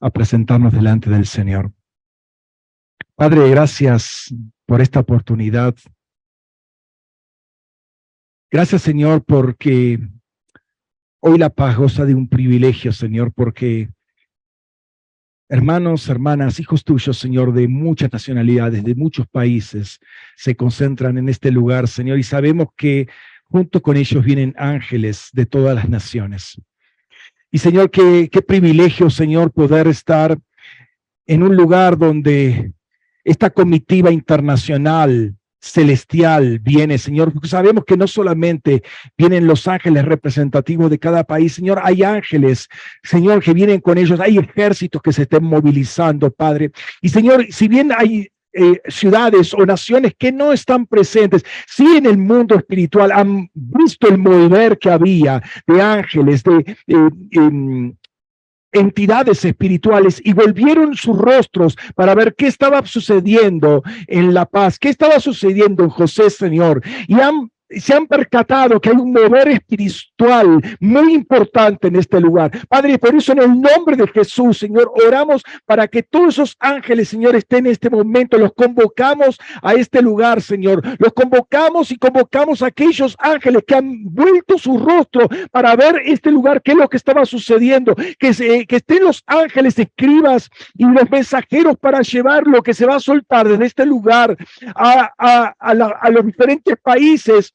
a presentarnos delante del Señor. Padre, gracias por esta oportunidad. Gracias, Señor, porque hoy la paz goza de un privilegio, Señor, porque hermanos, hermanas, hijos tuyos, Señor, de muchas nacionalidades, de muchos países, se concentran en este lugar, Señor, y sabemos que junto con ellos vienen ángeles de todas las naciones. Y Señor, qué, qué privilegio, Señor, poder estar en un lugar donde esta comitiva internacional celestial viene, Señor, porque sabemos que no solamente vienen los ángeles representativos de cada país, Señor, hay ángeles, Señor, que vienen con ellos, hay ejércitos que se estén movilizando, Padre. Y Señor, si bien hay eh, ciudades o naciones que no están presentes, sí en el mundo espiritual han visto el mover que había de ángeles, de em, entidades espirituales y volvieron sus rostros para ver qué estaba sucediendo en La Paz, qué estaba sucediendo en José, Señor. Y han se han percatado que hay un mover espiritual muy importante en este lugar. Padre, por eso en el nombre de Jesús, Señor, oramos para que todos esos ángeles, Señor, estén en este momento. Los convocamos a este lugar, Señor. Los convocamos y convocamos a aquellos ángeles que han vuelto su rostro para ver este lugar, qué es lo que estaba sucediendo. Que, que estén los ángeles, escribas y los mensajeros para llevar lo que se va a soltar desde este lugar a, a los diferentes países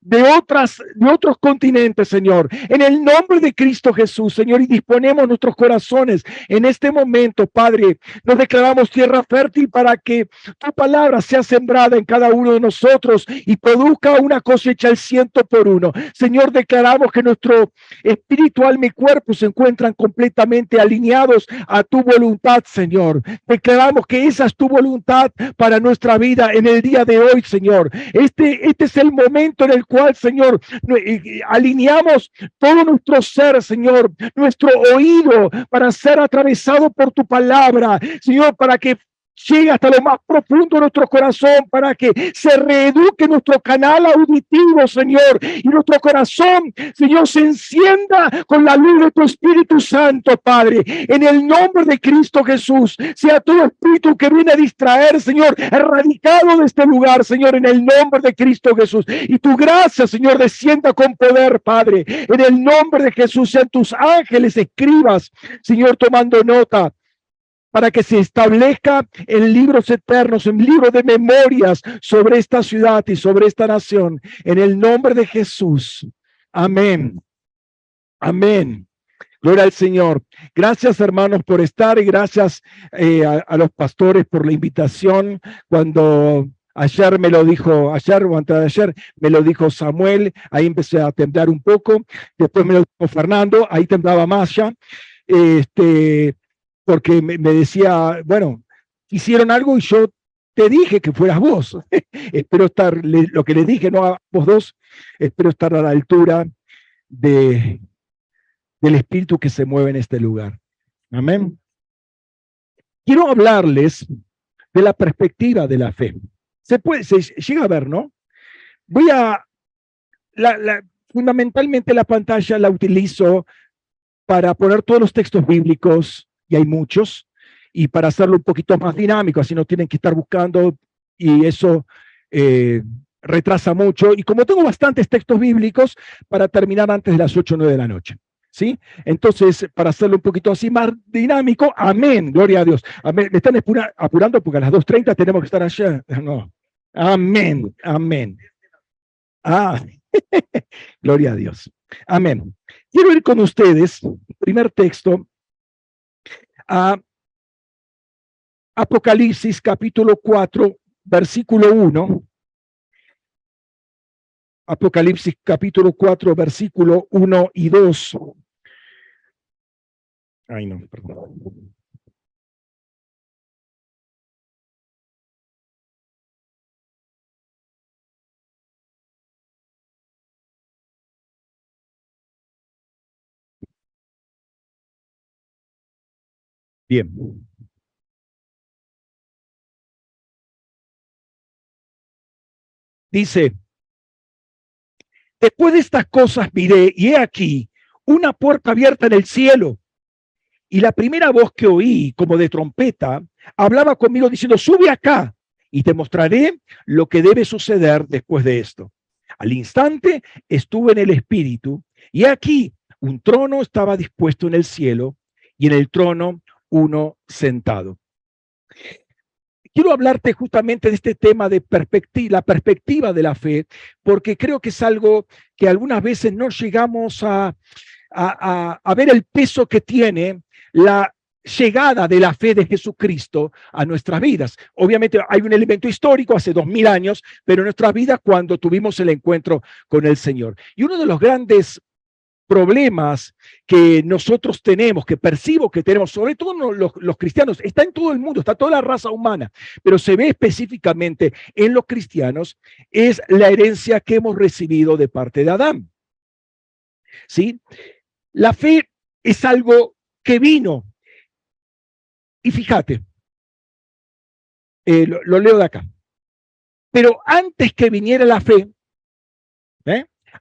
de otras de otros continentes, Señor. En el nombre de Cristo Jesús, Señor, y disponemos nuestros corazones en este momento, Padre. Nos declaramos tierra fértil para que tu palabra sea sembrada en cada uno de nosotros y produzca una cosecha al ciento por uno. Señor, declaramos que nuestro espíritu, alma y cuerpo se encuentran completamente alineados a tu voluntad, Señor. Declaramos que esa es tu voluntad para nuestra vida en el día de hoy, Señor. Este, este es el momento en el cual, Señor, alineamos todo nuestro ser, Señor, nuestro oído para ser atravesado por tu palabra, Señor, para que llegue hasta lo más profundo de nuestro corazón para que se reeduque nuestro canal auditivo, Señor, y nuestro corazón, Señor, se encienda con la luz de tu Espíritu Santo, Padre, en el nombre de Cristo Jesús. Sea todo espíritu que viene a distraer, Señor, erradicado de este lugar, Señor, en el nombre de Cristo Jesús. Y tu gracia, Señor, descienda con poder, Padre, en el nombre de Jesús. Sean tus ángeles, escribas, Señor, tomando nota para que se establezca en libros eternos, en libros de memorias sobre esta ciudad y sobre esta nación. En el nombre de Jesús. Amén. Amén. Gloria al Señor. Gracias, hermanos, por estar y gracias eh, a, los pastores por la invitación. Cuando ayer me lo dijo, ayer o antes de ayer, me lo dijo Samuel, ahí empecé a temblar un poco. Después me lo dijo Fernando, ahí temblaba más ya. Este, porque me, decía, bueno, hicieron algo y yo te dije que fueras vos. espero estar, lo que les dije, no a vos dos, espero estar a la altura de, del espíritu que se mueve en este lugar. Amén. Quiero hablarles de la perspectiva de la fe. Se puede, se llega a ver, ¿no? Voy a, la, fundamentalmente la pantalla la utilizo para poner todos los textos bíblicos y hay muchos, y para hacerlo un poquito más dinámico, así no tienen que estar buscando y eso eh, retrasa mucho. Y como tengo bastantes textos bíblicos, para terminar antes de las 8 o 9 de la noche. ¿Sí? Entonces, para hacerlo un poquito así más dinámico, amén, gloria a Dios. Me están apurando porque a las 2.30 tenemos que estar allá. No. Amén, amén. Ah, gloria a Dios. Amén. Quiero ir con ustedes, primer texto, a Apocalipsis capítulo 4, versículo 1. Apocalipsis capítulo 4, versículo 1 y 2. Ay, no, perdón. Bien. Dice, después de estas cosas miré y he aquí una puerta abierta en el cielo y la primera voz que oí, como de trompeta, hablaba conmigo diciendo, sube acá y te mostraré lo que debe suceder después de esto. Al instante estuve en el espíritu y aquí un trono estaba dispuesto en el cielo y en el trono uno sentado. Quiero hablarte justamente de este tema de perspectiva, la perspectiva de la fe, porque creo que es algo que algunas veces no llegamos a, a, ver el peso que tiene la llegada de la fe de Jesucristo a nuestras vidas. Obviamente hay un elemento histórico hace dos mil años, pero en nuestras vidas cuando tuvimos el encuentro con el Señor. Y uno de los grandes problemas que nosotros tenemos, que percibo que tenemos, sobre todo los, cristianos, está en todo el mundo, está toda la raza humana, pero se ve específicamente en los cristianos, es la herencia que hemos recibido de parte de Adán. ¿Sí? La fe es algo que vino. Y fíjate, eh, lo, leo de acá. Pero antes que viniera la fe.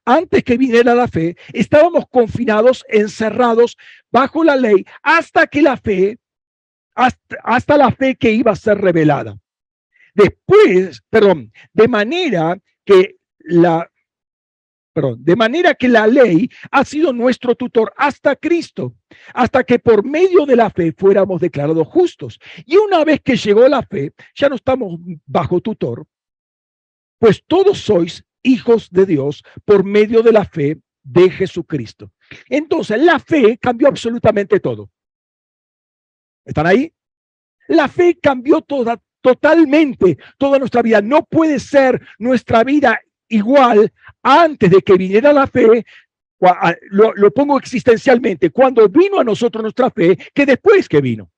Antes que viniera la fe, estábamos confinados, encerrados bajo la ley, hasta que la fe, hasta, la fe que iba a ser revelada. Después, perdón, de manera que la, perdón, de manera que la ley ha sido nuestro tutor hasta Cristo, hasta que por medio de la fe fuéramos declarados justos. Y una vez que llegó la fe, ya no estamos bajo tutor, pues todos sois hijos de Dios por medio de la fe de Jesucristo. Entonces, la fe cambió absolutamente todo. ¿Están ahí? La fe cambió toda, totalmente toda nuestra vida. No puede ser nuestra vida igual antes de que viniera la fe. Lo, lo pongo existencialmente, cuando vino a nosotros nuestra fe, que después que vino.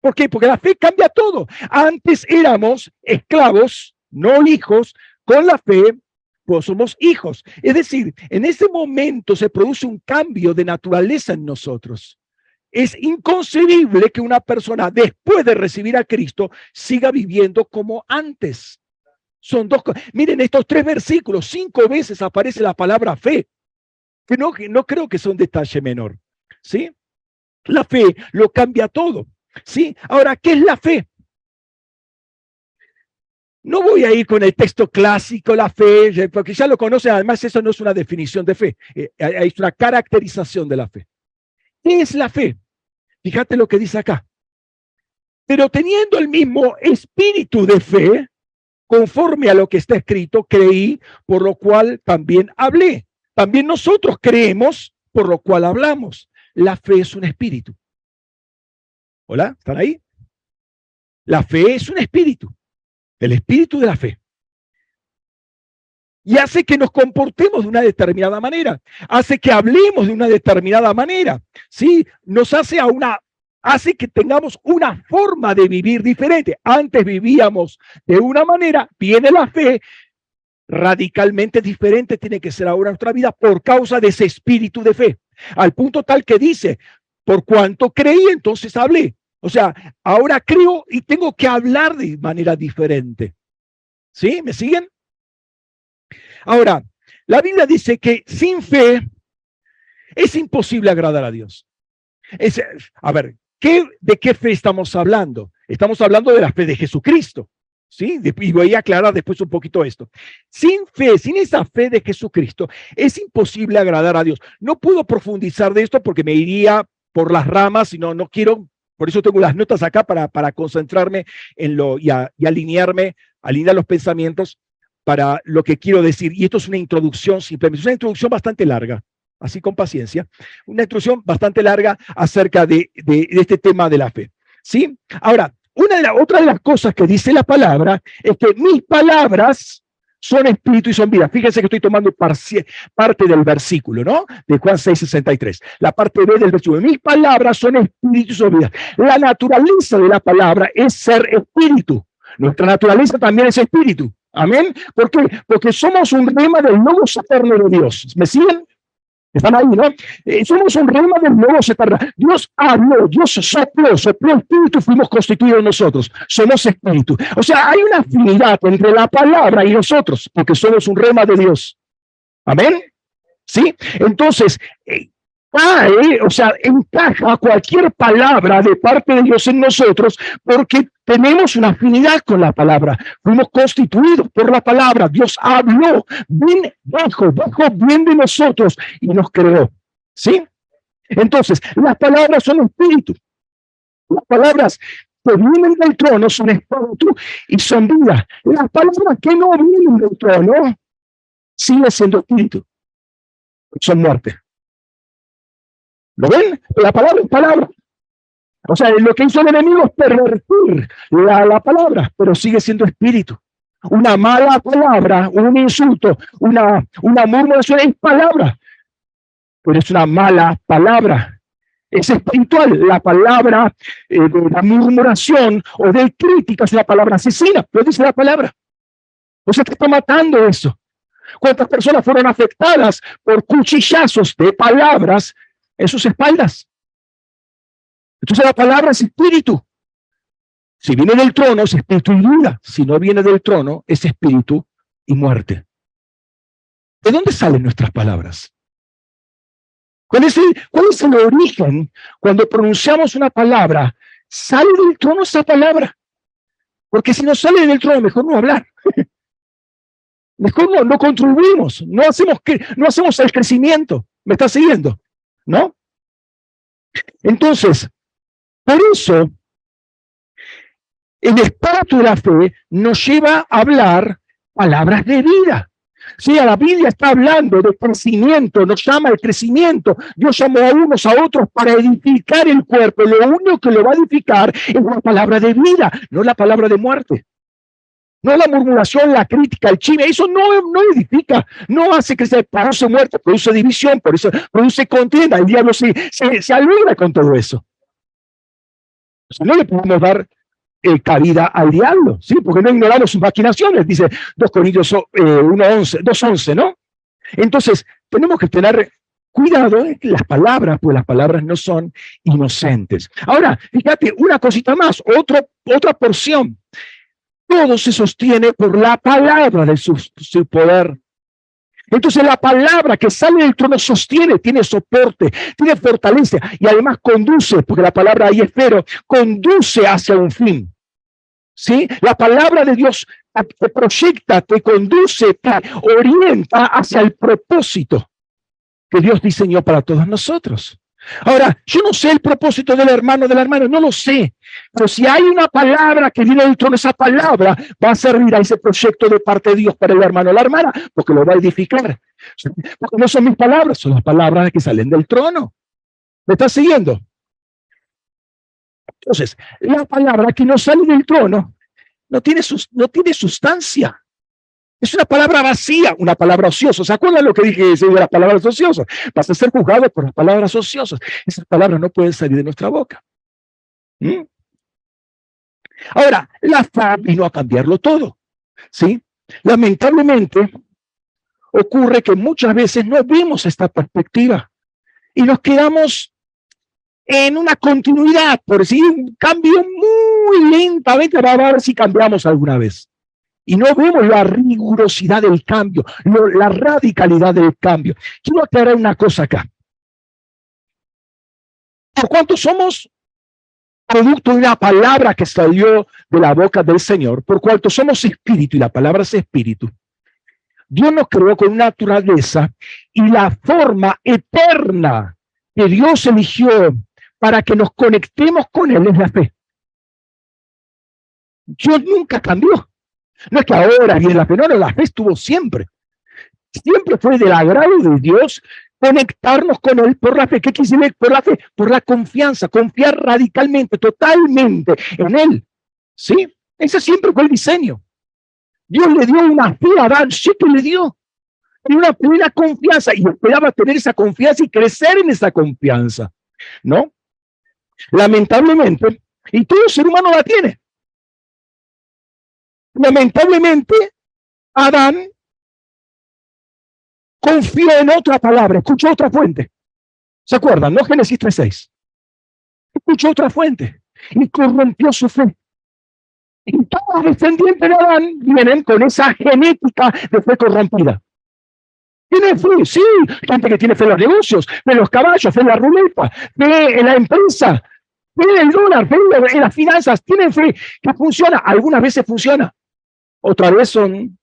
¿Por qué? Porque la fe cambia todo. Antes éramos esclavos, no hijos, con la fe pues somos hijos. Es decir, en ese momento se produce un cambio de naturaleza en nosotros. Es inconcebible que una persona después de recibir a Cristo siga viviendo como antes. Son dos cosas. Miren estos tres versículos, cinco veces aparece la palabra fe, que no, no creo que sea un detalle menor. ¿Sí? La fe lo cambia todo. ¿Sí? Ahora, ¿qué es la fe? No voy a ir con el texto clásico, la fe, porque ya lo conocen, además eso no es una definición de fe, eh, es una caracterización de la fe. ¿Qué es la fe? Fíjate lo que dice acá. Pero teniendo el mismo espíritu de fe, conforme a lo que está escrito, creí, por lo cual también hablé. También nosotros creemos, por lo cual hablamos. La fe es un espíritu. ¿Hola? ¿Están ahí? La fe es un espíritu el espíritu de la fe. Y hace que nos comportemos de una determinada manera, hace que hablemos de una determinada manera, ¿sí? Nos hace a una, hace que tengamos una forma de vivir diferente. Antes vivíamos de una manera, viene la fe, radicalmente diferente tiene que ser ahora nuestra vida por causa de ese espíritu de fe. Al punto tal que dice, por cuanto creí, entonces hablé. O sea, ahora creo y tengo que hablar de manera diferente. ¿Sí? ¿Me siguen? Ahora, la Biblia dice que sin fe es imposible agradar a Dios. Es, a ver, ¿qué, ¿de qué fe estamos hablando? Estamos hablando de la fe de Jesucristo. ¿Sí? Y voy a aclarar después un poquito esto. Sin fe, sin esa fe de Jesucristo, es imposible agradar a Dios. No puedo profundizar de esto porque me iría por las ramas y no, no quiero por eso tengo las notas acá para, concentrarme en lo y, alinearme, alinear los pensamientos para lo que quiero decir. Y esto es una introducción simplemente, es una introducción bastante larga, así con paciencia, una introducción bastante larga acerca de, de, este tema de la fe. ¿Sí? Ahora, una de la, otra de las cosas que dice la palabra es que mis palabras son espíritu y son vida. Fíjense que estoy tomando parte del versículo, ¿no? De Juan 6:63. La parte B del versículo. Mis palabras son espíritu y son vida. La naturaleza de la palabra es ser espíritu. Nuestra naturaleza también es espíritu. Amén. ¿Por qué? Porque somos un rema del nuevo eterno de Dios. ¿Me siguen? Están ahí, ¿no? Eh, somos un reino del nuevo eterno. Dios habló, Dios sopló, sopló espíritu, fuimos constituidos nosotros. Somos espíritu. O sea, hay una afinidad entre la palabra y nosotros, porque somos un rema de Dios. Amén. ¿Sí? Entonces, eh, cae, o sea, encaja cualquier palabra de parte de Dios en nosotros porque tenemos una afinidad con la palabra. Fuimos constituidos por la palabra. Dios habló, bien bajo, bajo bien de nosotros y nos creó. ¿Sí? Entonces, las palabras son espíritu. Las palabras que vienen del trono son espíritu y son vida. Las palabras que no vienen del trono siguen siendo espíritu. Son muerte. ¿Lo ven? La palabra es palabra. O sea, lo que hizo el enemigo es pervertir la, la palabra, pero sigue siendo espíritu. Una mala palabra, un insulto, una, una murmuración es palabra, pero es una mala palabra. Es espiritual. La palabra eh, de la murmuración o de crítica es una palabra asesina, pero dice la palabra. O sea, que está matando eso. ¿Cuántas personas fueron afectadas por cuchillazos de palabras en sus espaldas. Entonces la palabra es espíritu. Si viene del trono es espíritu y vida. Si no viene del trono es espíritu y muerte. ¿De dónde salen nuestras palabras? ¿Cuál es, el, ¿Cuál es el origen cuando pronunciamos una palabra? ¿Sale del trono esa palabra? Porque si no sale del trono, mejor no hablar. Mejor no, contribuimos, no hacemos, no hacemos el crecimiento. ¿Me está siguiendo? ¿No? Entonces, por eso, el espíritu de la fe nos lleva a hablar palabras de vida. Sí, la Biblia está hablando de crecimiento, nos llama el crecimiento. Dios llamó a unos a otros para edificar el cuerpo. Lo único que lo va a edificar es la palabra de vida, no la palabra de muerte. No la murmuración, la crítica, el chisme, eso no, no edifica, no hace que se produce muerte, produce división, eso produce contienda. El diablo se, se, se alegra con todo eso. no le podemos dar eh, cabida al diablo, ¿sí? Porque no ignoramos sus maquinaciones, dice 2 Corintios eh, 1.11, 2.11, ¿no? Entonces, tenemos que tener cuidado en las palabras, pues las palabras no son inocentes. Ahora, fíjate, una cosita más, otro, otra porción todo se sostiene por la palabra de su, poder. Entonces la palabra que sale del trono sostiene, tiene soporte, tiene fortaleza y además conduce, porque la palabra ahí es pero, conduce hacia un fin. ¿Sí? La palabra de Dios te proyecta, te conduce, te orienta hacia el propósito que Dios diseñó para todos nosotros. Ahora, yo no sé el propósito del hermano, del hermano, no lo sé. Pero si hay una palabra que viene del trono, esa palabra va a servir a ese proyecto de parte de Dios para el hermano o la hermana, porque lo va a edificar. Porque no son mis palabras, son las palabras que salen del trono. ¿Me estás siguiendo? Entonces, la palabra que no sale del trono no tiene, no tiene sustancia. Es una palabra vacía, una palabra ociosa. ¿Se acuerdan lo que dije de las palabras ociosas? Vas a ser juzgado por las palabras ociosas. Esas palabras no pueden salir de nuestra boca. ¿Mm? Ahora, la fe vino a cambiarlo todo. ¿sí? Lamentablemente, ocurre que muchas veces no vemos esta perspectiva y nos quedamos en una continuidad, por decir un cambio muy lentamente, a ver si cambiamos alguna vez y no vemos la rigurosidad del cambio, la radicalidad del cambio. Quiero aclarar una cosa acá. Por cuanto somos producto de una palabra que salió de la boca del Señor, por cuanto somos espíritu y la palabra es espíritu, Dios nos creó con naturaleza y la forma eterna que Dios eligió para que nos conectemos con Él es la fe. Dios nunca cambió. No es que ahora viene la fe, no, la fe estuvo siempre. Siempre fue del agrado de Dios conectarnos con Él por la fe. ¿Qué quiere decir por la fe? Por la confianza, confiar radicalmente, totalmente en Él. ¿Sí? Ese siempre fue el diseño. Dios le dio una fe a Adán, sí que le dio. Y una plena confianza y esperaba tener esa confianza y crecer en esa confianza. ¿No? Lamentablemente, y todo ser humano la tiene. Lamentablemente, Adán confió en otra palabra, escuchó otra fuente. ¿Se acuerdan? No Génesis 3.6. Escuchó otra fuente y corrompió su fe. Y todos los descendientes de Adán vienen con esa genética de fe corrompida. Tiene fe, sí, gente que tiene fe en los negocios, fe en los caballos, fe en la ruleta, fe en la empresa, fe el dólar, fe en las finanzas, tienen fe que funciona. Algunas veces funciona, otra vez son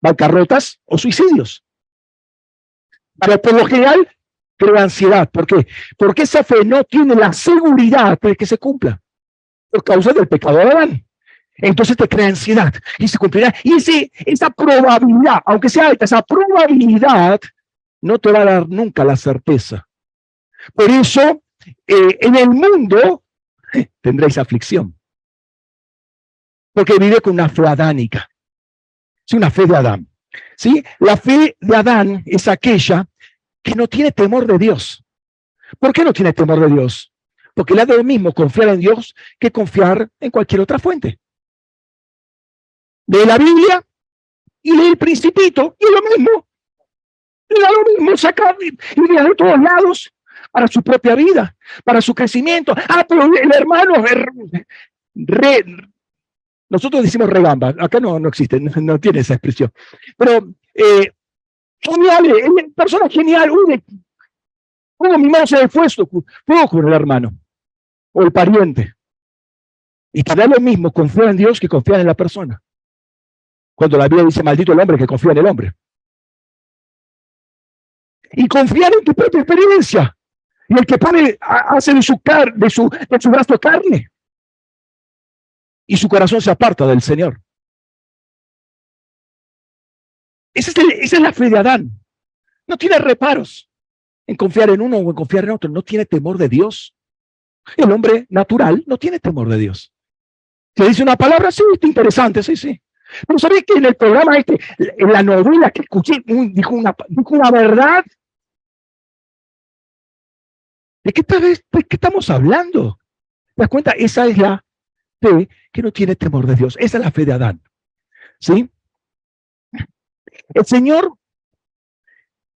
bancarrotas o suicidios. Pero por lo general crea ansiedad. ¿Por qué? Porque esa fe no tiene la seguridad de que se cumpla por causa del pecado de Adán. Entonces te crea ansiedad y se cumplirá. Y ese, esa probabilidad, aunque sea alta, esa probabilidad no te va a dar nunca la certeza. Por eso, eh, en el mundo tendréis aflicción. Porque vive con una fe adánica. Es una fe de Adán. ¿Sí? La fe de Adán es aquella que no tiene temor de Dios. ¿Por qué no tiene temor de Dios? Porque le da lo mismo confiar en Dios que confiar en cualquier otra fuente. De la Biblia y lee el principito y es lo mismo. Le da lo mismo sacar y de todos lados para su propia vida, para su crecimiento. Ah, pero el hermano, nosotros decimos regamba, acá no, no existe, no, tiene esa expresión. Pero eh, genial, eh, persona genial, uy, pongo mi mano se fuego, fuego con el hermano o el pariente. Y te da lo mismo confiar en Dios que confiar en la persona. Cuando la Biblia dice maldito el hombre que confía en el hombre. Y confiar en tu propia experiencia. Y el que pone, hace de su, car de su, de su brazo carne y su corazón se aparta del Señor. Esa es, la fe de Adán. No tiene reparos en confiar en uno o en confiar en otro. No tiene temor de Dios. El hombre natural no tiene temor de Dios. Se dice una palabra, sí, está interesante, sí, sí. Pero ¿sabéis que en el programa este, en la novela que escuché, dijo una, dijo una verdad? ¿De qué, ¿De qué estamos hablando? ¿Te das cuenta? Esa es la que no tiene temor de Dios. Esa es la fe de Adán. ¿Sí? El Señor,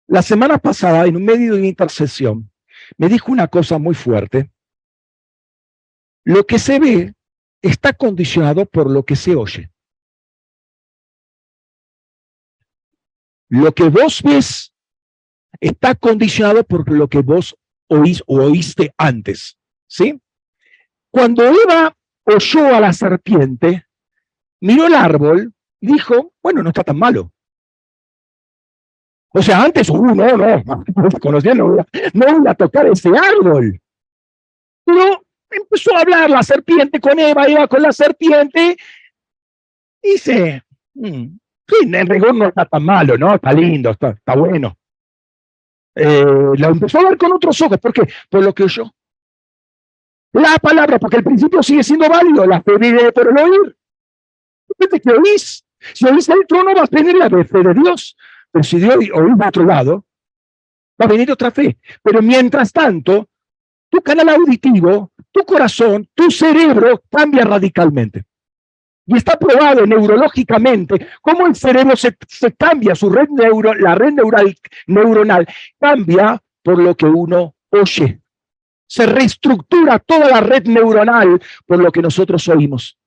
la semana pasada, en un medio de una intercesión, me dijo una cosa muy fuerte. Lo que se ve está condicionado por lo que se oye. Lo que vos ves está condicionado por lo que vos oís o oíste antes. ¿Sí? Cuando Eva oyó a la serpiente, miró el árbol, dijo, bueno, no está tan malo. O sea, antes, uh, no, no, conocía, no, no voy a tocar ese árbol. Pero empezó a hablar la serpiente con Eva, Eva con la serpiente, dice, mm, sí, en rigor no está tan malo, ¿no? Está lindo, está, está bueno. Eh, la empezó a ver con otros ojos, ¿por qué? Por lo que oyó. La palabra, porque el principio sigue siendo válido, la fe vive por el oír. Fíjate que oís. Si oís el trono, vas a tener la fe de Dios. Pero si oís de otro lado, va a venir otra fe. Pero mientras tanto, tu canal auditivo, tu corazón, tu cerebro cambia radicalmente. Y está probado neurológicamente cómo el cerebro se, cambia, su red neuro, la red neural, neuronal cambia por lo que uno oye se reestructura toda la red neuronal por lo que nosotros oímos.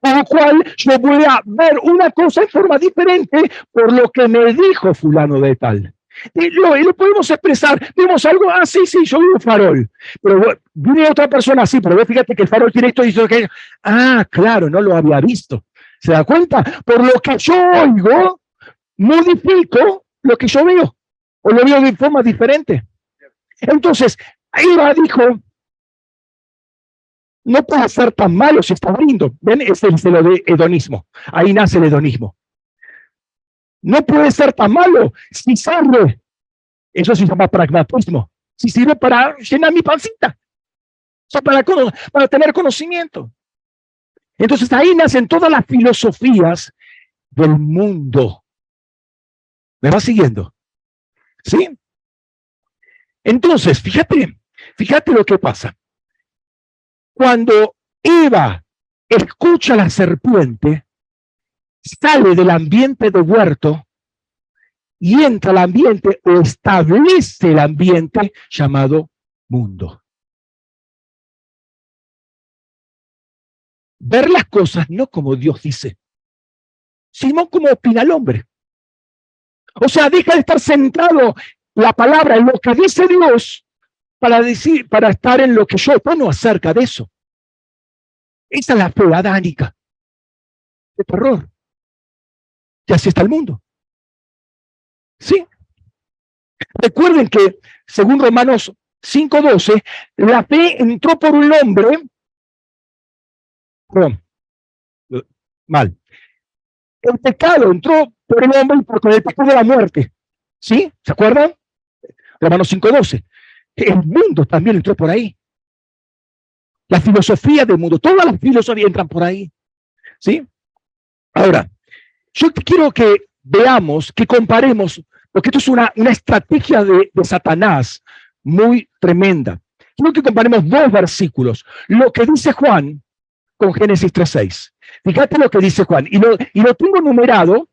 Por lo cual yo voy a ver una cosa en forma diferente por lo que me dijo fulano de tal. Y lo, lo podemos expresar. Vemos algo, ah, sí, sí, yo vi un farol. Pero viene otra persona así, pero fíjate que el farol tiene esto y esto. Que... Ah, claro, no lo había visto. ¿Se da cuenta? Por lo que yo oigo, modifico lo que yo veo. O lo veo de forma diferente. Entonces, Eva dijo, no puede ser tan malo si está lindo. ¿Ven? Es el celo de hedonismo. Ahí nace el hedonismo. No puede ser tan malo si sirve. Eso se llama pragmatismo. Si sirve para llenar mi pancita. O sea, para, tener conocimiento. Entonces ahí nacen todas las filosofías del mundo. ¿Me va siguiendo? ¿Sí? Entonces, fíjate, Fíjate lo que pasa. Cuando Eva escucha a la serpiente, sale del ambiente de huerto y entra al ambiente o establece el ambiente llamado mundo. Ver las cosas no como Dios dice, sino como opina el hombre. O sea, deja de estar centrado la palabra lo que dice Dios para decir, para estar en lo que yo opino acerca de eso. Esa es la fe adánica de terror. Y así está el mundo. ¿Sí? Recuerden que, según Romanos 5.12, la fe entró por un hombre. Perdón, mal. El pecado entró por el hombre por el pecado de la muerte. ¿Sí? ¿Se acuerdan? Romanos 5.12. El mundo también entró por ahí. La filosofía del mundo, todas las filosofías entran por ahí. ¿Sí? Ahora, yo quiero que veamos, que comparemos, porque esto es una, una estrategia de, de Satanás muy tremenda. Quiero que comparemos dos versículos. Lo que dice Juan con Génesis 3.6. Fíjate lo que dice Juan. Y lo, y lo tengo numerado,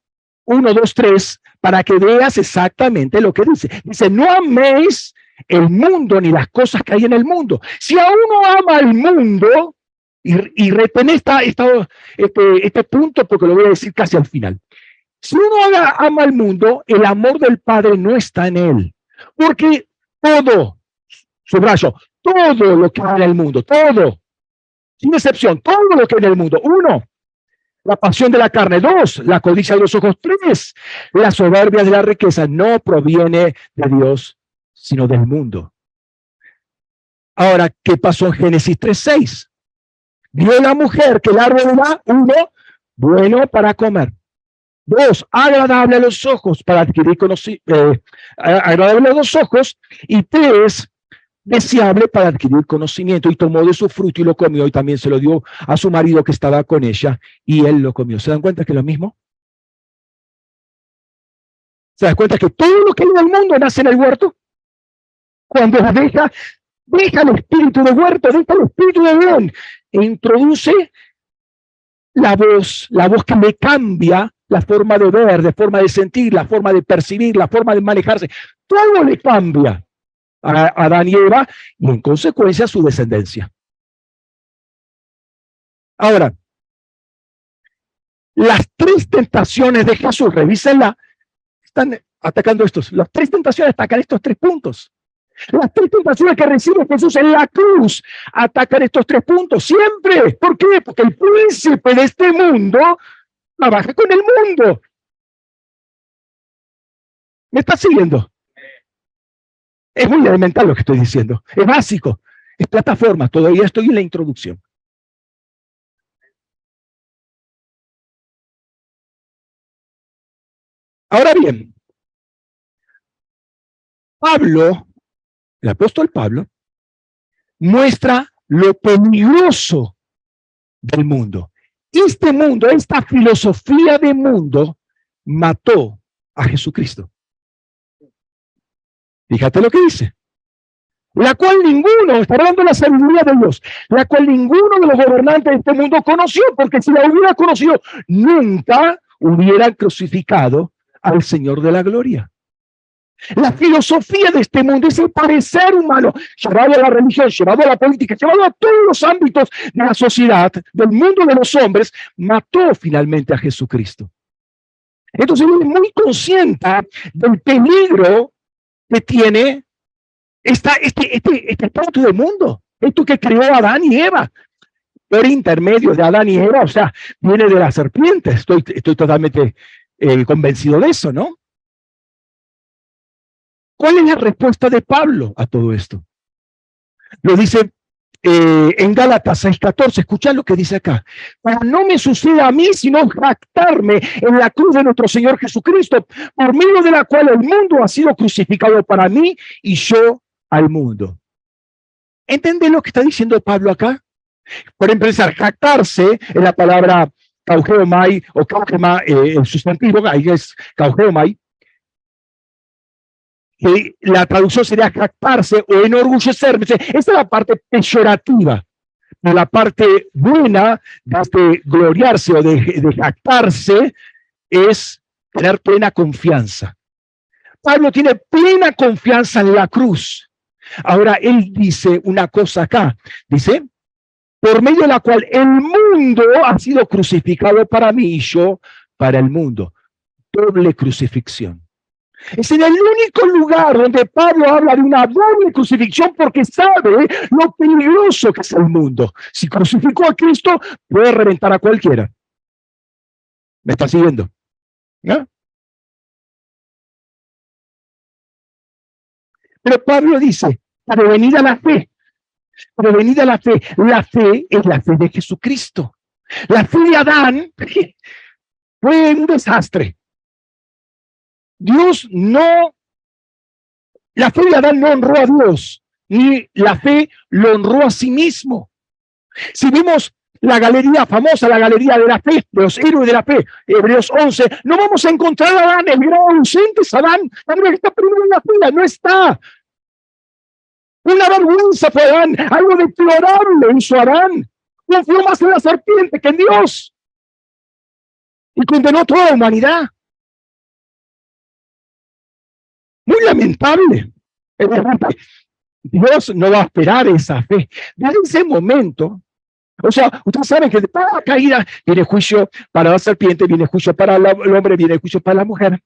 1, 2, 3, para que veas exactamente lo que dice. Dice, no améis el mundo ni las cosas que hay en el mundo. Si a uno ama el mundo, y, y retén esta, este, este punto porque lo voy a decir casi al final. Si uno ama el mundo, el amor del Padre no está en él. Porque todo, subrayo, todo lo que hay en el mundo, todo, sin excepción, todo lo que hay en el mundo. Uno, la pasión de la carne. Dos, la codicia de los ojos. Tres, la soberbia de la riqueza no proviene de Dios, sino del mundo. Ahora, ¿qué pasó en Génesis 3.6? Vio la mujer que el árbol era, uno, bueno para comer. Dos, agradable a los ojos para adquirir conocimiento, eh, agradable a los ojos. Y tres, deseable para adquirir conocimiento. Y tomó de su fruto y lo comió y también se lo dio a su marido que estaba con ella y él lo comió. ¿Se dan cuenta que es lo mismo? ¿Se dan cuenta que todo lo que hay en el mundo nace en el huerto? Cuando deja, deja el espíritu de huerto, deja el espíritu de león e introduce la voz, la voz que me cambia la forma de ver, de forma de sentir, la forma de percibir, la forma de manejarse. Todo le cambia a Adán y Eva y en consecuencia su descendencia. Ahora, las tres tentaciones de Jesús, revísenla, están atacando estos. Las tres tentaciones atacan estos tres puntos. Las tres tentaciones que recibe Jesús en la cruz atacan estos tres puntos siempre. ¿Por qué? Porque el príncipe de este mundo trabaja con el mundo. ¿Me está siguiendo? Es muy elemental lo que estoy diciendo. Es básico. Es plataforma. Todavía estoy en la introducción. Ahora bien, Pablo el apóstol Pablo, muestra lo peligroso del mundo. Este mundo, esta filosofía de mundo, mató a Jesucristo. Fíjate lo que dice. La cual ninguno, está hablando de la sabiduría de Dios, la cual ninguno de los gobernantes de este mundo conoció, porque si la hubiera conocido, nunca hubieran crucificado al Señor de la gloria. La filosofía de este mundo es el parecer humano, llevado a la religión, llevado a la política, llevado a todos los ámbitos de la sociedad, del mundo de los hombres, mató finalmente a Jesucristo. Entonces es muy consciente del peligro que tiene esta, este, este, este del mundo, esto que creó Adán y Eva, por intermedio de Adán y Eva, o sea, viene de la serpiente, estoy, estoy totalmente eh, convencido de eso, ¿no? ¿Cuál es la respuesta de Pablo a todo esto? Lo dice eh, en Gálatas 6:14, escuchad lo que dice acá. Para no me suceda a mí, sino jactarme en la cruz de nuestro Señor Jesucristo, por medio de la cual el mundo ha sido crucificado para mí y yo al mundo. ¿Entendés lo que está diciendo Pablo acá? Por empezar, jactarse en la palabra caugeomai o caugema, eh, el sustantivo, ahí es caugeomai, que la traducción sería jactarse o enorgullecerme. Esa es la parte peyorativa. La parte buena de este gloriarse o de, de jactarse es tener plena confianza. Pablo tiene plena confianza en la cruz. Ahora él dice una cosa acá. Dice, por medio de la cual el mundo ha sido crucificado para mí y yo para el mundo. Doble crucifixión. Es en el único lugar donde Pablo habla de una doble crucifixión porque sabe lo peligroso que es el mundo. Si crucificó a Cristo, puede reventar a cualquiera. ¿Me está siguiendo? ¿No? Pero Pablo dice, prevenida la fe, prevenida la fe, la fe es la fe de Jesucristo. La fe de Adán fue un desastre. Dios no, la fe de Adán no honró a Dios, ni la fe lo honró a sí mismo. Si vemos la galería famosa, la galería de la fe, de los héroes de la fe, Hebreos 11, no vamos a encontrar a Adán, el gran ausente es Adán, Adán está primero en la fila, no está. Una vergüenza fue Adán, algo deplorable hizo Adán. Confió más en la serpiente que en Dios. Y condenó a toda la humanidad. Muy lamentable. Dios no va a esperar esa fe. Desde ese momento, o sea, ustedes saben que para la caída viene juicio para la serpiente, viene juicio para el hombre, viene juicio para la mujer.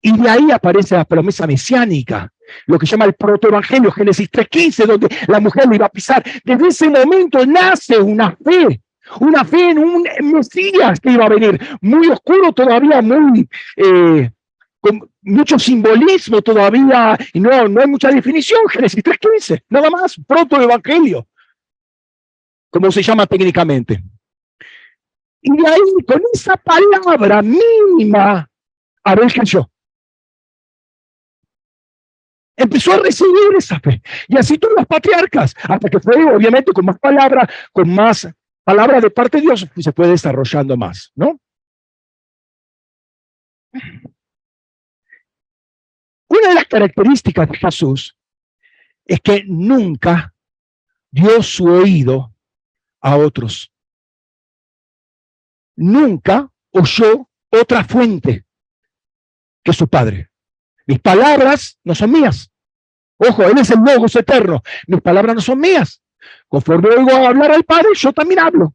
Y de ahí aparece la promesa mesiánica, lo que llama el protoevangelio, Génesis 3.15, donde la mujer lo iba a pisar. Desde ese momento nace una fe, una fe en un Mesías que iba a venir, muy oscuro todavía, muy eh, con mucho simbolismo todavía, y no, no hay mucha definición, Génesis 3.15, nada más, protoevangelio como se llama técnicamente. Y ahí, con esa palabra mínima, Abel yo Empezó a recibir esa fe. Y así todos los patriarcas, hasta que fue, obviamente, con más palabras, con más palabras de parte de Dios, se fue desarrollando más, ¿no? Una de las características de Jesús es que nunca dio su oído a otros. Nunca oyó otra fuente que su Padre. Mis palabras no son mías. Ojo, Él es el Logos eterno. Mis palabras no son mías. Conforme oigo hablar al Padre, yo también hablo.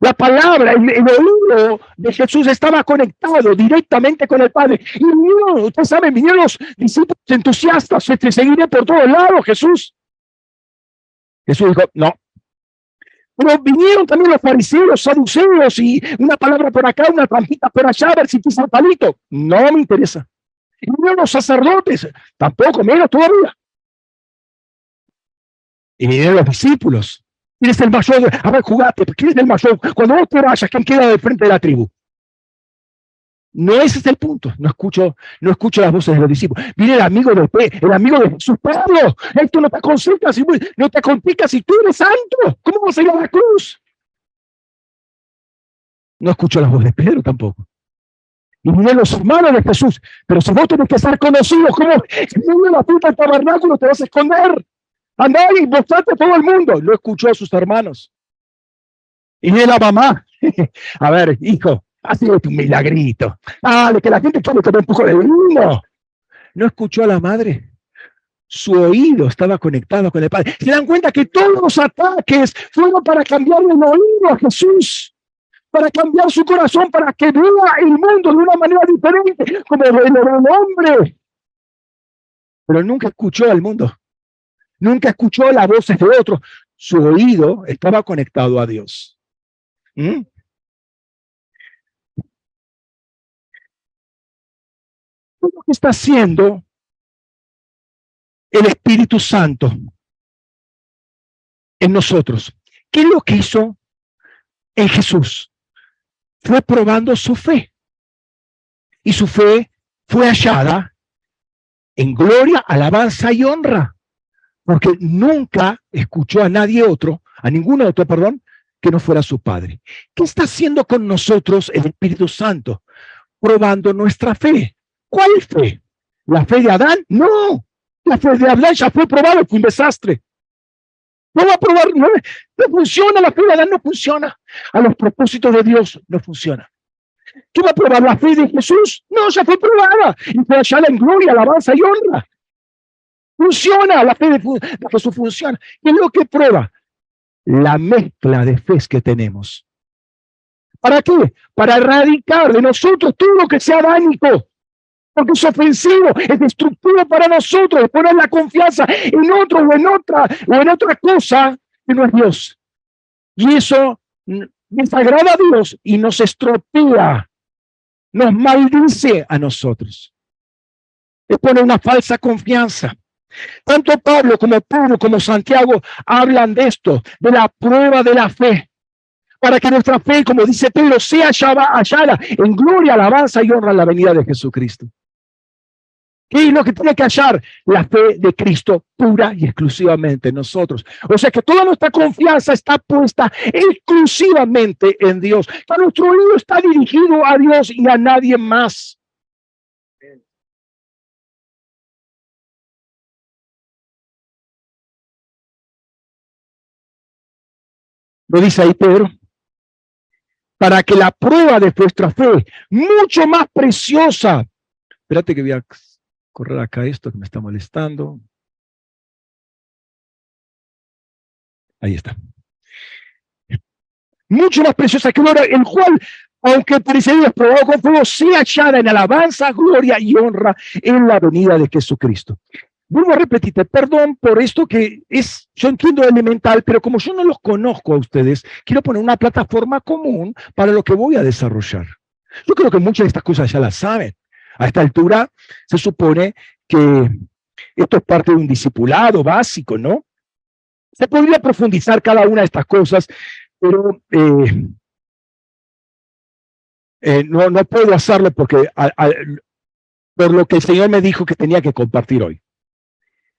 La palabra, el, oído de Jesús estaba conectado directamente con el Padre. Y no, ustedes saben, vinieron los discípulos entusiastas, te seguiré por todos lados, Jesús. Jesús dijo, no, pero vinieron también los fariseos, los saduceos y una palabra por acá, una trampita por allá, a ver si pisa el palito. No me interesa. Y vinieron los sacerdotes, tampoco, menos todavía. Y vinieron los discípulos. ¿Quién es el mayor? A ver, jugate, ¿quién es el mayor? Cuando vos te vayas, ¿quién queda de frente de la tribu? No ese es el punto. No escucho, no escucho las voces de los discípulos. Viene el amigo de el amigo de Jesús, Pablo. Esto no te aconseja, si, no te aconseja si tú eres santo. ¿Cómo vas a ir a la cruz? No escucho las voces de Pedro tampoco. Y vienen los hermanos de Jesús. Pero si vos tenés que ser conocido, ¿cómo? Si no la puta del tabernáculo te vas a esconder. Andá y mostrate todo el mundo. No escuchó a sus hermanos. Y viene la mamá. a ver, hijo, ha sido un milagrito. Dale, que la gente quiere que me empujo de vino. No escuchó a la madre. Su oído estaba conectado con el Padre. Se dan cuenta que todos los ataques fueron para cambiar el oído a Jesús, para cambiar su corazón, para que vea el mundo de una manera diferente, como el, el hombre. Pero nunca escuchó al mundo. Nunca escuchó las voces de otros. Su oído estaba conectado a Dios. ¿Mm? está haciendo el Espíritu Santo en nosotros. ¿Qué es lo que hizo en Jesús? Fue probando su fe. Y su fe fue hallada en gloria, alabanza y honra. Porque nunca escuchó a nadie otro, a ningún otro, perdón, que no fuera su Padre. ¿Qué está haciendo con nosotros el Espíritu Santo? Probando nuestra fe. ¿Cuál fe? ¿La fe de Adán? No. La fe de Adán ya fue probada, fue un desastre. No va a probar, no, funciona, la fe de Adán no funciona. A los propósitos de Dios no funciona. ¿Qué va a probar la fe de Jesús? No, ya fue probada. Y fue allá en gloria, alabanza y honra. Funciona, la fe de, de Jesús funciona. ¿Qué es lo que prueba? La mezcla de fe que tenemos. ¿Para qué? Para erradicar de nosotros todo lo que sea dánico porque es ofensivo, es destructivo para nosotros, poner la confianza en otro o en otra o en otra cosa que no es Dios. Y eso desagrada a Dios y nos estropea, nos maldice a nosotros. Es poner una falsa confianza. Tanto Pablo como Pedro como Santiago hablan de esto, de la prueba de la fe, para que nuestra fe, como dice Pedro, sea hallada en gloria, alabanza y honra a la venida de Jesucristo. ¿Qué es lo que tiene que hallar? La fe de Cristo pura y exclusivamente en nosotros. O sea que toda nuestra confianza está puesta exclusivamente en Dios. Que nuestro oído está dirigido a Dios y a nadie más. Lo dice ahí Pedro. Para que la prueba de vuestra fe, mucho más preciosa. Espérate que voy a correr acá esto que me está molestando. Ahí está. Mucho más preciosa que ahora, el cual, aunque parecería probado con fuego, sea hallada en alabanza, gloria y honra en la venida de Jesucristo. Vuelvo a repetirte, perdón por esto que es, yo entiendo elemental, pero como yo no los conozco a ustedes, quiero poner una plataforma común para lo que voy a desarrollar. Yo creo que muchas de estas cosas ya las saben. A esta altura se supone que esto es parte de un discipulado básico, ¿no? Se podría profundizar cada una de estas cosas, pero eh, eh, no, no puedo hacerlo porque por lo que el Señor me dijo que tenía que compartir hoy.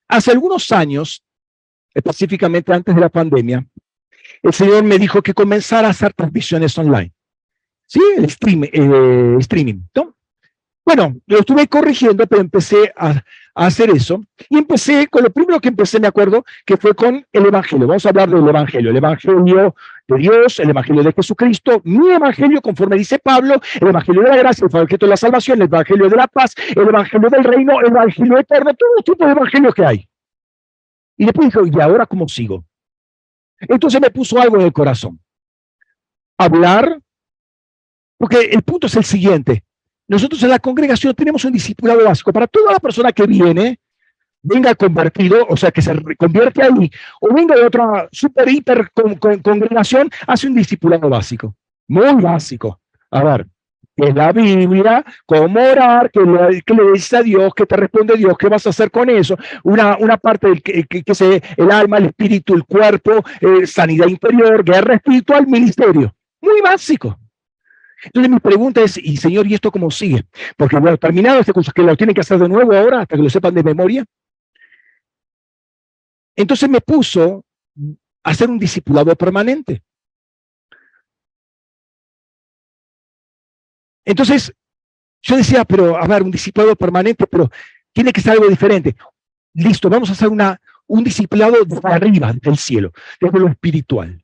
Hace algunos años, específicamente antes de la pandemia, el Señor me dijo que comenzara a hacer transmisiones online. Sí, el eh, streaming, ¿no? Bueno, lo estuve corrigiendo, pero empecé a, hacer eso. Y empecé con lo primero que empecé, me acuerdo, que fue con el Evangelio. Vamos a hablar del Evangelio. El Evangelio de Dios, el Evangelio de Jesucristo, mi Evangelio, conforme dice Pablo, el Evangelio de la gracia, el Evangelio de la salvación, el Evangelio de la paz, el Evangelio del reino, el Evangelio eterno, todo tipo de Evangelios que hay. Y después dije, ¿y ahora cómo sigo? Entonces me puso algo en el corazón. Hablar, porque el punto es el siguiente. Nosotros en la congregación tenemos un discipulado básico para toda la persona que viene, venga convertido, o sea, que se convierte ahí, o venga de otra super, hiper congregación, hace un discipulado básico, muy básico. A ver, que es la Biblia, cómo orar, que le, que le dices a Dios, que te responde Dios, qué vas a hacer con eso, una, una parte del que, que, que el alma, el espíritu, el cuerpo, eh, sanidad interior, guerra espiritual, ministerio. Muy básico. Entonces mi pregunta es, y señor, ¿y esto cómo sigue? Porque bueno, terminado este curso, que lo tienen que hacer de nuevo ahora, hasta que lo sepan de memoria. Entonces me puso a hacer un discipulado permanente. Entonces, yo decía, pero a ver, un discipulado permanente, pero tiene que ser algo diferente. Listo, vamos a hacer una, un discipulado desde arriba, del cielo, desde lo espiritual.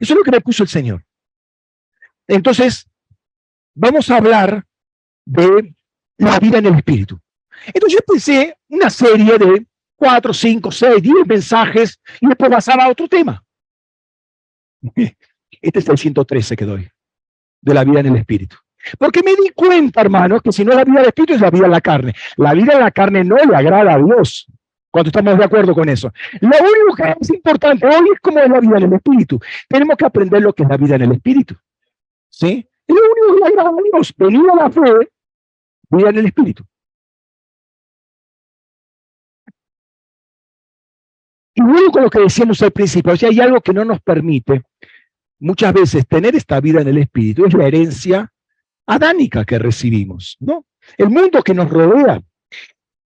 Eso es lo que me puso el Señor. Entonces, vamos a hablar de la vida en el espíritu. Entonces yo pensé una serie de cuatro, cinco, seis, diez mensajes y después pasaba a otro tema. Este es el 113 que doy, de la vida en el espíritu. Porque me di cuenta, hermanos, que si no es la vida del espíritu es la vida en la carne. La vida en la carne no le agrada a Dios. Cuando estamos de acuerdo con eso. Lo único que es importante hoy es cómo es la vida en el espíritu. Tenemos que aprender lo que es la vida en el espíritu. ¿Sí? Lo único que le agrada a Dios, venir a la fe, vida en el espíritu. Y luego con lo que decíamos al principio, o sea, hay algo que no nos permite muchas veces tener esta vida en el espíritu, es la herencia adánica que recibimos, ¿no? El mundo que nos rodea.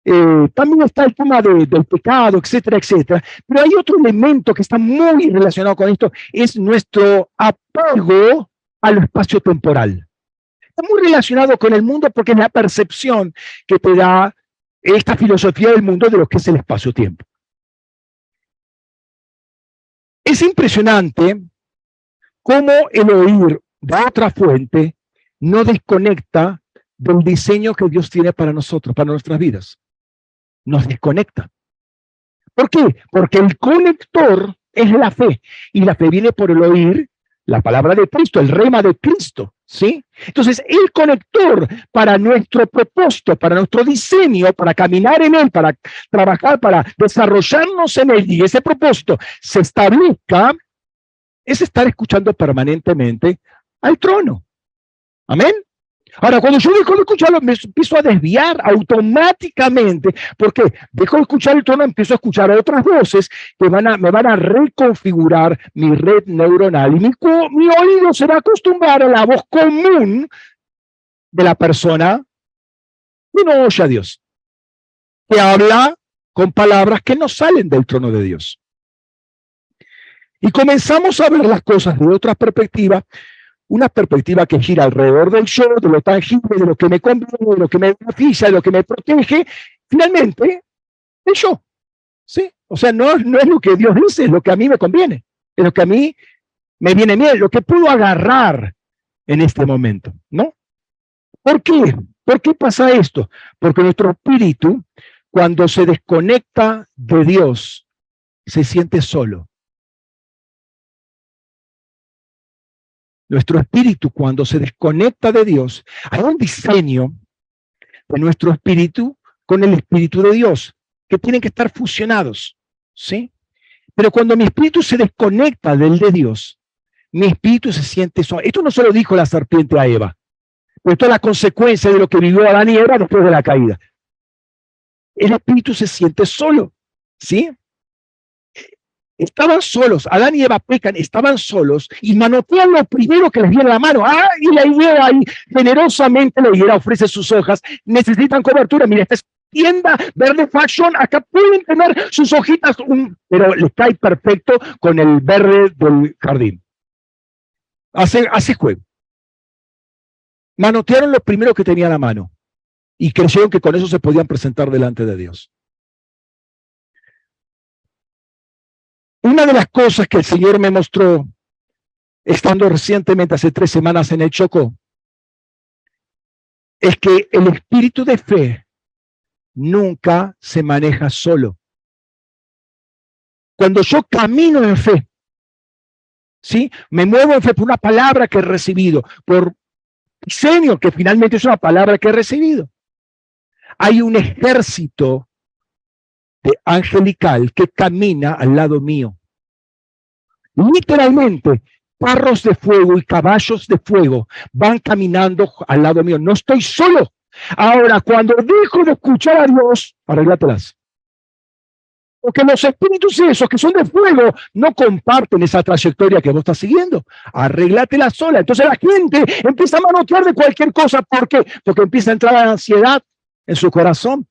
Eh, también está el tema del pecado, etcétera, etcétera. Pero hay otro elemento que está muy relacionado con esto, es nuestro apego al espacio temporal. Está muy relacionado con el mundo porque es la percepción que te da esta filosofía del mundo de lo que es el espacio-tiempo. Es impresionante cómo el oír de otra fuente no desconecta del diseño que Dios tiene para nosotros, para nuestras vidas. Nos desconecta. ¿Por qué? Porque el conector es la fe y la fe viene por el oír la palabra de Cristo, el rema de Cristo, ¿Sí? Entonces, el conector para nuestro propósito, para nuestro diseño, para caminar en él, para trabajar, para desarrollarnos en él y ese propósito se establezca, es estar escuchando permanentemente al trono. Amén. Ahora, cuando yo dejo de escucharlo, me empiezo a desviar automáticamente, porque dejo de escuchar el tono, empiezo a escuchar otras voces que van a, me van a reconfigurar mi red neuronal y mi, mi oído se va a acostumbrar a la voz común de la persona que no oye a Dios, que habla con palabras que no salen del trono de Dios. Y comenzamos a ver las cosas de otra perspectiva una perspectiva que gira alrededor del yo, de lo tangible, de lo que me conviene, de lo que me beneficia, de lo que me protege, finalmente, el yo. ¿Sí? O sea, no, no es lo que Dios dice, es lo que a mí me conviene, es lo que a mí me viene bien, lo que puedo agarrar en este momento, ¿no? ¿Por qué? ¿Por qué pasa esto? Porque nuestro espíritu, cuando se desconecta de Dios, se siente solo. Nuestro espíritu, cuando se desconecta de Dios, hay un diseño de nuestro espíritu con el espíritu de Dios, que tienen que estar fusionados, ¿sí? Pero cuando mi espíritu se desconecta del de Dios, mi espíritu se siente solo. Esto no se lo dijo la serpiente a Eva, esto es la consecuencia de lo que vivió Adán y Eva después de la caída. El espíritu se siente solo, ¿sí? Estaban solos, Adán y Eva pecan, estaban solos y manotean lo primero que les viene la mano. Ah, y la higuera ahí, generosamente la higuera ofrece sus hojas, necesitan cobertura. Mira, esta es tienda verde fashion, acá pueden tener sus hojitas, pero les cae perfecto con el verde del jardín. Hace, hace. Manotearon lo primero que tenía a la mano y creyeron que con eso se podían presentar delante de Dios. Una de las cosas que el Señor me mostró, estando recientemente hace tres semanas en el Chocó, es que el espíritu de fe nunca se maneja solo. Cuando yo camino en fe, ¿sí? Me muevo en fe por una palabra que he recibido, por diseño, que finalmente es una palabra que he recibido. Hay un ejército angelical que camina al lado mío. Literalmente, carros de fuego y caballos de fuego van caminando al lado mío. No estoy solo. Ahora, cuando dejo de escuchar a Dios, arréglatelas. Porque los espíritus esos que son de fuego no comparten esa trayectoria que vos estás siguiendo. Arréglatela sola. Entonces la gente empieza a manotear de cualquier cosa. ¿Por qué? Porque empieza a entrar la ansiedad en su corazón.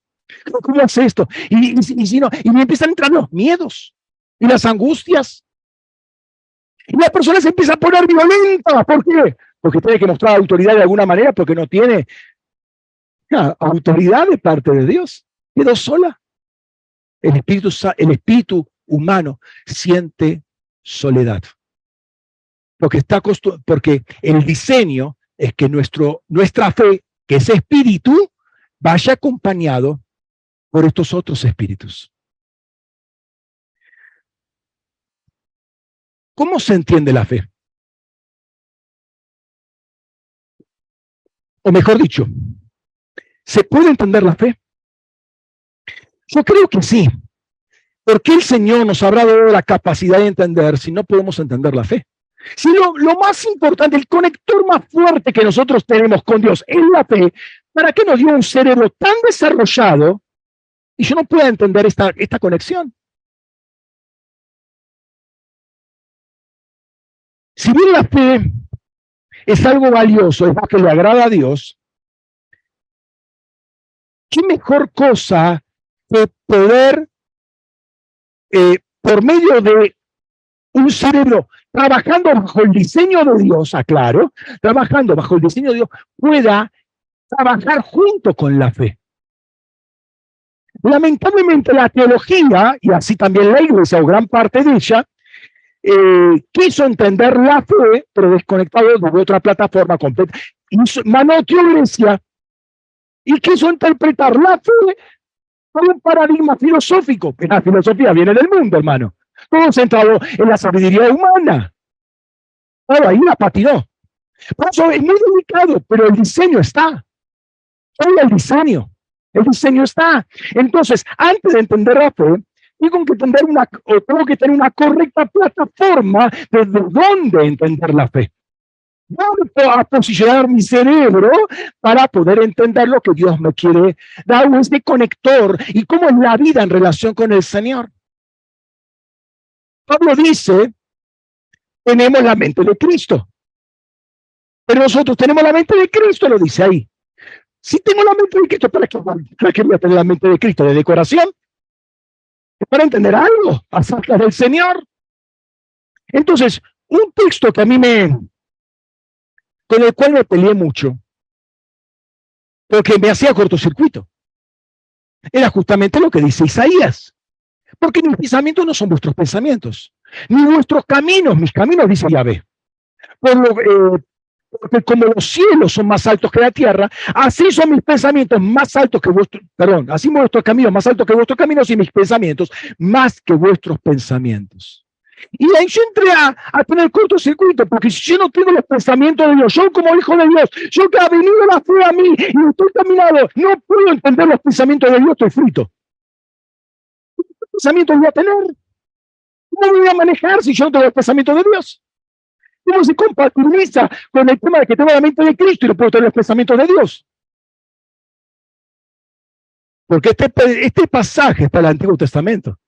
¿Cómo hace esto? Y, y, no, y me empiezan a entrar los miedos y las angustias. Y la persona se empieza a poner violenta. ¿Por qué? Porque tiene que mostrar autoridad de alguna manera, porque no tiene autoridad de parte de Dios. Quedó sola. El espíritu, el espíritu humano siente soledad. Porque, está porque el diseño es que nuestro, nuestra fe, que es espíritu, vaya acompañado por estos otros espíritus. ¿Cómo se entiende la fe? O mejor dicho, ¿se puede entender la fe? Yo creo que sí. ¿Por qué el Señor nos habrá dado la capacidad de entender si no podemos entender la fe? Si lo, lo, más importante, el conector más fuerte que nosotros tenemos con Dios es la fe, ¿para qué nos dio un cerebro tan desarrollado y yo no puedo entender esta, esta conexión. Si bien la fe es algo valioso, es algo que le agrada a Dios, ¿qué mejor cosa que poder, eh, por medio de un cerebro trabajando bajo el diseño de Dios, aclaro, trabajando bajo el diseño de Dios, pueda trabajar junto con la fe? Lamentablemente la teología, y así también la iglesia o gran parte de ella, eh, quiso entender la fe, pero desconectado de otra plataforma completa. Manoteó iglesia y quiso interpretar la fe como un paradigma filosófico, que la filosofía viene del mundo, hermano. Todo centrado en la sabiduría humana. Ahí la patinó. Por eso es muy delicado, pero el diseño está. Solo el diseño. El diseño está. Entonces, antes de entender la fe, tengo que tener una, o que tener una correcta plataforma desde dónde entender la fe. ¿Dónde a posicionar mi cerebro para poder entender lo que Dios me quiere dar, este conector y cómo es la vida en relación con el Señor. Pablo dice, tenemos la mente de Cristo. Pero nosotros tenemos la mente de Cristo, lo dice ahí. Si tengo la mente de Cristo, ¿para qué, para qué voy a tener la mente de Cristo? ¿De decoración? para entender algo acerca del Señor. Entonces, un texto que a mí me, con el cual me peleé mucho, porque me hacía cortocircuito, era justamente lo que dice Isaías. Porque mis pensamientos no son vuestros pensamientos, ni vuestros caminos, mis caminos, dice Yahvé. Por lo, eh, porque como los cielos son más altos que la tierra, así son mis pensamientos más altos que vuestros, perdón, así vuestros caminos más altos que vuestros caminos y mis pensamientos más que vuestros pensamientos. Y ahí yo entré a, a tener cortocircuito, porque si yo no tengo los pensamientos de Dios, yo como hijo de Dios, yo que ha venido la fe a mí y estoy caminando, no puedo entender los pensamientos de Dios, estoy frito. ¿Qué pensamientos voy a tener? ¿Cómo voy a manejar si yo no tengo los pensamientos de Dios? ¿Cómo se compatibiliza con el tema de que tengo la mente de Cristo y no puedo tener los pensamientos de Dios? Porque este, este pasaje está en el Antiguo Testamento.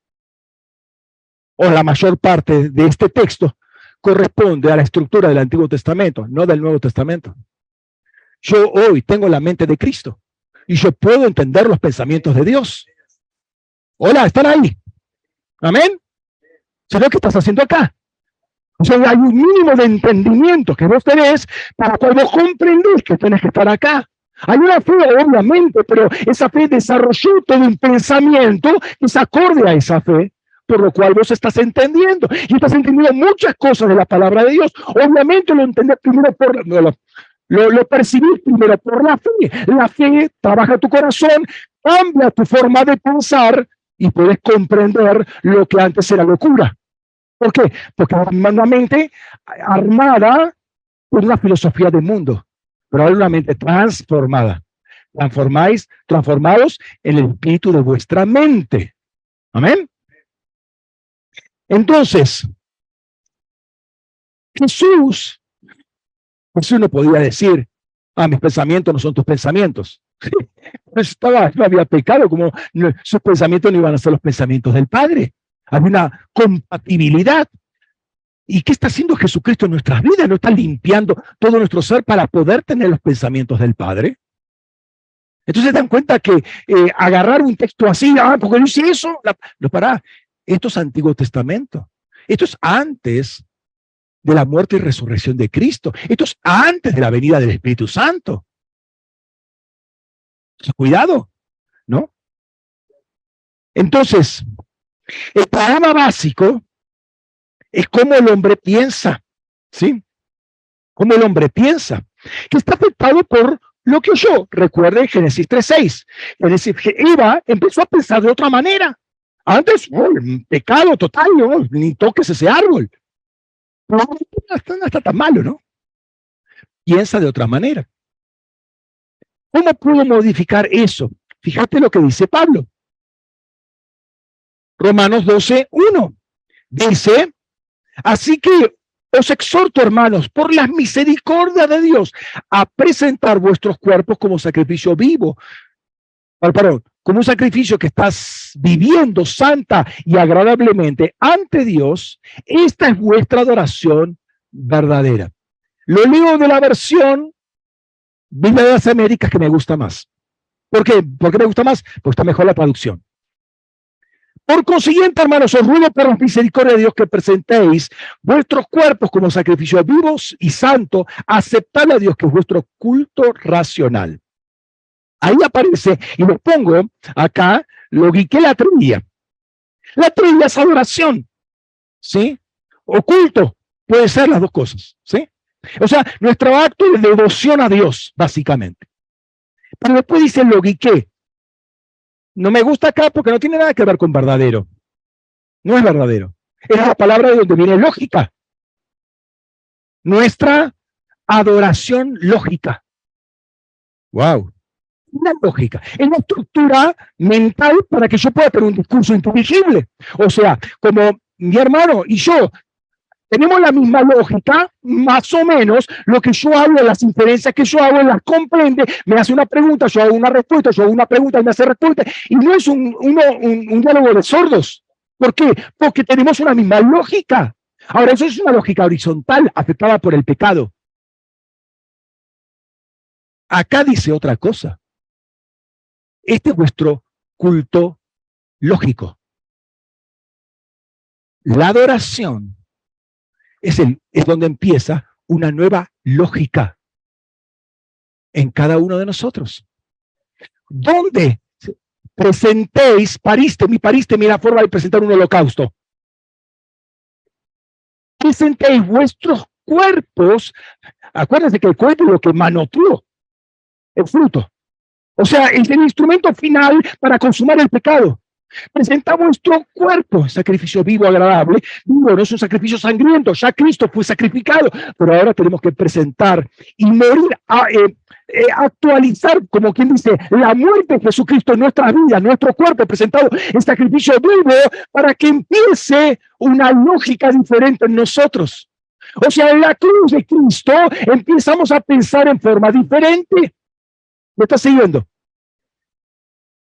O la mayor parte de este texto corresponde a la estructura del Antiguo Testamento, no del Nuevo Testamento. Yo hoy tengo la mente de Cristo y yo puedo entender los pensamientos de Dios. Hola, ¿están ahí? Amén. ¿Sabes qué estás haciendo acá? O sea, hay un mínimo de entendimiento que vos tenés para vos comprendés que tenés que estar acá. Hay una fe, obviamente, pero esa fe desarrolló todo un pensamiento que se acorde a esa fe, por lo cual vos estás entendiendo. Y estás entendiendo muchas cosas de la palabra de Dios. Obviamente lo entendés primero por... Lo, lo, lo percibís primero por la fe. La fe trabaja tu corazón, cambia tu forma de pensar y puedes comprender lo que antes era locura. ¿Por qué? Porque una mente armada por una filosofía del mundo, pero hay una mente transformada. Transformáis, transformados en el espíritu de vuestra mente. Amén. Entonces, Jesús, Jesús no podía decir, ah, mis pensamientos no son tus pensamientos. Estaba, no había pecado, como sus pensamientos no iban a ser los pensamientos del Padre. Hay una compatibilidad. ¿Y qué está haciendo Jesucristo en nuestras vidas? ¿No está limpiando todo nuestro ser para poder tener los pensamientos del Padre? Entonces dan cuenta que eh, agarrar un texto así, ah, porque no hice eso, no para. Esto es Antiguo Testamento. Esto es antes de la muerte y resurrección de Cristo. Esto es antes de la venida del Espíritu Santo. cuidado, ¿no? Entonces, el programa básico es cómo el hombre piensa, ¿sí? Cómo el hombre piensa, que está afectado por lo que oyó. Recuerden Génesis 3.6. Génesis, Eva empezó a pensar de otra manera. Antes, pecado total, ¿no? ni toques ese árbol. No, no está tan malo, ¿no? Piensa de otra manera. ¿Cómo puedo modificar eso? Fíjate lo que dice Pablo. Romanos 12, 1. Dice, así que os exhorto, hermanos, por la misericordia de Dios, a presentar vuestros cuerpos como sacrificio vivo. Perdón, como un sacrificio que estás viviendo santa y agradablemente ante Dios. Esta es vuestra adoración verdadera. Lo leo de la versión Biblia de las Américas que me gusta más. ¿Por qué? ¿Por qué me gusta más? Porque está mejor la traducción. Por consiguiente, hermanos, os ruego por la misericordia de Dios que presentéis vuestros cuerpos como sacrificios vivos y santos, aceptad a Dios que es vuestro culto racional. Ahí aparece, y lo pongo acá, lo que la trilla. La trilla es adoración, ¿sí? Oculto, puede ser las dos cosas, ¿sí? O sea, nuestro acto de devoción a Dios, básicamente. Pero después dice lo que no me gusta acá porque no tiene nada que ver con verdadero. No es verdadero. Es la palabra de donde viene lógica. Nuestra adoración lógica. Wow. Una lógica. Es una estructura mental para que yo pueda tener un discurso inteligible. O sea, como mi hermano y yo tenemos la misma lógica, más o menos, lo que yo hablo, las inferencias que yo hago, las comprende, me hace una pregunta, yo hago una respuesta, yo hago una pregunta y me hace respuesta, y no es un, un diálogo de sordos. ¿Por qué? Porque tenemos una misma lógica. Ahora, eso es una lógica horizontal afectada por el pecado. Acá dice otra cosa. Este es vuestro culto lógico. La adoración es, el, es donde empieza una nueva lógica en cada uno de nosotros. ¿Dónde presentéis, pariste, mi pariste, mira forma de presentar un holocausto. Presentéis vuestros cuerpos, acuérdense que el cuerpo es lo que manoteó el fruto. O sea, es el instrumento final para consumar el pecado. Presenta vuestro cuerpo, sacrificio vivo, agradable. Vivo, no es un sacrificio sangriento, ya Cristo fue sacrificado, pero ahora tenemos que presentar y morir, a, eh, eh, actualizar, como quien dice, la muerte de Jesucristo en nuestra vida, nuestro cuerpo presentado en sacrificio vivo, para que empiece una lógica diferente en nosotros. O sea, en la cruz de Cristo empezamos a pensar en forma diferente. ¿Me está siguiendo?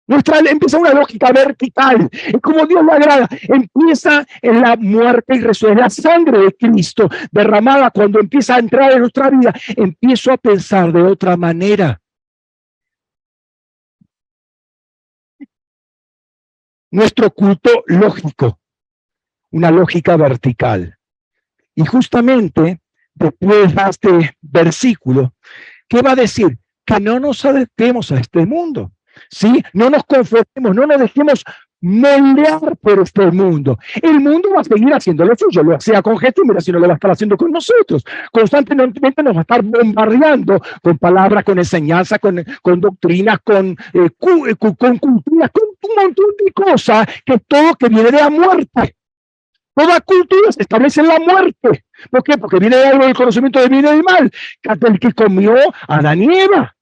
Nuestra empieza una lógica vertical. Es como Dios le agrada. Empieza en la muerte y resuelve la sangre de Cristo derramada cuando empieza a entrar en nuestra vida. Empiezo a pensar de otra manera. Nuestro culto lógico, una lógica vertical. Y justamente después de este versículo, ¿qué va a decir? Que no nos adaptemos a este mundo ¿sí? No nos conformemos, no nos dejemos moldear por este mundo. El mundo va a seguir haciendo lo suyo, lo hacía con gente, mira si no lo va a estar haciendo con nosotros. Constantemente nos va a estar bombardeando con palabras, con enseñanza, con, con doctrinas, con, eh, eh con, culturas, con un montón de cosas, que todo que viene de la muerte. Toda cultura se establece en la muerte. ¿Por qué? Porque viene de algo del conocimiento de bien y de mal. El que comió a la nieva.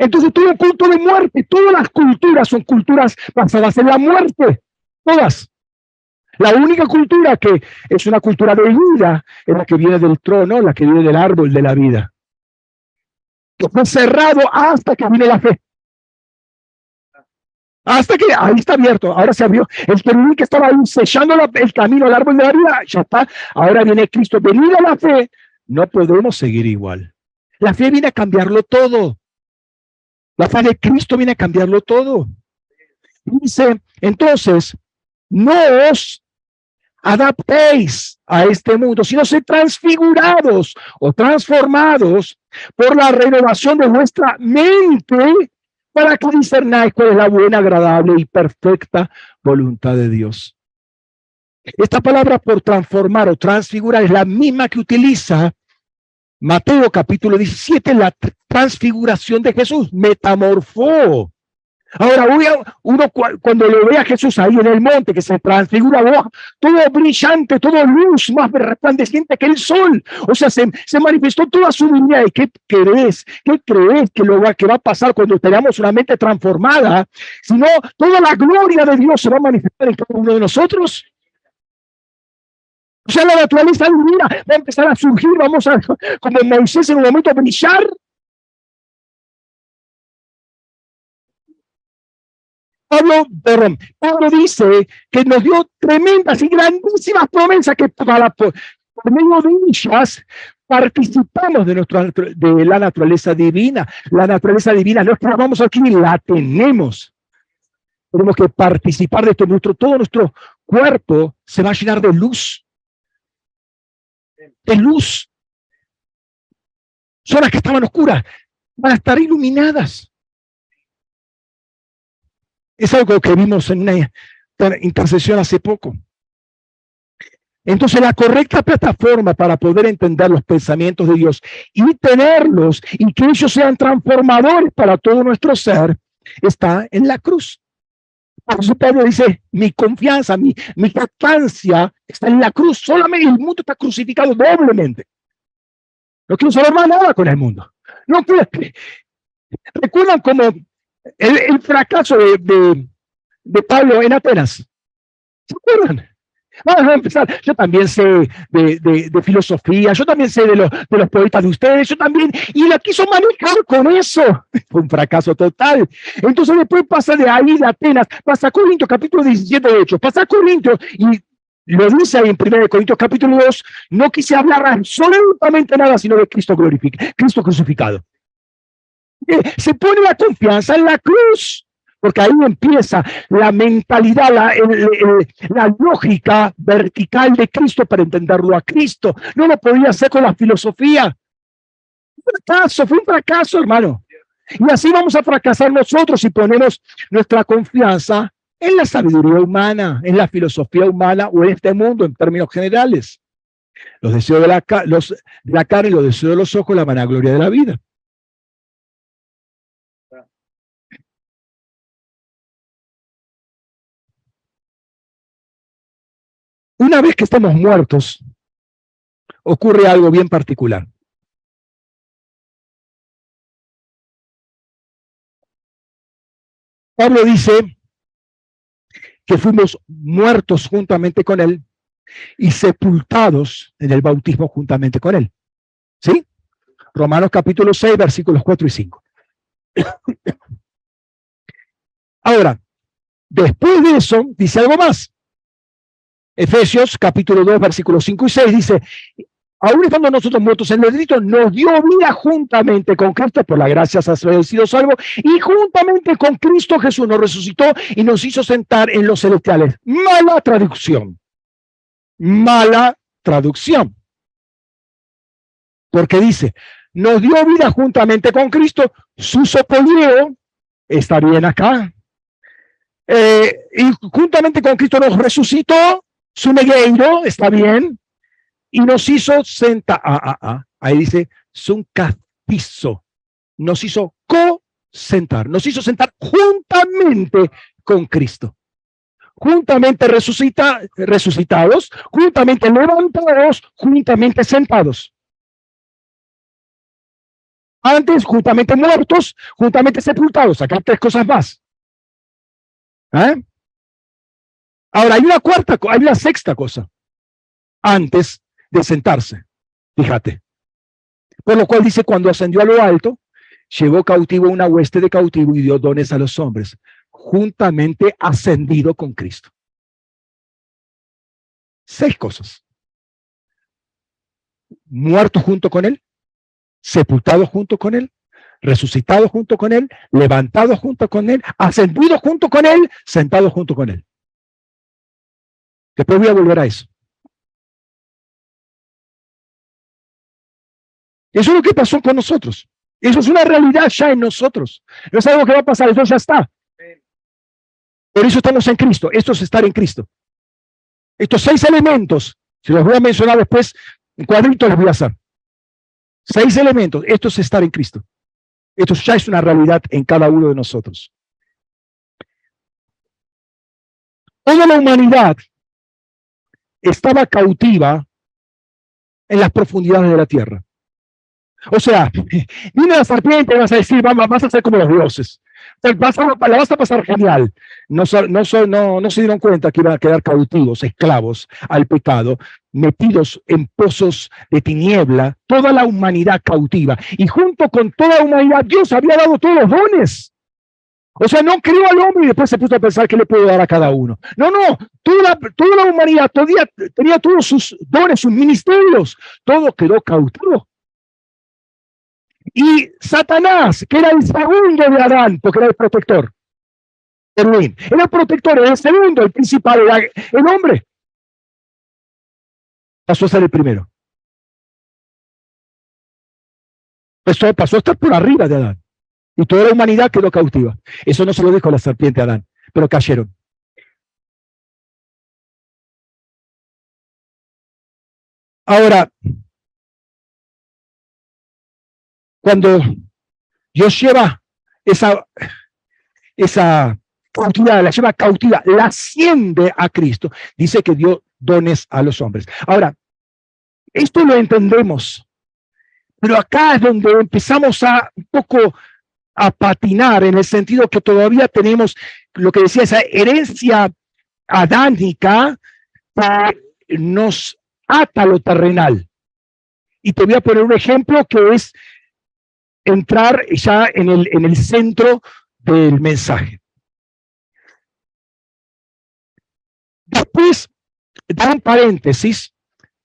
Entonces todo culto de muerte, todas las culturas son culturas basadas en la muerte, todas. La única cultura que es una cultura de vida es la que viene del trono, la que viene del árbol de la vida. Que fue cerrado hasta que viene la fe. Hasta que ahí está abierto, ahora se abrió. El querubín que estaba ahí sellando el camino al árbol de la vida, ya está. Ahora viene Cristo, venida la fe. No podemos seguir igual. La fe viene a cambiarlo todo. La fe de Cristo viene a cambiarlo todo. Dice, entonces, no os adaptéis a este mundo, sino ser transfigurados o transformados por la renovación de vuestra mente para que discernáis cuál es la buena, agradable y perfecta voluntad de Dios. Esta palabra por transformar o transfigurar es la misma que utiliza Mateo capítulo 17, la transfiguración de Jesús, metamorfó. Ahora, uno cuando lo ve a Jesús ahí en el monte, que se transfigura, todo brillante, todo luz, más resplandeciente que el sol. O sea, se, manifestó toda su divinidad. ¿Y qué crees? ¿Qué crees que, lo va, que va a pasar cuando tengamos una mente transformada? Si no, toda la gloria de Dios se va a manifestar en cada uno de nosotros. Sea, la naturaleza divina va a empezar a surgir, vamos a, como Moisés en un momento, a brillar. Pablo, perdón, Pablo dice que nos dio tremendas y grandísimas promesas que para, por medio de ellas participamos de, nuestra, de la naturaleza divina. La naturaleza divina no vamos a adquirir, la tenemos. Tenemos que participar de esto. Nuestro, todo nuestro cuerpo se va a llenar de luz de luz. Zonas que estaban oscuras van a estar iluminadas. Es algo que vimos en una intercesión hace poco. Entonces la correcta plataforma para poder entender los pensamientos de Dios y tenerlos y que ellos sean transformadores para todo nuestro ser está en la cruz. Por eso Pablo dice, mi confianza, mi, mi está en la cruz. Solamente el mundo está crucificado doblemente. No quiero saber más nada con el mundo. No quiero... Recuerdan como el, fracaso de, de, Pablo en Atenas. ¿Se acuerdan? Vamos a empezar. Yo también sé de, de, filosofía, yo también sé de, los, de los poetas de ustedes, yo también. Y la quiso manejar con eso. Fue un fracaso total. Entonces después pasa de ahí de Atenas, pasa a Corintios, capítulo 17 de Hechos, pasa a Corintios y lo dice ahí en 1 Corintios capítulo 2, no quise hablar absolutamente nada sino de Cristo glorificado, Cristo crucificado. Eh, se pone la confianza en la cruz, porque ahí empieza la mentalidad, la, la lógica vertical de Cristo para entenderlo a Cristo. No lo podía hacer con la filosofía. Fracaso, fue un fracaso, hermano. Y así vamos a fracasar nosotros si ponemos nuestra confianza en la sabiduría humana, en la filosofía humana o en este mundo en términos generales. Los deseos de la, los, de la carne los deseos de los ojos, la vanagloria de la vida. Una vez que estamos muertos, ocurre algo bien particular. Pablo dice que fuimos muertos juntamente con Él y sepultados en el bautismo juntamente con Él. ¿Sí? Romanos capítulo 6, versículos 4 y 5. Ahora, después de eso, dice algo más. Efesios capítulo 2, versículos 5 y 6 dice, aún estando nosotros muertos en el delito, nos dio vida juntamente con Cristo, por la gracia has sido salvo, y juntamente con Cristo Jesús nos resucitó y nos hizo sentar en los celestiales. Mala traducción. Mala traducción. Porque dice, nos dio vida juntamente con Cristo, su sopolio está bien acá, eh, y juntamente con Cristo nos resucitó, su negueiro está bien, y nos hizo sentar, ah, ah, ah, ahí dice, un castizo, nos hizo co-sentar, nos hizo sentar juntamente con Cristo. Juntamente resucita, resucitados, juntamente levantados, juntamente sentados. Antes, juntamente muertos, juntamente sepultados. Acá tres cosas más. ¿Eh? Ahora, hay una cuarta, hay una sexta cosa. Antes de sentarse. Fíjate. Por lo cual dice, cuando ascendió a lo alto, llevó cautivo una hueste de cautivo y dio dones a los hombres, juntamente ascendido con Cristo. Seis cosas. Muerto junto con él, sepultado junto con él, resucitado junto con él, levantado junto con él, ascendido junto con él, sentado junto con él. Después voy a volver a eso. Eso es lo que pasó con nosotros. Eso es una realidad ya en nosotros. No es algo que va a pasar, eso ya está. Por eso estamos en Cristo. Esto es estar en Cristo. Estos seis elementos, si los voy a mencionar después, en cuadritos les voy a hacer. Seis elementos. Esto es estar en Cristo. Esto ya es una realidad en cada uno de nosotros. Toda la humanidad estaba cautiva en las profundidades de la tierra. O sea, viene la serpiente y vas a decir, vas a ser como los dioses. Vas a, la vas a pasar genial. No, no, no, no se dieron cuenta que iban a quedar cautivos, esclavos al pecado, metidos en pozos de tiniebla, toda la humanidad cautiva. Y junto con toda la humanidad, Dios había dado todos los dones. O sea, no crió al hombre y después se puso a pensar qué le puedo dar a cada uno. No, no, toda toda la humanidad todavía tenía todos sus dones, sus ministerios. Todo quedó cautivo. Y Satanás, que era el segundo de Adán, porque era el protector. Era el protector, era el segundo, el principal el hombre. Pasó a ser el primero. Pasó, pasó a estar por arriba de Adán. Y toda la humanidad quedó cautiva. Eso no se lo dijo la serpiente a Adán, pero cayeron. Ahora, cuando Dios lleva esa, esa cautiva, la lleva cautiva, la asciende a Cristo, dice que dio dones a los hombres. Ahora, esto lo entendemos Pero acá es donde empezamos a un poco a patinar en el sentido que todavía tenemos lo que decía esa herencia adánica que nos ata lo terrenal. Y te voy a poner un ejemplo que es entrar ya en el, en el centro del mensaje. Después da un paréntesis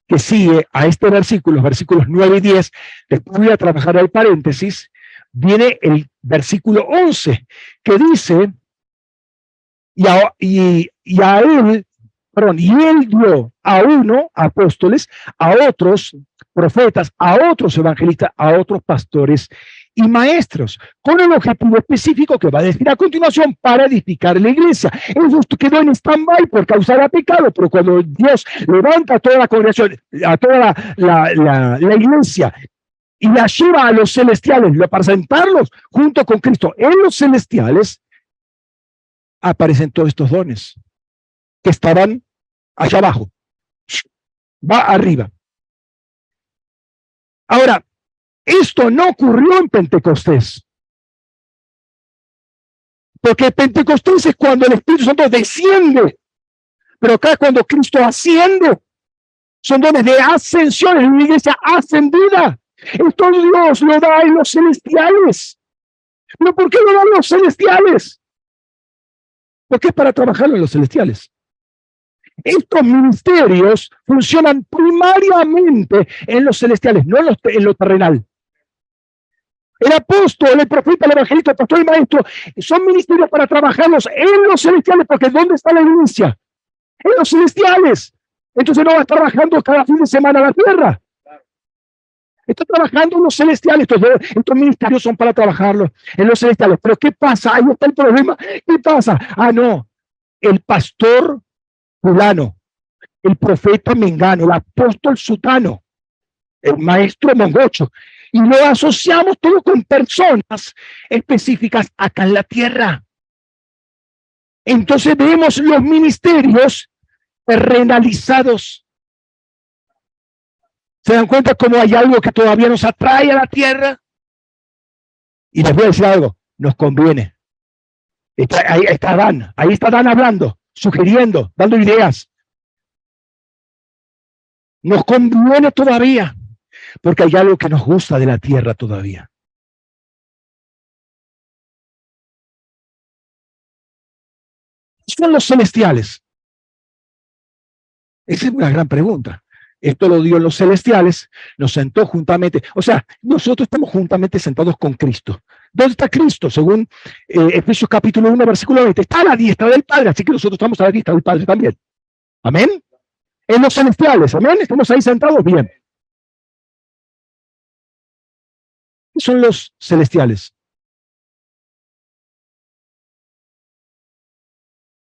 que sigue a este versículo, los versículos 9 y 10, después voy a trabajar el paréntesis, viene el versículo 11, que dice, y a, y, a él, perdón, y él dio a uno, apóstoles, a otros profetas, a otros evangelistas, a otros pastores y maestros, con el objetivo específico que va a decir a continuación para edificar la iglesia. Eso quedó en stand-by por causar pecado, pero cuando Dios levanta a toda la congregación, a toda la, la, iglesia, y la lleva a los celestiales para sentarlos junto con Cristo en los celestiales, aparecen todos estos dones que estaban allá abajo. Va arriba. Ahora, esto no ocurrió en Pentecostés. Porque Pentecostés es cuando el Espíritu Santo desciende. Pero acá cuando Cristo asciende, son dones de ascensión, en una iglesia ascendida. Esto Dios lo da en los celestiales. ¿Pero por qué lo dan los celestiales? Porque es para trabajar en los celestiales. Estos ministerios funcionan primariamente en los celestiales, no en, en lo terrenal. El apóstol, el profeta, el evangelista, el pastor y maestro son ministerios para trabajarlos en los celestiales, porque ¿dónde está la iglesia? En los celestiales. Entonces no va trabajando cada fin de semana la tierra. Está trabajando en los celestiales. Estos, estos ministerios son para trabajarlos en los celestiales. Pero ¿qué pasa? Ahí está el problema. ¿Qué pasa? Ah, no. El pastor fulano, el profeta mengano, el apóstol sutano, el maestro mongocho, y lo asociamos todo con personas específicas acá en la tierra. Entonces vemos los ministerios terrenalizados. ¿Se dan cuenta cómo hay algo que todavía nos atrae a la tierra? Y les voy a decir algo, nos conviene. ahí está ahí está hablando, sugiriendo, dando ideas. Nos conviene todavía porque hay algo que nos gusta de la tierra todavía. Son los celestiales. Esa es una gran pregunta. Esto lo dio los celestiales, nos sentó juntamente. O sea, nosotros estamos juntamente sentados con Cristo. ¿Dónde está Cristo? Según eh, Efesios capítulo 1, versículo 20. Está a la diestra del Padre, así que nosotros estamos a la diestra del Padre también. Amén. En los celestiales, amén. Estamos ahí sentados bien. son los celestiales?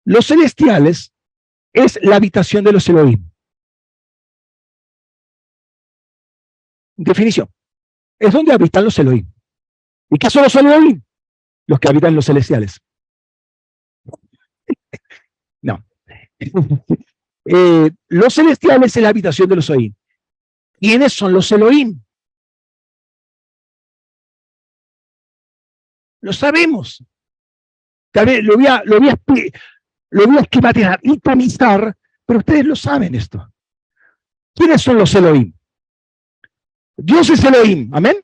Los celestiales es la habitación de los Elohim. Definición. Es donde habitan los Elohim. ¿Y qué son los Elohim? Los que habitan los celestiales. no. Eh, los celestiales es la habitación de los Elohim. ¿Quiénes son los Elohim? Lo sabemos. Vez lo voy a, lo voy a, lo voy a esquematizar y tamizar, pero ustedes lo saben esto. ¿Quiénes son los Elohim? Dios es Elohim, amén.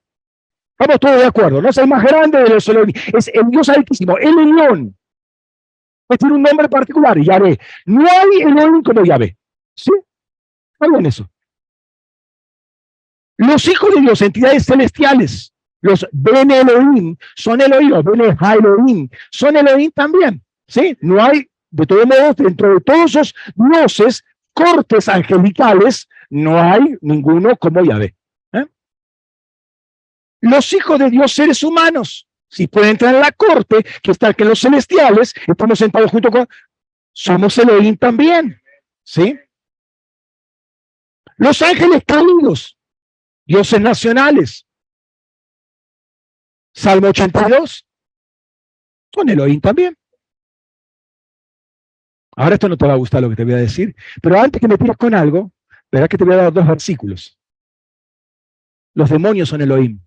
Estamos todos de acuerdo, no es el más grande de los Elohim, es el Dios altísimo, el Elión. Es tiene un nombre particular, Yahvé. No hay Elohim como Yahvé. ¿Sí? en eso. Los hijos de Dios, entidades celestiales, los Ben Elohim son Elohim, los Ben Elohim son Elohim también. ¿sí? No hay, de todos modos, dentro de todos esos dioses, cortes angelicales, no hay ninguno como Yahvé. Los hijos de Dios, seres humanos, si pueden entrar en la corte, que está que los celestiales, estamos sentados junto con, somos Elohim también. ¿Sí? Los ángeles caídos, dioses nacionales, Salmo 82. Con Elohim también. Ahora esto no te va a gustar lo que te voy a decir, pero antes que me tires con algo, verás que te voy a dar dos versículos. Los demonios son Elohim.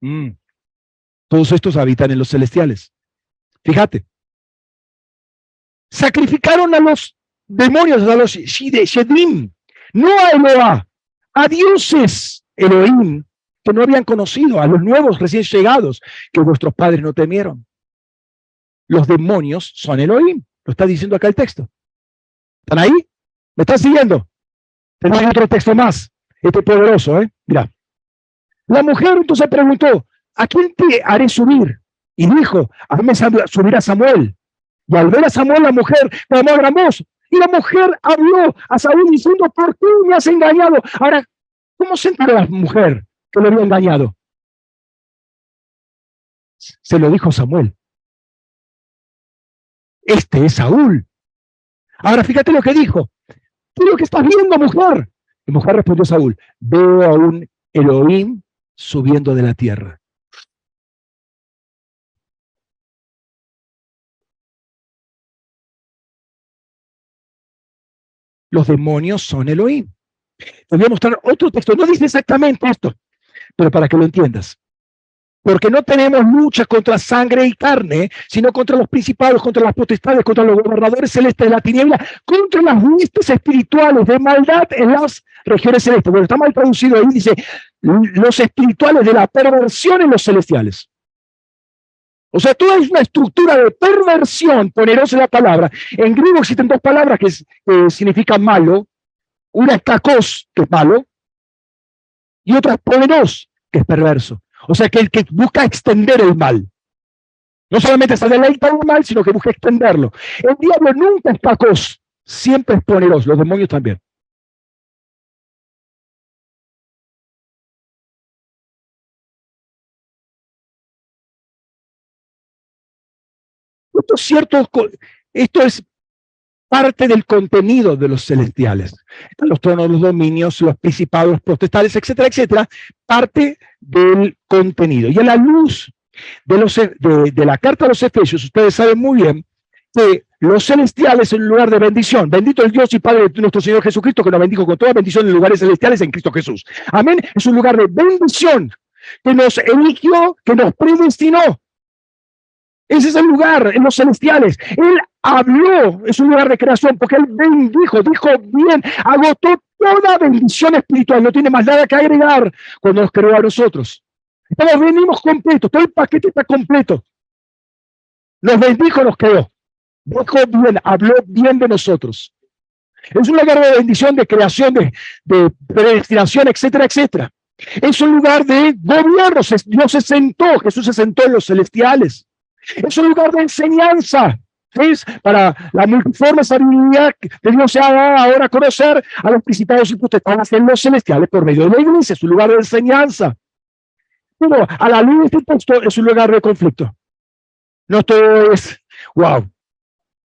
Mm. Todos estos habitan en los celestiales. Fíjate. Sacrificaron a los demonios, a los Shedim, no a Eloah, a dioses Elohim que no habían conocido, a los nuevos recién llegados que vuestros padres no temieron. Los demonios son Elohim, lo está diciendo acá el texto. ¿Están ahí? ¿Me están siguiendo? Tenemos otro texto más, este poderoso, ¿eh? Mira. La mujer entonces preguntó, ¿a quién te haré subir? Y dijo, hazme subir a Samuel. Y al ver a Samuel, la mujer clamó a gran voz. Y la mujer habló a Saúl diciendo, ¿por qué me has engañado? Ahora, ¿cómo se enteró la mujer que lo había engañado? Se lo dijo Samuel. Este es Saúl. Ahora fíjate lo que dijo. ¿Qué es lo que estás viendo, mujer? Y mujer respondió a Saúl, veo a un Elohim subiendo de la tierra. Los demonios son Elohim. Te voy a mostrar otro texto. No dice exactamente esto, pero para que lo entiendas. Porque no tenemos lucha contra sangre y carne, sino contra los principados, contra las potestades, contra los gobernadores celestes de la tiniebla, contra las huestes espirituales de maldad en las regiones celestes. Bueno, está mal traducido ahí, dice los espirituales de la perversión en los celestiales. O sea, toda es una estructura de perversión, poneros en la palabra. En griego existen dos palabras que, significan malo. Una es kakos, que es malo, y otra es poneros, que es perverso. O sea, que el que busca extender el mal. No solamente se deleita el mal, sino que busca extenderlo. El diablo nunca es kakos, siempre es poneros, los demonios también. Esto es cierto, esto es parte del contenido de los celestiales. los tronos, los dominios, los principados, los potestades, etcétera, etcétera, parte del contenido. Y a la luz de, los, de, la carta a los Efesios, ustedes saben muy bien que los celestiales un lugar de bendición. Bendito el Dios y Padre de nuestro Señor Jesucristo, que nos bendijo con toda bendición en lugares celestiales en Cristo Jesús. Amén. Es un lugar de bendición que nos eligió, que nos predestinó ese es el lugar en los celestiales. Él habló, es un lugar de creación, porque él bendijo, dijo bien, agotó toda bendición espiritual, no tiene más nada que agregar cuando nos creó a nosotros. Todos venimos completos, todo el paquete está completo. Nos bendijo, nos creó. Dijo bien, habló bien de nosotros. Es un lugar de bendición, de creación, de, de predestinación, etcétera, etcétera. Es un lugar de gobierno. Dios se sentó, Jesús se sentó en los celestiales. Es un lugar de enseñanza. Es para la multiforme sabiduría que Dios se haga ahora conocer a los principados y potestades en los celestiales por medio de la iglesia. Es un lugar de enseñanza. Pero a la luz de este texto es un lugar de conflicto. No todo es, wow,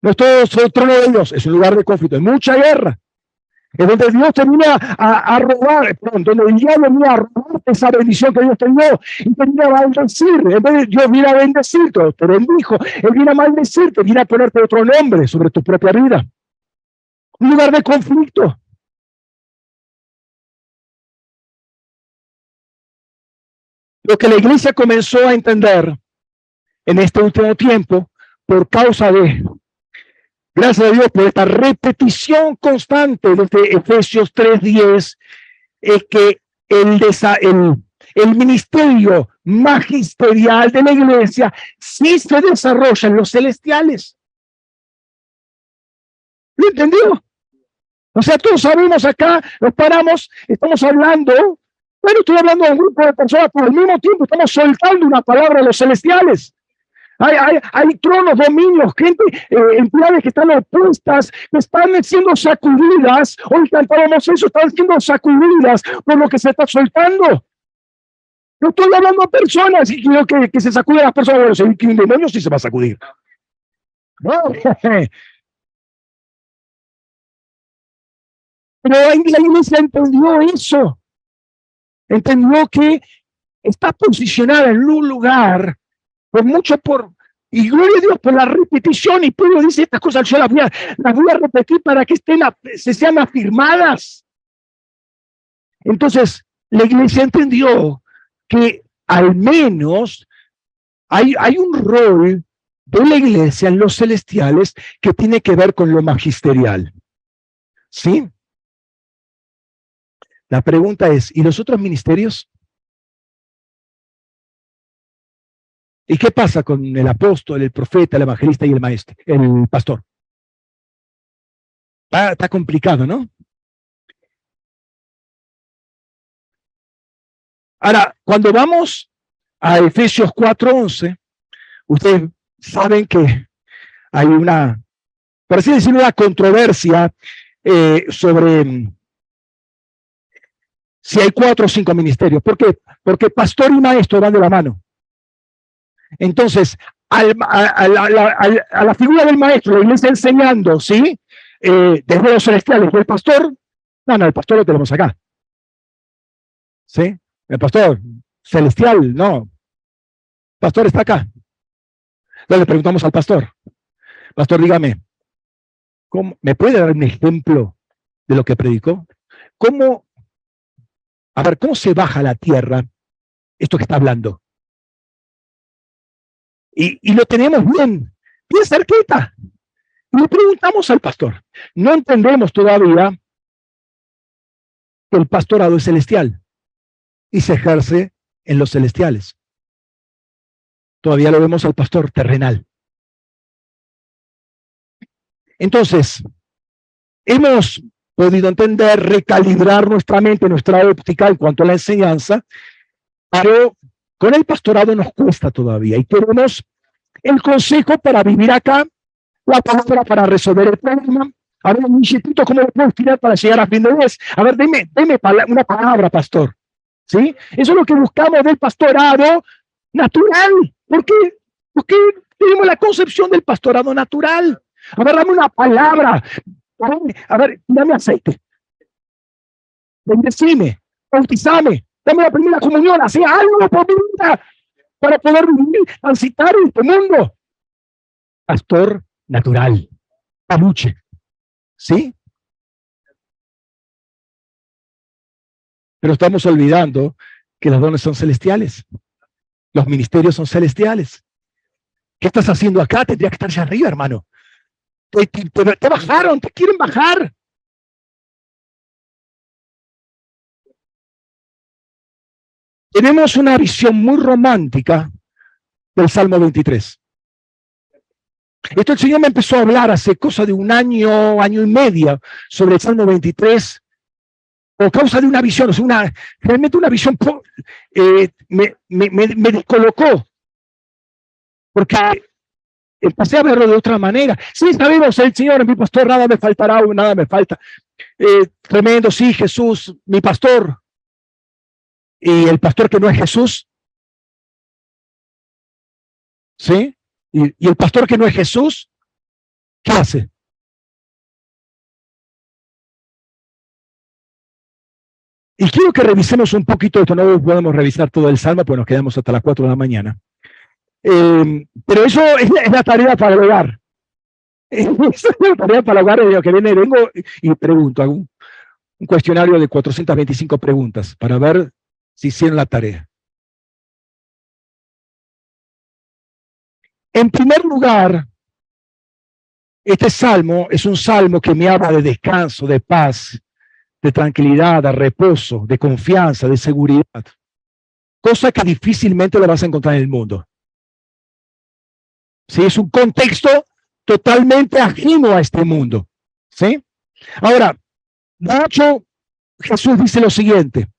no todo es trono de Dios, es un lugar de conflicto. Hay mucha guerra, es donde Dios termina a, a robar, perdón, donde diablo viene a robar esa bendición que Dios te dio y termina a bendecir. En vez de Dios viene a bendecirte, te bendijo, Él viene a maldecirte, viene a ponerte otro nombre sobre tu propia vida. Un lugar de conflicto. Lo que la iglesia comenzó a entender en este último tiempo, por causa de Gracias a Dios por esta repetición constante desde Efesios 3.10, es que el, el, el ministerio magisterial de la iglesia sí se desarrolla en los celestiales. ¿Lo entendió? O sea, todos sabemos acá, nos paramos, estamos hablando, bueno, estoy hablando de un grupo de personas, pero al mismo tiempo estamos soltando una palabra a los celestiales. Hay, tronos, dominios, gente, eh, entidades que están opuestas, que están siendo sacudidas. Hoy cantábamos eso, están siendo sacudidas por lo que se está soltando. No estoy hablando a personas y quiero que, se sacude las personas. Bueno, si un demonio sí se va a sacudir. No. Pero la iglesia entendió eso. Entendió que está posicionada en un lugar pues mucho por Y gloria a Dios por la repetición. Y Pedro dice, estas cosas yo las voy a, las voy a repetir para que estén, se sean afirmadas. Entonces, la iglesia entendió que al menos hay, hay un rol de la iglesia en los celestiales que tiene que ver con lo magisterial. ¿Sí? La pregunta es, ¿y los otros ministerios? ¿Y qué pasa con el apóstol, el profeta, el evangelista y el maestro, el pastor? está complicado, ¿no? Ahora, cuando vamos a Efesios 4.11, ustedes saben que hay una, por así decirlo, una controversia eh, sobre mm, si hay cuatro o cinco ministerios. ¿Por qué? Porque pastor y maestro van de la mano. Entonces, a, la, figura del maestro, la iglesia enseñando, ¿sí? Eh, desde los celestiales, el pastor, no, no, el pastor lo tenemos acá. ¿Sí? El pastor celestial, no. Pastor está acá. Entonces le preguntamos al pastor. Pastor, dígame, ¿cómo, ¿me puede dar un ejemplo de lo que predicó? ¿Cómo, a ver, cómo se baja la tierra esto que está hablando? Y, lo tenemos bien, bien cerquita. Y le preguntamos al pastor. No entendemos todavía que el pastorado es celestial y se ejerce en los celestiales. Todavía lo vemos al pastor terrenal. Entonces, hemos podido entender, recalibrar nuestra mente, nuestra óptica en cuanto a la enseñanza, pero con el pastorado nos cuesta todavía y tenemos el consejo para vivir acá, la palabra para resolver el problema. A ver, instituto, ¿cómo lo puedo tirar para llegar a fin de mes? A ver, deme, deme una palabra, pastor. ¿Sí? Eso es lo que buscamos del pastorado natural. ¿Por qué? Porque tenemos la concepción del pastorado natural. A ver, dame una palabra. A ver, dame aceite. Bendecime, bautizame, dame la primera comunión, hacía algo por mi vida para poder transitar este mundo. Pastor natural, paluche. ¿Sí? Pero estamos olvidando que los dones son celestiales. Los ministerios son celestiales. ¿Qué estás haciendo acá? Tendría que estar allá arriba, hermano. Te, bajaron, te quieren bajar. Tenemos una visión muy romántica del Salmo 23. Esto el Señor me empezó a hablar hace cosa de un año, año y medio, sobre el Salmo 23, o causa de una visión, o sea, una, realmente una visión eh, me, me, me, descolocó, porque empecé a verlo de otra manera. Sí, sabemos, el Señor, mi pastor, nada me faltará, nada me falta. Eh, tremendo, sí, Jesús, mi pastor. Y el pastor que no es Jesús. ¿Sí? Y, el pastor que no es Jesús, ¿qué hace? Y quiero que revisemos un poquito esto, no podemos revisar todo el Salmo, pues nos quedamos hasta las 4 de la mañana. Eh, pero eso es la, tarea para el es la tarea para el hogar lo que viene. Vengo y pregunto, hago un, un cuestionario de 425 preguntas para ver si hicieron la tarea. En primer lugar, este salmo es un salmo que me habla de descanso, de paz, de tranquilidad, de reposo, de confianza, de seguridad. Cosa que difícilmente la vas a encontrar en el mundo. ¿Sí? Es un contexto totalmente ajeno a este mundo. ¿Sí? Ahora, Nacho, Jesús dice lo siguiente.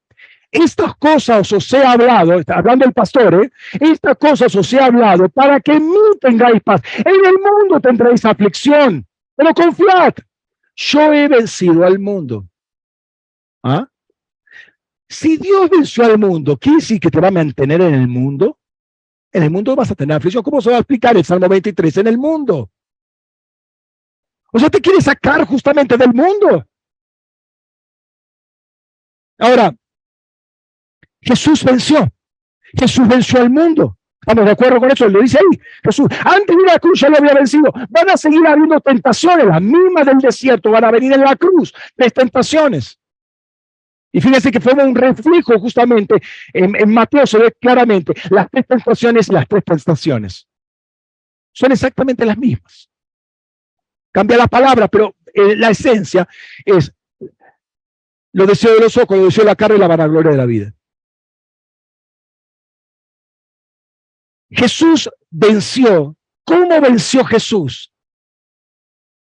Estas cosas os he hablado, está hablando el pastor, ¿eh? estas cosas os he hablado para que en mí tengáis paz. En el mundo tendréis aflicción, pero confiad, yo he vencido al mundo. ¿Ah? Si Dios venció al mundo, ¿quiere decir que te va a mantener en el mundo? En el mundo vas a tener aflicción. ¿Cómo se va a explicar el Salmo 23? En el mundo. O sea, te quiere sacar justamente del mundo. Ahora, Jesús venció. Jesús venció al mundo. ¿Estamos de acuerdo con eso? Lo dice ahí Jesús. Antes de la cruz ya lo había vencido. Van a seguir habiendo tentaciones, las mismas del desierto. Van a venir en la cruz, las tentaciones. Y fíjense que fue un reflejo justamente, en, Mateo se ve claramente, las tres tentaciones y las tres tentaciones. Son exactamente las mismas. Cambia la palabra, pero eh, la esencia es lo deseo de los ojos, lo deseo de la carne y la vanagloria de la vida. Jesús venció. ¿Cómo venció Jesús?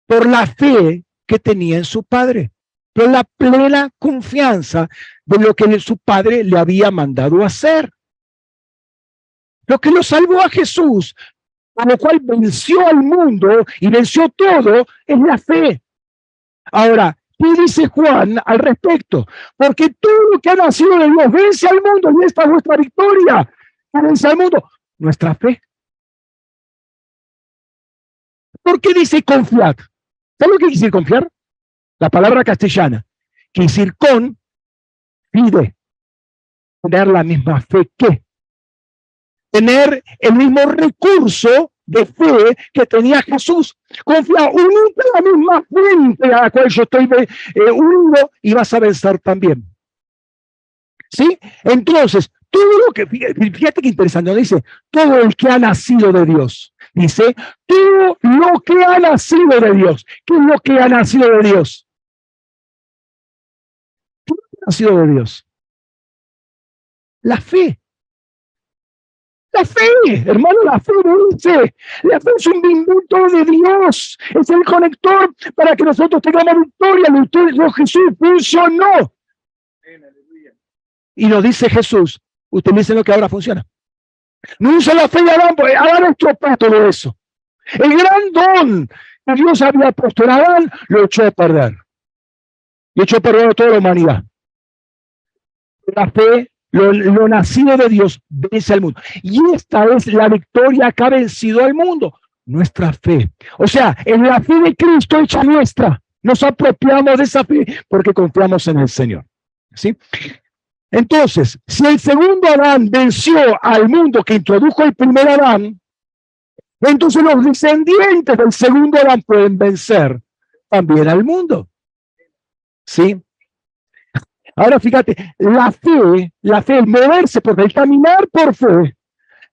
Por la fe que tenía en su Padre, por la plena confianza de lo que su Padre le había mandado hacer. Lo que lo salvó a Jesús, por lo cual venció al mundo y venció todo, es la fe. Ahora, ¿qué dice Juan al respecto? Porque todo lo que ha nacido de Dios vence al mundo y esta es nuestra victoria. Vence al mundo nuestra fe. ¿Por qué dice confiar? ¿Sabe lo que quiere decir confiar? La palabra castellana. Quiere decir con, pide, tener la misma fe que, tener el mismo recurso de fe que tenía Jesús. Confía, unite la misma fuente a la cual yo estoy eh, unido y vas a vencer también. ¿Sí? Entonces, todo lo que, fíjate que interesante, dice, todo el que ha nacido de Dios. Dice, todo lo que ha nacido de Dios. ¿Qué es lo que ha nacido de Dios? ¿Qué ha nacido de Dios? La fe. La fe, hermano, la fe dice. La fe es un minuto de Dios. Es el conector para que nosotros tengamos victoria. Lo Jesús funcionó. Y nos dice Jesús, utilicen lo que ahora funciona. No usa la fe de Adán, porque Adán estropeó todo eso. El gran don que Dios había puesto Adán lo echó a perder. Y echó a perder a toda la humanidad. La fe, lo, lo nacido de Dios, vence al mundo. Y esta es la victoria que ha vencido al mundo. Nuestra fe. O sea, en la fe de Cristo hecha nuestra. Nos apropiamos de esa fe porque confiamos en el Señor. ¿Sí? Entonces, si el segundo Adán venció al mundo que introdujo el primer Adán, entonces los descendientes del segundo Adán pueden vencer también al mundo. ¿Sí? Ahora fíjate, la fe, la fe, el moverse por el caminar por fe,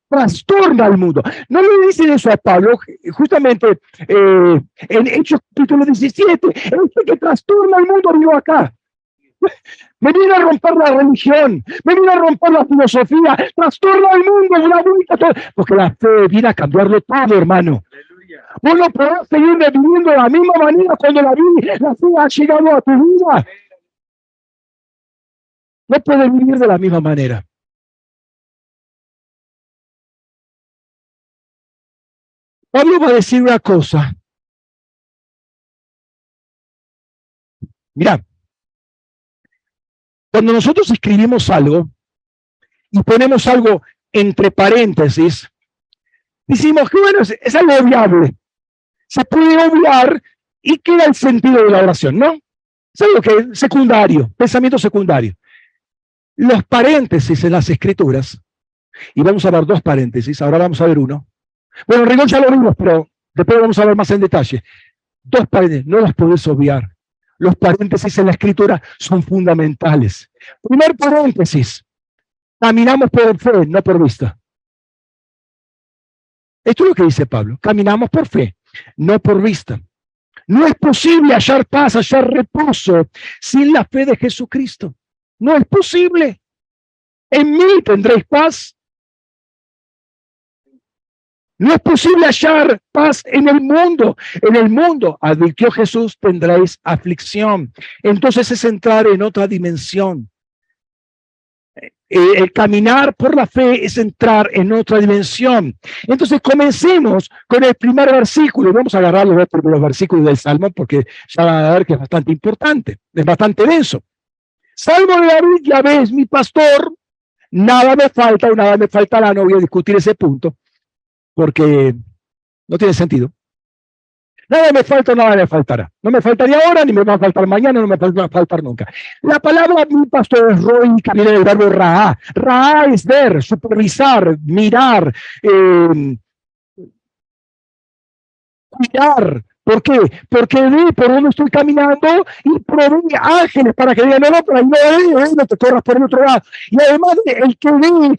trastorna al mundo. No le dicen eso a Pablo, justamente eh, en Hechos capítulo 17, este que trastorna al mundo vino acá. Me viene a romper la religión, me viene a romper la filosofía, trastorna el mundo, una todo. Porque la fe viene a cambiarlo todo, hermano. Vos no podés seguir viviendo de la misma manera cuando la, vida, la fe ha llegado a tu vida. No puedes vivir de la misma manera. Pablo va a decir una cosa. Mira, cuando nosotros escribimos algo y ponemos algo entre paréntesis, decimos que bueno, es, algo obviable. Se puede obviar y queda el sentido de la oración, ¿no? Es algo que es secundario, pensamiento secundario. Los paréntesis en las escrituras, y vamos a ver dos paréntesis, ahora vamos a ver uno. Bueno, rigor ya lo vimos, pero después vamos a ver más en detalle. Dos paréntesis, no las podés obviar los paréntesis en la escritura son fundamentales. Primer paréntesis, caminamos por fe, no por vista. Esto es lo que dice Pablo, caminamos por fe, no por vista. No es posible hallar paz, hallar reposo sin la fe de Jesucristo. No es posible. En mí tendréis paz no es posible hallar paz en el mundo. En el mundo, advirtió Jesús, tendréis aflicción. Entonces es entrar en otra dimensión. El caminar por la fe es entrar en otra dimensión. Entonces comencemos con el primer versículo. Vamos a agarrar los versículos del Salmo porque ya van a ver que es bastante importante, es bastante denso. Salmo de David, ya ves, mi pastor, nada me falta o nada me faltará, no voy a discutir ese punto porque no tiene sentido. Nada me falta, nada me faltará. No me faltaría ahora, ni me va a faltar mañana, no me va a faltar nunca. La palabra mi pastor es Roy, que viene del verbo Ra. Ra es ver, supervisar, mirar, eh, cuidar. ¿Por qué? Porque ve por dónde estoy caminando y provee ángeles para que digan, no, no, no, no, no te corras por el otro lado. Y además, el que ve,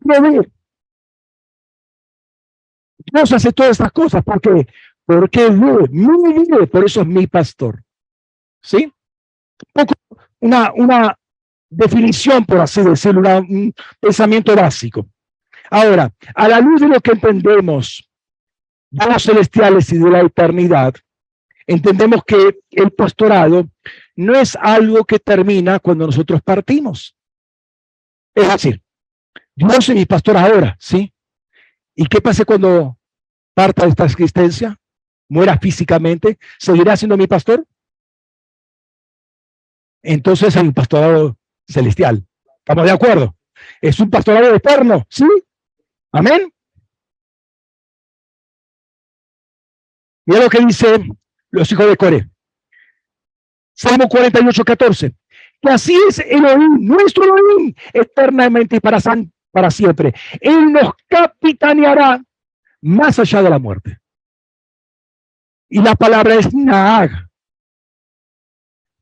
provee. Dios hace todas estas cosas. ¿Por qué? Porque ve, muy ve, por eso es mi pastor. ¿Sí? una, una definición, por así decirlo, un pensamiento básico. Ahora, a la luz de lo que entendemos de los celestiales y de la eternidad, entendemos que el pastorado no es algo que termina cuando nosotros partimos. Es decir, Dios es mi pastor ahora, ¿sí? ¿Y qué pasa cuando parta de esta existencia? Muera físicamente, ¿seguirá siendo mi pastor? Entonces es un pastorado celestial. ¿Estamos de acuerdo? Es un pastorado eterno, ¿sí? Amén. Mira lo que dice los hijos de Core. Salmo 48, 14. Que así es Elohim, nuestro Elohim, eternamente y para, para siempre. Él nos capitaneará más allá de la muerte. Y la palabra es Naag.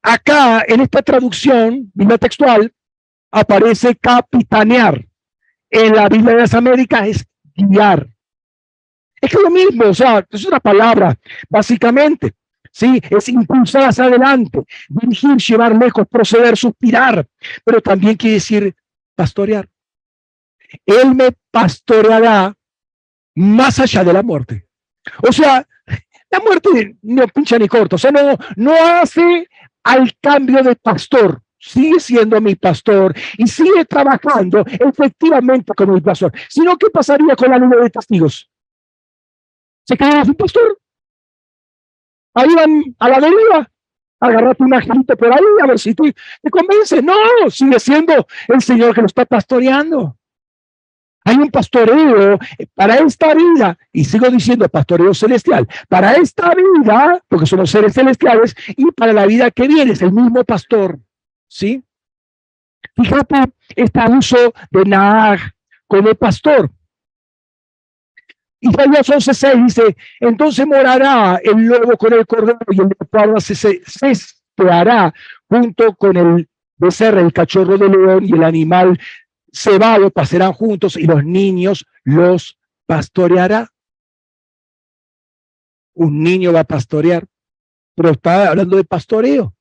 Acá, en esta traducción, Biblia textual, aparece capitanear. En la Biblia de las Américas es guiar. Es que lo mismo, o sea, es una palabra, básicamente. Sí, es impulsar hacia adelante, dirigir, llevar lejos, proceder, suspirar, pero también quiere decir pastorear. Él me pastoreará más allá de la muerte. O sea, la muerte no pincha ni corto, o sea, no, no hace al cambio de pastor, sigue siendo mi pastor y sigue trabajando efectivamente como mi pastor. Sino, ¿qué pasaría con la nube de testigos? se queda sin pastor. Ahí van a la deriva. Agarrate un angelito por ahí a ver si tú te convences. No, sigue siendo el Señor que lo está pastoreando. Hay un pastoreo para esta vida, y sigo diciendo pastoreo celestial, para esta vida, porque son los seres celestiales, y para la vida que viene, es el mismo pastor. ¿Sí? Fíjate este uso de Naag como pastor. Isaías 11:6 dice, entonces morará el lobo con el cordero y el leopardo se, hará junto con el becerro, el cachorro de león y el animal cebado pasarán juntos y los niños los pastoreará. Un niño va a pastorear, pero está hablando de pastoreo.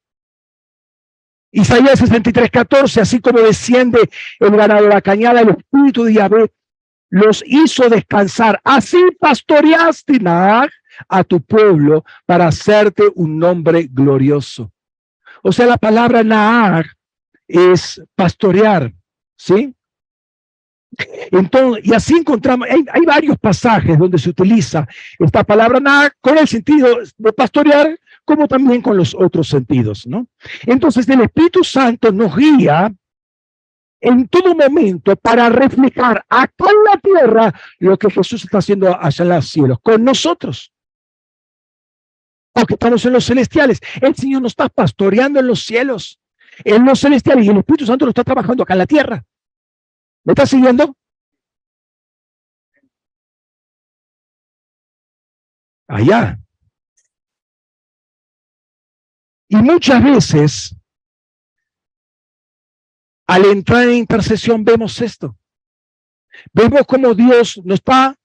Isaías 63:14, así como desciende el ganado de la cañada, el espíritu de Yahvé los hizo descansar. Así pastoreaste a tu pueblo para hacerte un nombre glorioso. O sea, la palabra Naag es pastorear, ¿sí? Entonces, y así encontramos, hay, hay, varios pasajes donde se utiliza esta palabra Naag con el sentido de pastorear, como también con los otros sentidos, ¿no? Entonces, el Espíritu Santo nos guía en todo momento para reflejar acá en la tierra lo que Jesús está haciendo allá en los cielos, con nosotros. Porque estamos en los celestiales. El Señor nos está pastoreando en los cielos, en los celestiales, y el Espíritu Santo lo está trabajando acá en la tierra. ¿Me está siguiendo? Allá. Y muchas veces al entrar en intercesión vemos esto. Vemos cómo Dios nos está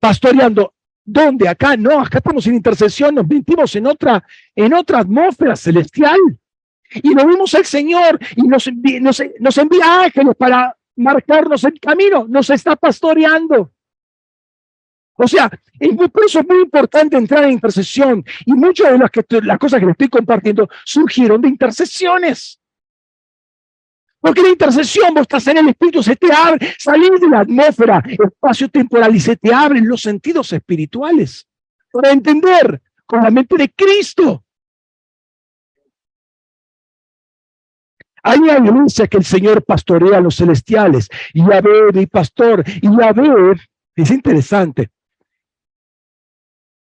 pastoreando. ¿Dónde? Acá no, acá estamos en intercesión, nos metimos en otra, en otra atmósfera celestial. Y lo vimos al Señor y nos, nos, nos envía ángeles para marcarnos el camino, nos está pastoreando. O sea, por eso es muy importante entrar en intercesión. Y muchas de las, que, las cosas que le estoy compartiendo surgieron de intercesiones. Porque la intercesión, vos estás en el Espíritu, se te abre, salir de la atmósfera espacio temporal y se te abren los sentidos espirituales para entender con la mente de Cristo. Hay una evidencia que el Señor pastorea a los celestiales y a ver mi pastor y a ver, es interesante.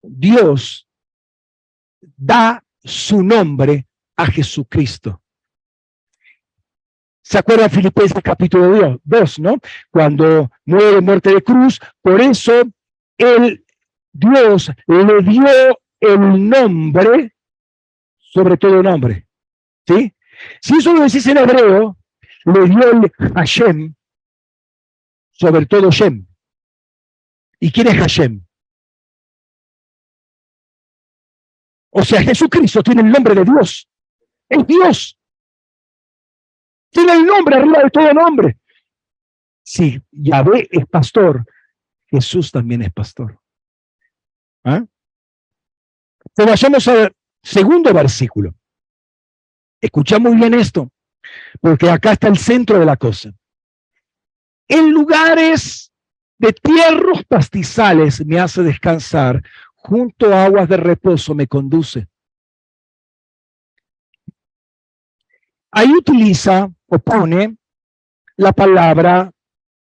Dios da su nombre a Jesucristo. ¿Se acuerdan Filipenses capítulo 2, no? Cuando muere muerte de cruz, por eso el Dios le dio el nombre sobre todo nombre. ¿Sí? Si eso lo decís en hebreo, le dio el Hashem sobre todo Shem. ¿Y quién es Hashem? O sea, Jesucristo tiene el nombre de Dios. Es Dios. Tiene el nombre arriba de todo nombre. Si Yahvé es pastor, Jesús también es pastor. ¿Ah? Pero al segundo versículo. Escucha muy bien esto, porque acá está el centro de la cosa. En lugares de tierros pastizales me hace descansar, junto a aguas de reposo me conduce. Ahí utiliza o pone la palabra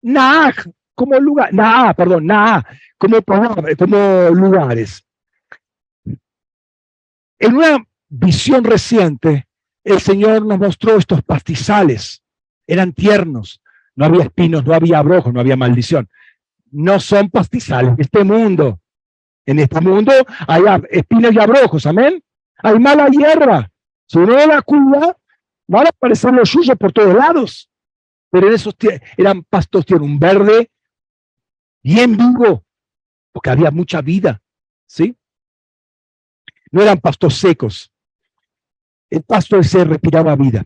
Naah como lugar, Naah, perdón, Naah como, como lugares. En una visión reciente, el Señor nos mostró estos pastizales. Eran tiernos, no había espinos, no había abrojos, no había maldición. No son pastizales este mundo. En este mundo hay espinos y abrojos, amén. Hay mala hierba. Si uno la cuida, van a aparecer los suyos por todos lados. Pero en esos eran pastos, tienen un verde bien vivo, porque había mucha vida, ¿sí? No eran pastos secos. El pasto ese respiraba vida.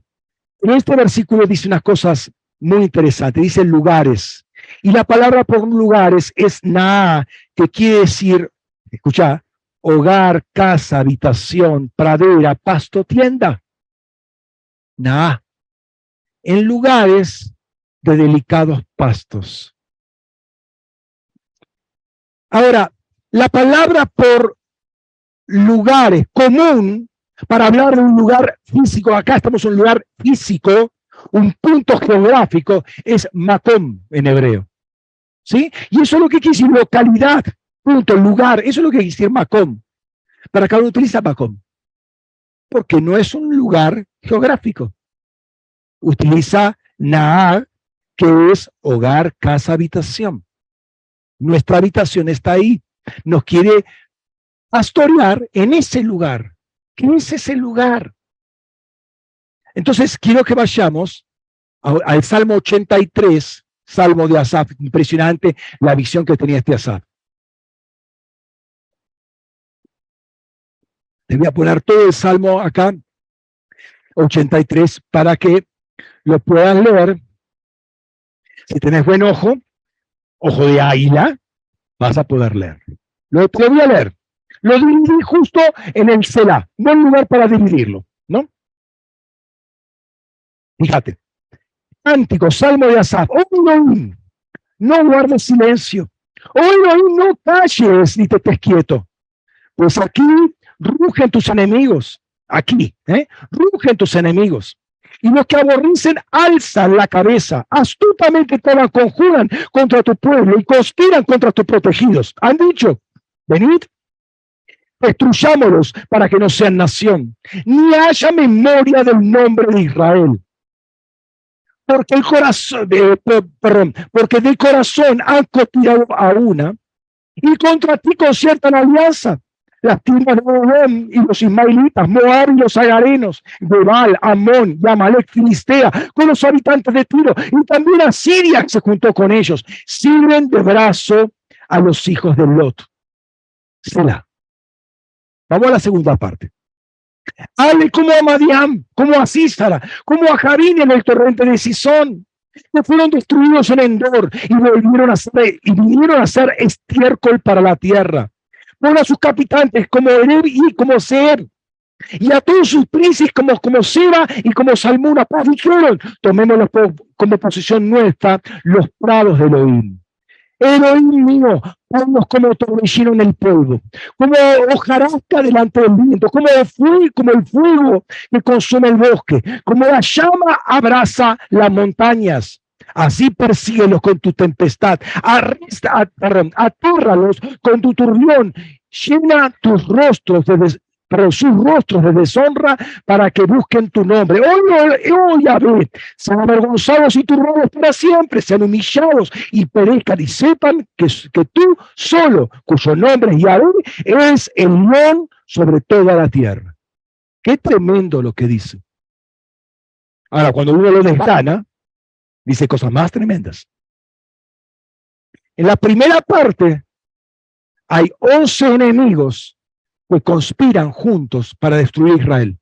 En este versículo dice unas cosas muy interesantes. Dice lugares. Y la palabra por lugares es na, que quiere decir escucha, hogar, casa, habitación, pradera, pasto, tienda. Nah, en lugares de delicados pastos. Ahora, la palabra por lugares común para hablar de un lugar físico, acá estamos en un lugar físico, un punto geográfico, es makom en hebreo. ¿Sí? Y eso es lo que quiere decir localidad punto, lugar, eso es lo que quiere decir Macom. Para cada uno utiliza Macom. Porque no es un lugar geográfico. Utiliza Naag, que es hogar, casa, habitación. Nuestra habitación está ahí. Nos quiere pastorear en ese lugar. ¿Qué es ese lugar? Entonces, quiero que vayamos al Salmo 83, Salmo de Asaf. Impresionante la visión que tenía este Asaf. Le voy a poner todo el Salmo acá, 83, para que lo puedan leer. Si tenés buen ojo, ojo de águila, vas a poder leer. Lo, lo voy a leer. Lo dividí justo en el Selah. Buen lugar para dividirlo, ¿no? Fíjate. Cántico, Salmo de Asaf. Hoy no, no guardes silencio. Hoy no, no calles ni te estés quieto. Pues aquí rugen tus enemigos, aquí, ¿eh? rugen tus enemigos. Y los que aborrecen alzan la cabeza, astutamente todas conjuran contra tu pueblo y conspiran contra tus protegidos. Han dicho, venid, destruyámoslos para que no sean nación, ni haya memoria del nombre de Israel. Porque el corazón, de, perdón, porque del corazón han copiado a una y contra ti conciertan alianza las tierras de Edom y los ismaelitas, Moab y los agarenos, Gebal, Amón y Amalek, Filistea, con los habitantes de Tiro, y también Asiria se juntó con ellos, sirven de brazo a los hijos de Lot. Selah. Vamos a la segunda parte. Hable como a como a Císara, como a en el torrente de Sison, que fueron destruidos en Endor y volvieron a ser, y vinieron a ser estiércol para la tierra pon a sus capitantes como Ereb y como Ser, y a todos sus príncipes como, como Seba y como Salmuna, pues dijeron, tomémoslos como posición nuestra los prados de Elohim. Elohim mío, ponnos como torbellino en el polvo, como hojarasca delante del viento, como el, fuego, que consume el bosque, como la llama abraza las montañas. Así persíguelos con tu tempestad, Arresta, atérralos con tu turbión llena tus rostros de, pero sus rostros de deshonra para que busquen tu nombre. Hoy, hoy, ver, sean avergonzados y turbados para siempre, sean humillados y perezcan y sepan que, que tú solo, cuyo nombre es Yahweh, es el león sobre toda la tierra. Qué tremendo lo que dice. Ahora, cuando uno lo desgana, dice cosas más tremendas. En la primera parte hay once enemigos que conspiran juntos para destruir Israel,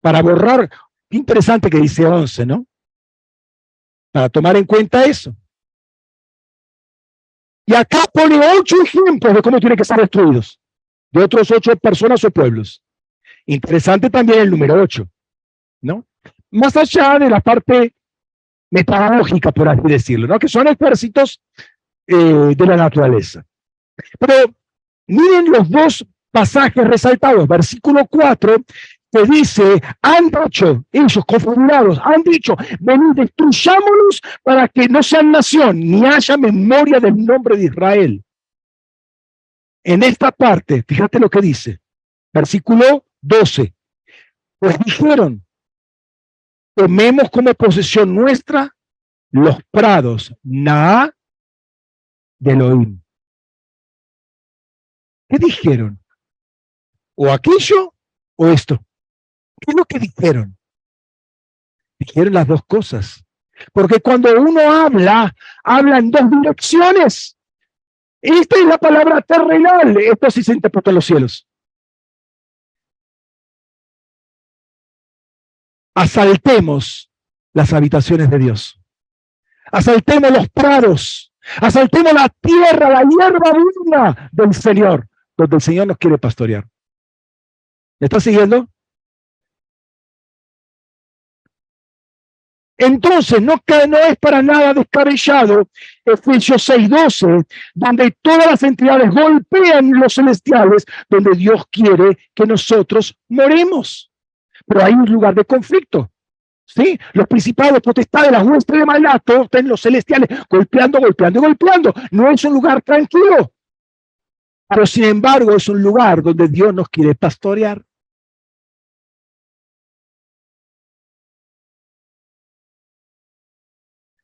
para borrar, qué interesante que dice once, ¿no? Para tomar en cuenta eso. Y acá pone ocho ejemplos de cómo tienen que ser destruidos, de otros ocho personas o pueblos. Interesante también el número ocho, ¿no? Más allá de la parte metodológica, por así decirlo, ¿no? Que son ejércitos eh, de la naturaleza. Pero miren los dos pasajes resaltados. Versículo 4 que dice, han dicho, ellos confabulados, han dicho, venid, destruyámonos para que no sean nación, ni haya memoria del nombre de Israel. En esta parte, fíjate lo que dice, versículo 12, pues dijeron, tomemos como posesión nuestra los prados, na de Elohim. ¿Qué dijeron? O aquello o esto. ¿Qué es lo que dijeron? Dijeron las dos cosas. Porque cuando uno habla, habla en dos direcciones. Esta es la palabra terrenal. Esto sí se interpreta en los cielos. Asaltemos las habitaciones de Dios. Asaltemos los prados. Asaltemos la tierra, la hierba buena del Señor, donde el Señor nos quiere pastorear. ¿Me está siguiendo? Entonces, no, no es para nada descabellado Efesios 6:12, donde todas las entidades golpean los celestiales, donde Dios quiere que nosotros moremos. Pero hay un lugar de conflicto. ¿Sí? Los principados, potestades, las huestes de maldad, todos están los celestiales golpeando, golpeando, golpeando. No es un lugar tranquilo. Pero sin embargo es un lugar donde Dios nos quiere pastorear.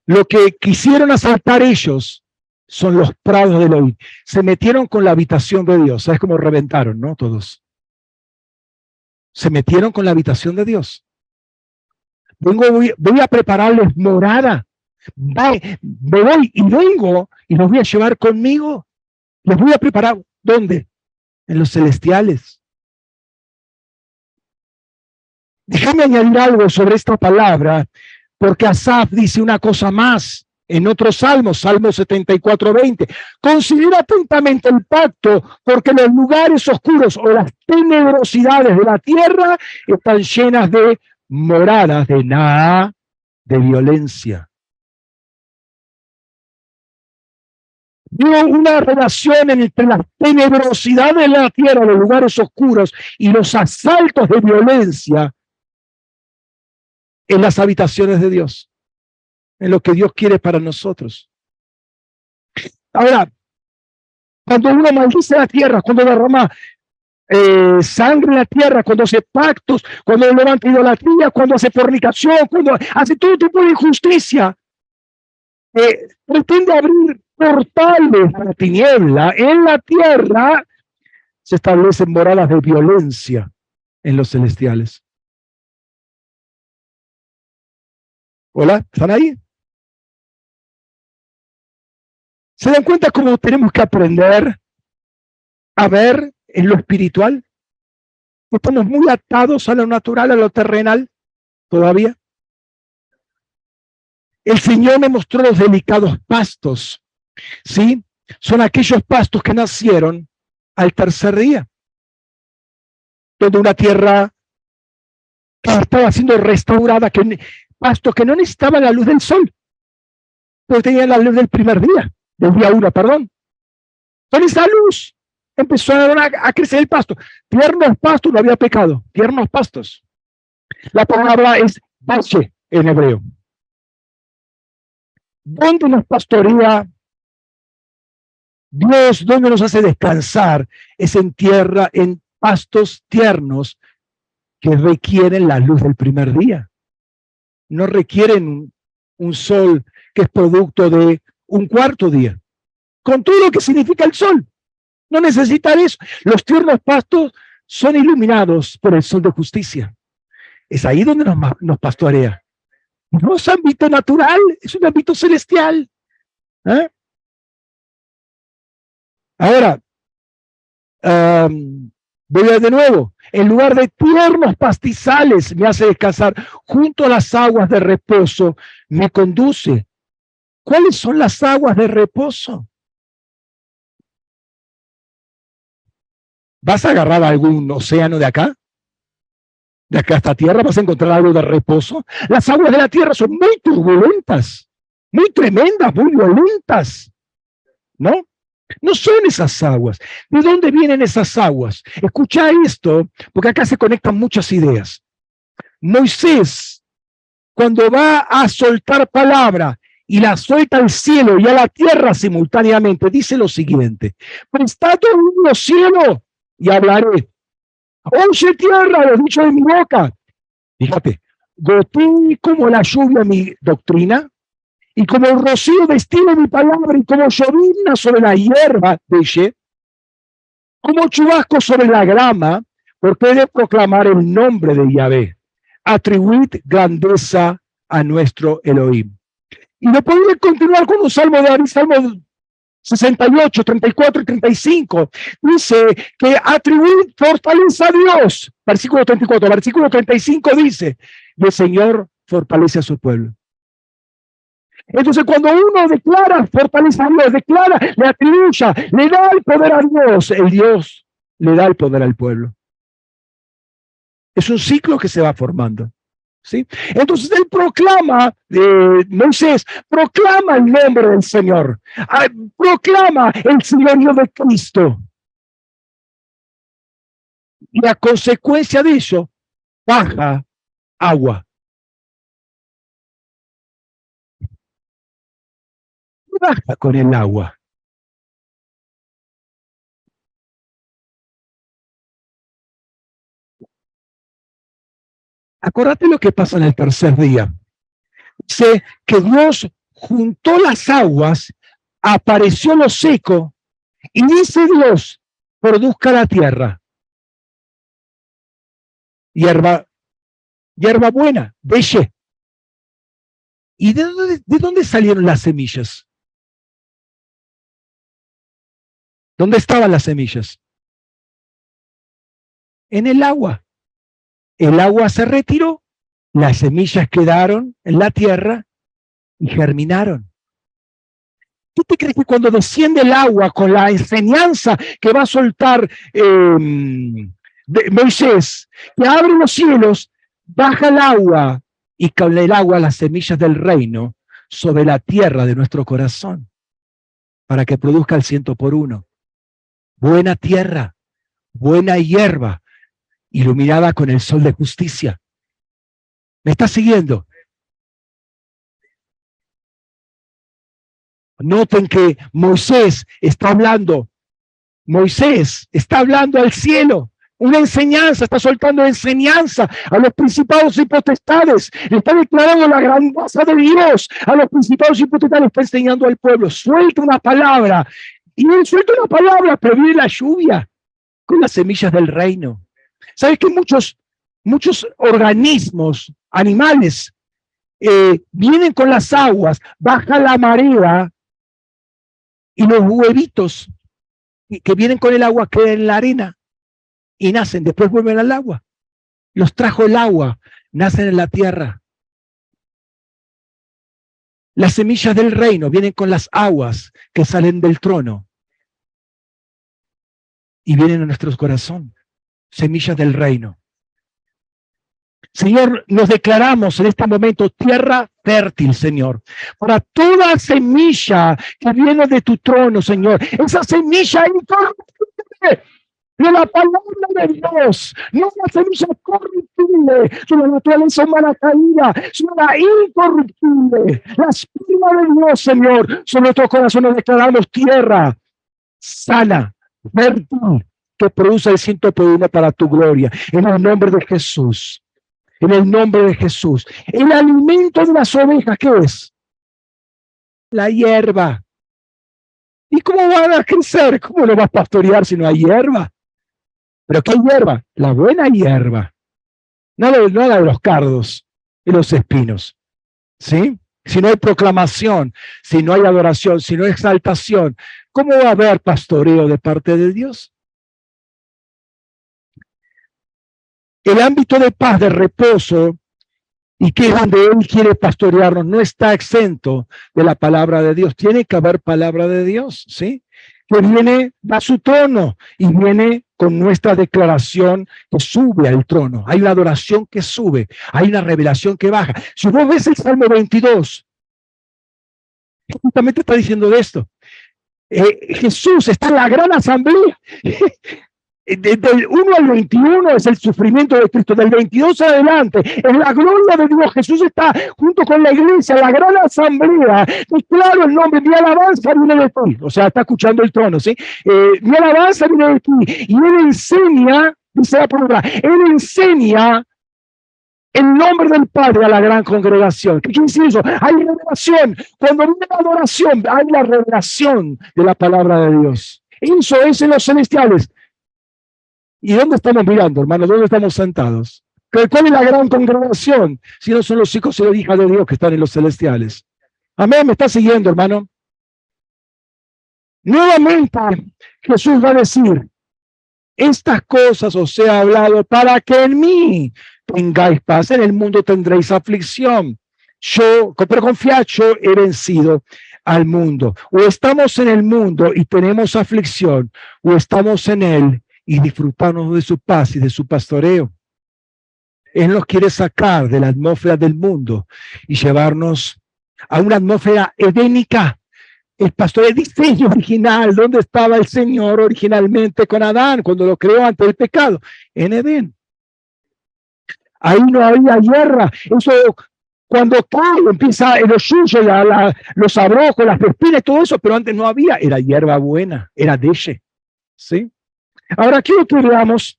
Lo que quisieron asaltar ellos son los prados de Elohim. Se metieron con la habitación de Dios. ¿Sabes cómo reventaron, no? Todos. Se metieron con la habitación de Dios. Vengo, voy, a prepararles morada. me voy y vengo y los voy a llevar conmigo. Les voy a preparar. ¿Dónde? En los celestiales. Déjame añadir algo sobre esta palabra porque Asaf dice una cosa más en otros salmos, Salmo 74, 20. Considera atentamente el pacto, porque los lugares oscuros o las tenebrosidades de la tierra están llenas de moradas de nada, de violencia. Vio una relación entre la tenebrosidad de la tierra, los lugares oscuros y los asaltos de violencia en las habitaciones de Dios, en lo que Dios quiere para nosotros. Ahora, cuando uno maldice la tierra, cuando derrama eh, sangre en la tierra, cuando hace pactos, cuando levanta idolatría, cuando hace fornicación, cuando hace todo tipo de injusticia, eh, pretende abrir portales a la tiniebla en la tierra, se establecen moradas de violencia en los celestiales. Hola, ¿están ahí? ¿Se dan cuenta cómo tenemos que aprender a ver en lo espiritual? Estamos muy atados a lo natural, a lo terrenal, todavía. El Señor me mostró los delicados pastos, ¿sí? Son aquellos pastos que nacieron al tercer día, donde una tierra estaba siendo restaurada, que pastos que no necesitaban la luz del sol, pero tenían la luz del primer día, del día uno, perdón. Con esa luz empezó a, crecer el pasto. Tiernos pastos no había pecado, tiernos pastos. La palabra es bache en hebreo. ¿Dónde nos pastorea Dios, donde nos hace descansar, es en tierra, en pastos tiernos que requieren la luz del primer día. No requieren un sol que es producto de un cuarto día, con todo lo que significa el sol. No necesitan eso. Los tiernos pastos son iluminados por el sol de justicia. Es ahí donde nos, nos pastorea. No es ámbito natural, es un ámbito celestial. ¿eh? Ahora, voy a de nuevo. En lugar de tiernos pastizales me hace descansar, junto a las aguas de reposo me conduce. ¿Cuáles son las aguas de reposo? ¿Vas a agarrar algún océano de acá? De acá a esta tierra vas a encontrar algo de reposo. Las aguas de la tierra son muy turbulentas, muy tremendas, muy violentas. ¿No? No son esas aguas. ¿De dónde vienen esas aguas? Escucha esto, porque acá se conectan muchas ideas. Moisés, cuando va a soltar palabra y la suelta al cielo y a la tierra simultáneamente, dice lo siguiente, prestad los cielo y hablaré. Oye tierra, lo dicho de mi boca. Fíjate, goté como la lluvia mi doctrina, y como el rocío destila mi palabra y como llovina sobre la hierba, dice, como chubasco sobre la grama, porque he de proclamar el nombre de Yahvé. Atribuid grandeza a nuestro Elohim. Y no puede continuar con un salmo de David, salmo 68, 34 y 35. Dice que atribuir fortaleza a Dios. Versículo 34. Versículo 35 dice, el Señor fortalece a su pueblo. Entonces, cuando uno declara fortaleza a Dios, declara, le atribuya, le da el poder a Dios, el Dios le da el poder al pueblo. Es un ciclo que se va formando. ¿sí? Entonces él proclama, eh, Moisés, proclama el nombre del Señor, ah, proclama el señorío de Cristo. Y a consecuencia de eso, baja agua. Baja con el agua. Acordate lo que pasa en el tercer día. Dice que Dios juntó las aguas, apareció lo seco, y dice Dios, produzca la tierra. Hierba, hierba buena, deje. ¿Y de dónde, de dónde salieron las semillas? ¿Dónde estaban las semillas? En el agua. El agua se retiró, las semillas quedaron en la tierra y germinaron. ¿Qué te crees que cuando desciende el agua con la enseñanza que va a soltar em, Moisés, que abre los cielos, baja el agua y con el agua las semillas del reino sobre la tierra de nuestro corazón para que produzca el ciento por uno? Buena tierra, buena hierba, iluminada con el sol de justicia. ¿Me está siguiendo? Noten que Moisés está hablando, Moisés está hablando al cielo, una enseñanza, está soltando enseñanza a los principados y potestades, está declarando la grandeza de Dios a los principados y potestades, está enseñando al pueblo, suelta una palabra y él suelta una palabra, pero viene la lluvia con las semillas del reino. ¿Sabes que muchos, muchos organismos, animales, eh, vienen con las aguas, baja la marea y los huevitos que vienen con el agua quedan en la arena y nacen, después vuelven al agua. Los trajo el agua, nacen en la tierra. Las semillas del reino vienen con las aguas que salen del trono y vienen a nuestro corazón, semillas del reino. Señor, nos declaramos en este momento tierra fértil, Señor, para toda semilla que viene de tu trono, Señor. Esa semilla incorruptible de la palabra de Dios, no una semilla corruptible, sino la naturaleza humana caída, sino la incorruptible, la espina de Dios, Señor. Sobre nuestro corazón nos declaramos tierra sana, fértil, que produce el ciento por para tu gloria. En el nombre de Jesús. En el nombre de Jesús. El alimento de las ovejas, ¿qué es? La hierba. ¿Y cómo van a crecer? ¿Cómo lo vas a pastorear si no hay hierba? ¿Pero qué hierba? La buena hierba. Nada de los cardos y los espinos. ¿Sí? Si no hay proclamación, si no hay adoración, si no hay exaltación, ¿cómo va a haber pastoreo de parte de Dios? El ámbito de paz, de reposo, y que es donde Él quiere pastorearnos, no está exento de la palabra de Dios. Tiene que haber palabra de Dios, ¿sí? Que viene a su trono y viene con nuestra declaración que sube al trono. Hay una adoración que sube, hay una revelación que baja. Si vos ves el Salmo 22, justamente está diciendo de esto. Eh, Jesús está en la gran asamblea del 1 al 21 es el sufrimiento de Cristo, del 22 adelante es la gloria de Dios. Jesús está junto con la iglesia, la gran asamblea. Y claro, el nombre, mi alabanza viene de ti. O sea, está escuchando el trono, ¿sí? Eh, mi alabanza viene de ti. Y él enseña, dice la palabra, él enseña el nombre del Padre a la gran congregación. ¿Qué quiere decir eso? Hay revelación. Cuando viene la adoración, hay la revelación de la palabra de Dios. Eso es en los celestiales. ¿Y dónde estamos mirando, hermanos? ¿Dónde estamos sentados? ¿Cuál es la gran congregación? Si no son los hijos y las hijas de Dios que están en los celestiales. Amén, me está siguiendo, hermano. Nuevamente Jesús va a decir, estas cosas os he hablado para que en mí tengáis paz. En el mundo tendréis aflicción. Yo, pero confiad, yo he vencido al mundo. O estamos en el mundo y tenemos aflicción, o estamos en él y disfrutarnos de su paz y de su pastoreo. Él nos quiere sacar de la atmósfera del mundo y llevarnos a una atmósfera edénica. El pastor, el diseño original, ¿dónde estaba el Señor originalmente con Adán cuando lo creó antes del pecado? En Edén. Ahí no había guerra. Eso cuando cae, empieza el suyo, la, los abrojos, las espinas, todo eso, pero antes no había, era hierba buena, era deche. ¿Sí? Ahora quiero que veamos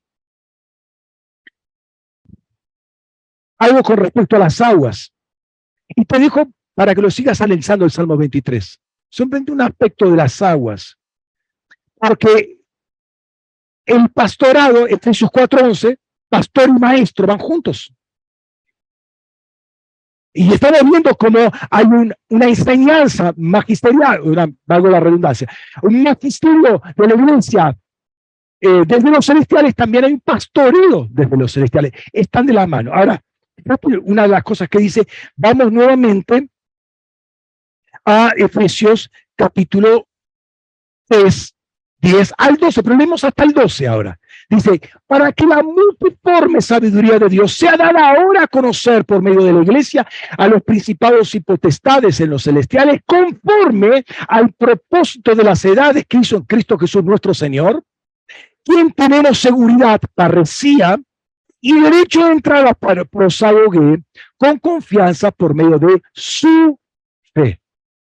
algo con respecto a las aguas. Y te dijo para que lo sigas analizando el Salmo 23. Simplemente un aspecto de las aguas. Porque el pastorado, Efesios 4.11, pastor y maestro van juntos. Y estamos viendo cómo hay una enseñanza magisterial, una, valgo la redundancia, un magisterio de la iglesia eh, desde los celestiales también hay un pastoreo desde los celestiales. Están de la mano. Ahora, una de las cosas que dice, vamos nuevamente a Efesios capítulo 3, 10 al 12, pero leemos hasta el 12 ahora. Dice, para que la multiforme sabiduría de Dios sea dada ahora a conocer por medio de la iglesia a los principados y potestades en los celestiales, conforme al propósito de las edades que hizo Cristo Jesús nuestro Señor, quien tenemos seguridad, parecía, y derecho de entrada para prosagogue con confianza por medio de su fe.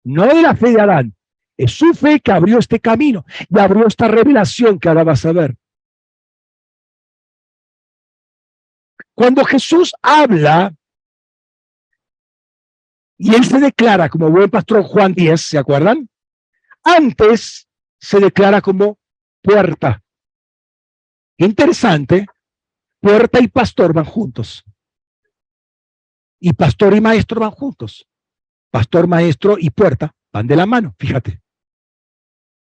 No de la fe de Adán, es su fe que abrió este camino y abrió esta revelación que ahora vas a ver. Cuando Jesús habla y él se declara como buen pastor Juan 10, ¿se acuerdan? Antes se declara como puerta. Interesante, puerta y pastor van juntos. Y pastor y maestro van juntos. Pastor, maestro y puerta van de la mano, fíjate.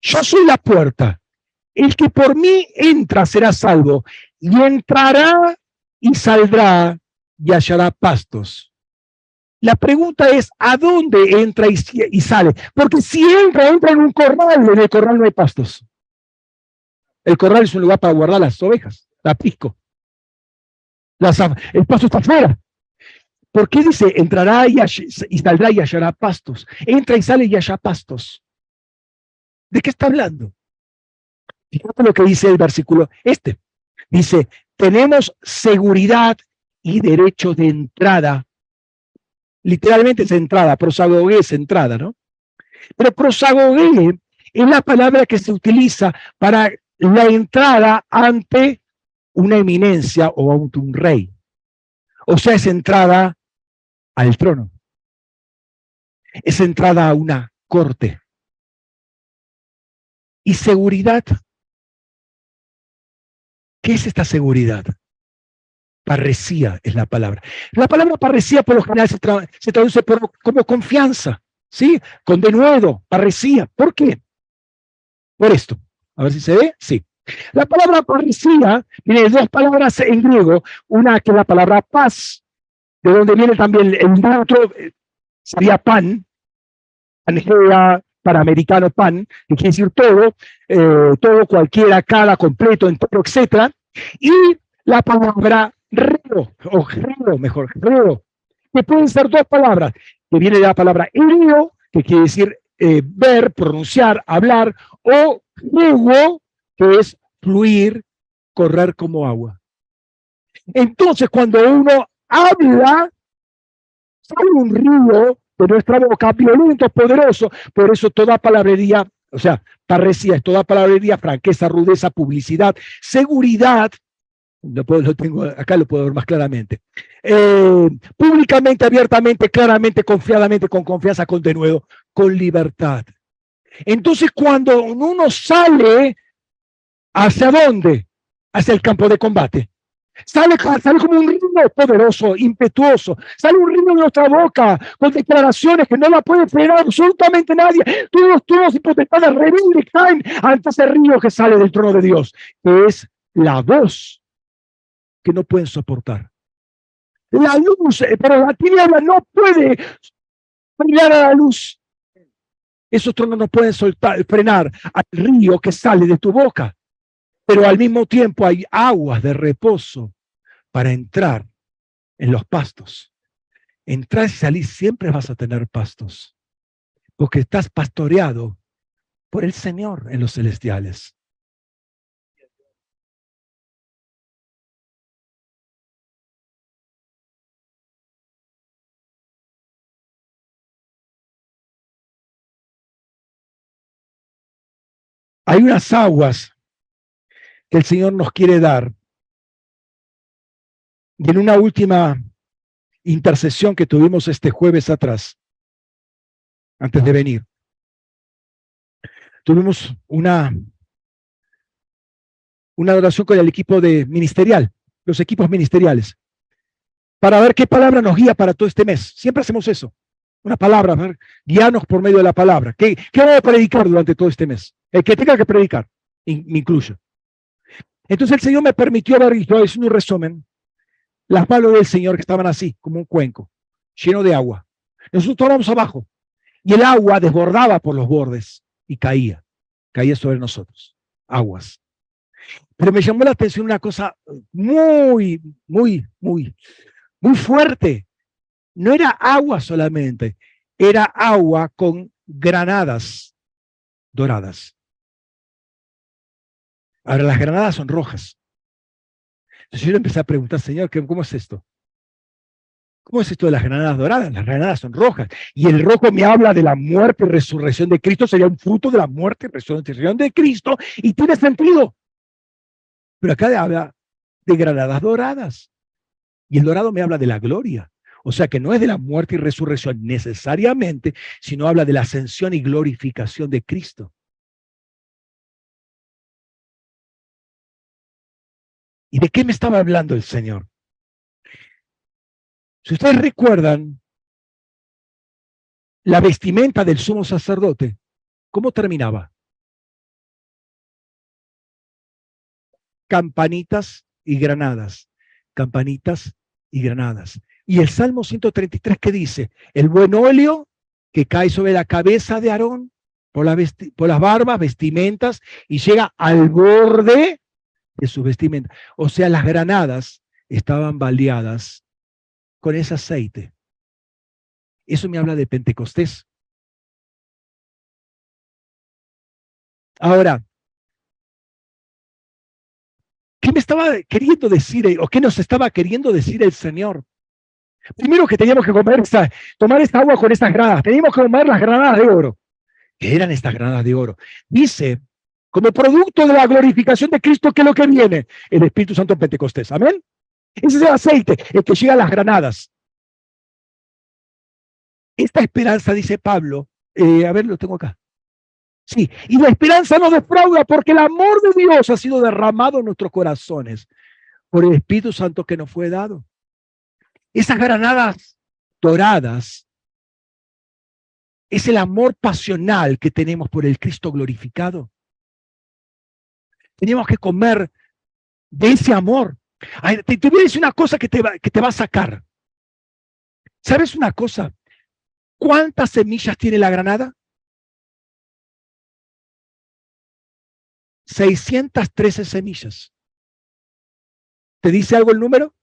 Yo soy la puerta. El que por mí entra será salvo y entrará y saldrá y hallará pastos. La pregunta es, ¿a dónde entra y, sale? Porque si entra, entra en un corral, en el corral no hay pastos. El corral es un lugar para guardar las ovejas, la pisco. el pasto está afuera. ¿Por qué dice entrará y, saldrá y hallará pastos? Entra y sale y halla pastos. ¿De qué está hablando? Fíjate lo que dice el versículo este. Dice, tenemos seguridad y derecho de entrada. Literalmente es entrada, prosagogue es entrada, ¿no? Pero prosagogue es la palabra que se utiliza para la entrada ante una eminencia o ante un rey. O sea, es entrada al trono. Es entrada a una corte. Y seguridad. ¿Qué es esta seguridad? Parresía es la palabra. La palabra parresía por lo general se, traduce como confianza, ¿sí? Con denuedo, parresía. ¿Por qué? Por esto. A ver si se ve. Sí. La palabra parresía tiene dos palabras en griego. Una que es la palabra paz, de donde viene también el otro, eh, sería pan, angea, para americano pan, que quiere decir todo, eh, todo, cualquiera, cada, completo, entero, etc. Y la palabra reo, o reo, mejor, reo, que pueden ser dos palabras, que viene de la palabra reo, que quiere decir eh, ver, pronunciar, hablar, o reo, que es fluir, correr como agua. Entonces, cuando uno habla, sale un río de nuestra boca, violento, poderoso, por eso toda palabrería, o sea, parresía es toda palabrería, franqueza, rudeza, publicidad, seguridad, lo, lo tengo, acá lo puedo ver más claramente, eh, públicamente, abiertamente, claramente, confiadamente, con confianza, con denuedo, con libertad. Entonces, cuando uno sale, ¿hacia dónde? Hacia el campo de combate. Sale, sale como un ritmo poderoso, impetuoso. Sale un ritmo de nuestra boca con declaraciones que no la puede frenar absolutamente nadie. Todos y potestades rebeldes caen ante ese río que sale del trono de Dios, que es la voz que no pueden soportar. La luz, eh, pero la tiniebla no puede brillar a la luz. Esos tronos no pueden soltar, frenar al río que sale de tu boca pero al mismo tiempo hay aguas de reposo para entrar en los pastos. Entrar y salir siempre vas a tener pastos, porque estás pastoreado por el Señor en los celestiales. Hay unas aguas que el Señor nos quiere dar. Y en una última intercesión que tuvimos este jueves atrás, antes de venir, tuvimos una, una oración con el equipo de ministerial, los equipos ministeriales, para ver qué palabra nos guía para todo este mes. Siempre hacemos eso. Una palabra, guiarnos por medio de la palabra. ¿Qué, qué vamos a predicar durante todo este mes? El que tenga que predicar, me incluyo. Entonces el Señor me permitió ver, y estoy haciendo un resumen, las manos del Señor que estaban así, como un cuenco, lleno de agua. Nosotros estábamos abajo y el agua desbordaba por los bordes y caía, caía sobre nosotros, aguas. Pero me llamó la atención una cosa muy, muy, muy, muy fuerte. No era agua solamente, era agua con granadas doradas. Ahora, las granadas son rojas. Entonces yo le empecé a preguntar, Señor, ¿cómo es esto? ¿Cómo es esto de las granadas doradas? Las granadas son rojas. Y el rojo me habla de la muerte y resurrección de Cristo. Sería un fruto de la muerte y resurrección de Cristo. Y tiene sentido. Pero acá habla de granadas doradas. Y el dorado me habla de la gloria. O sea que no es de la muerte y resurrección necesariamente, sino habla de la ascensión y glorificación de Cristo. ¿Y de qué me estaba hablando el Señor? Si ustedes recuerdan, la vestimenta del sumo sacerdote, ¿cómo terminaba? Campanitas y granadas, campanitas y granadas. Y el Salmo 133 que dice, el buen óleo que cae sobre la cabeza de Aarón por, por las barbas, vestimentas, y llega al borde de su vestimenta. O sea, las granadas estaban baleadas con ese aceite. Eso me habla de Pentecostés. Ahora, ¿qué me estaba queriendo decir o qué nos estaba queriendo decir el Señor? Primero que teníamos que comer esta, tomar esta agua con estas granadas, teníamos que comer las granadas de oro. que eran estas granadas de oro. Dice, como producto de la glorificación de Cristo, ¿qué es lo que viene? El Espíritu Santo en Pentecostés. Amén. Ese es el aceite, el que llega a las granadas. Esta esperanza, dice Pablo, eh, a ver, lo tengo acá. Sí, y la esperanza no defrauda porque el amor de Dios ha sido derramado en nuestros corazones por el Espíritu Santo que nos fue dado. Esas granadas doradas es el amor pasional que tenemos por el Cristo glorificado. Tenemos que comer de ese amor. te, voy a decir una cosa que te, va, que te va a sacar. ¿Sabes una cosa? ¿Cuántas semillas tiene la granada? 613 semillas. ¿Te dice algo el número?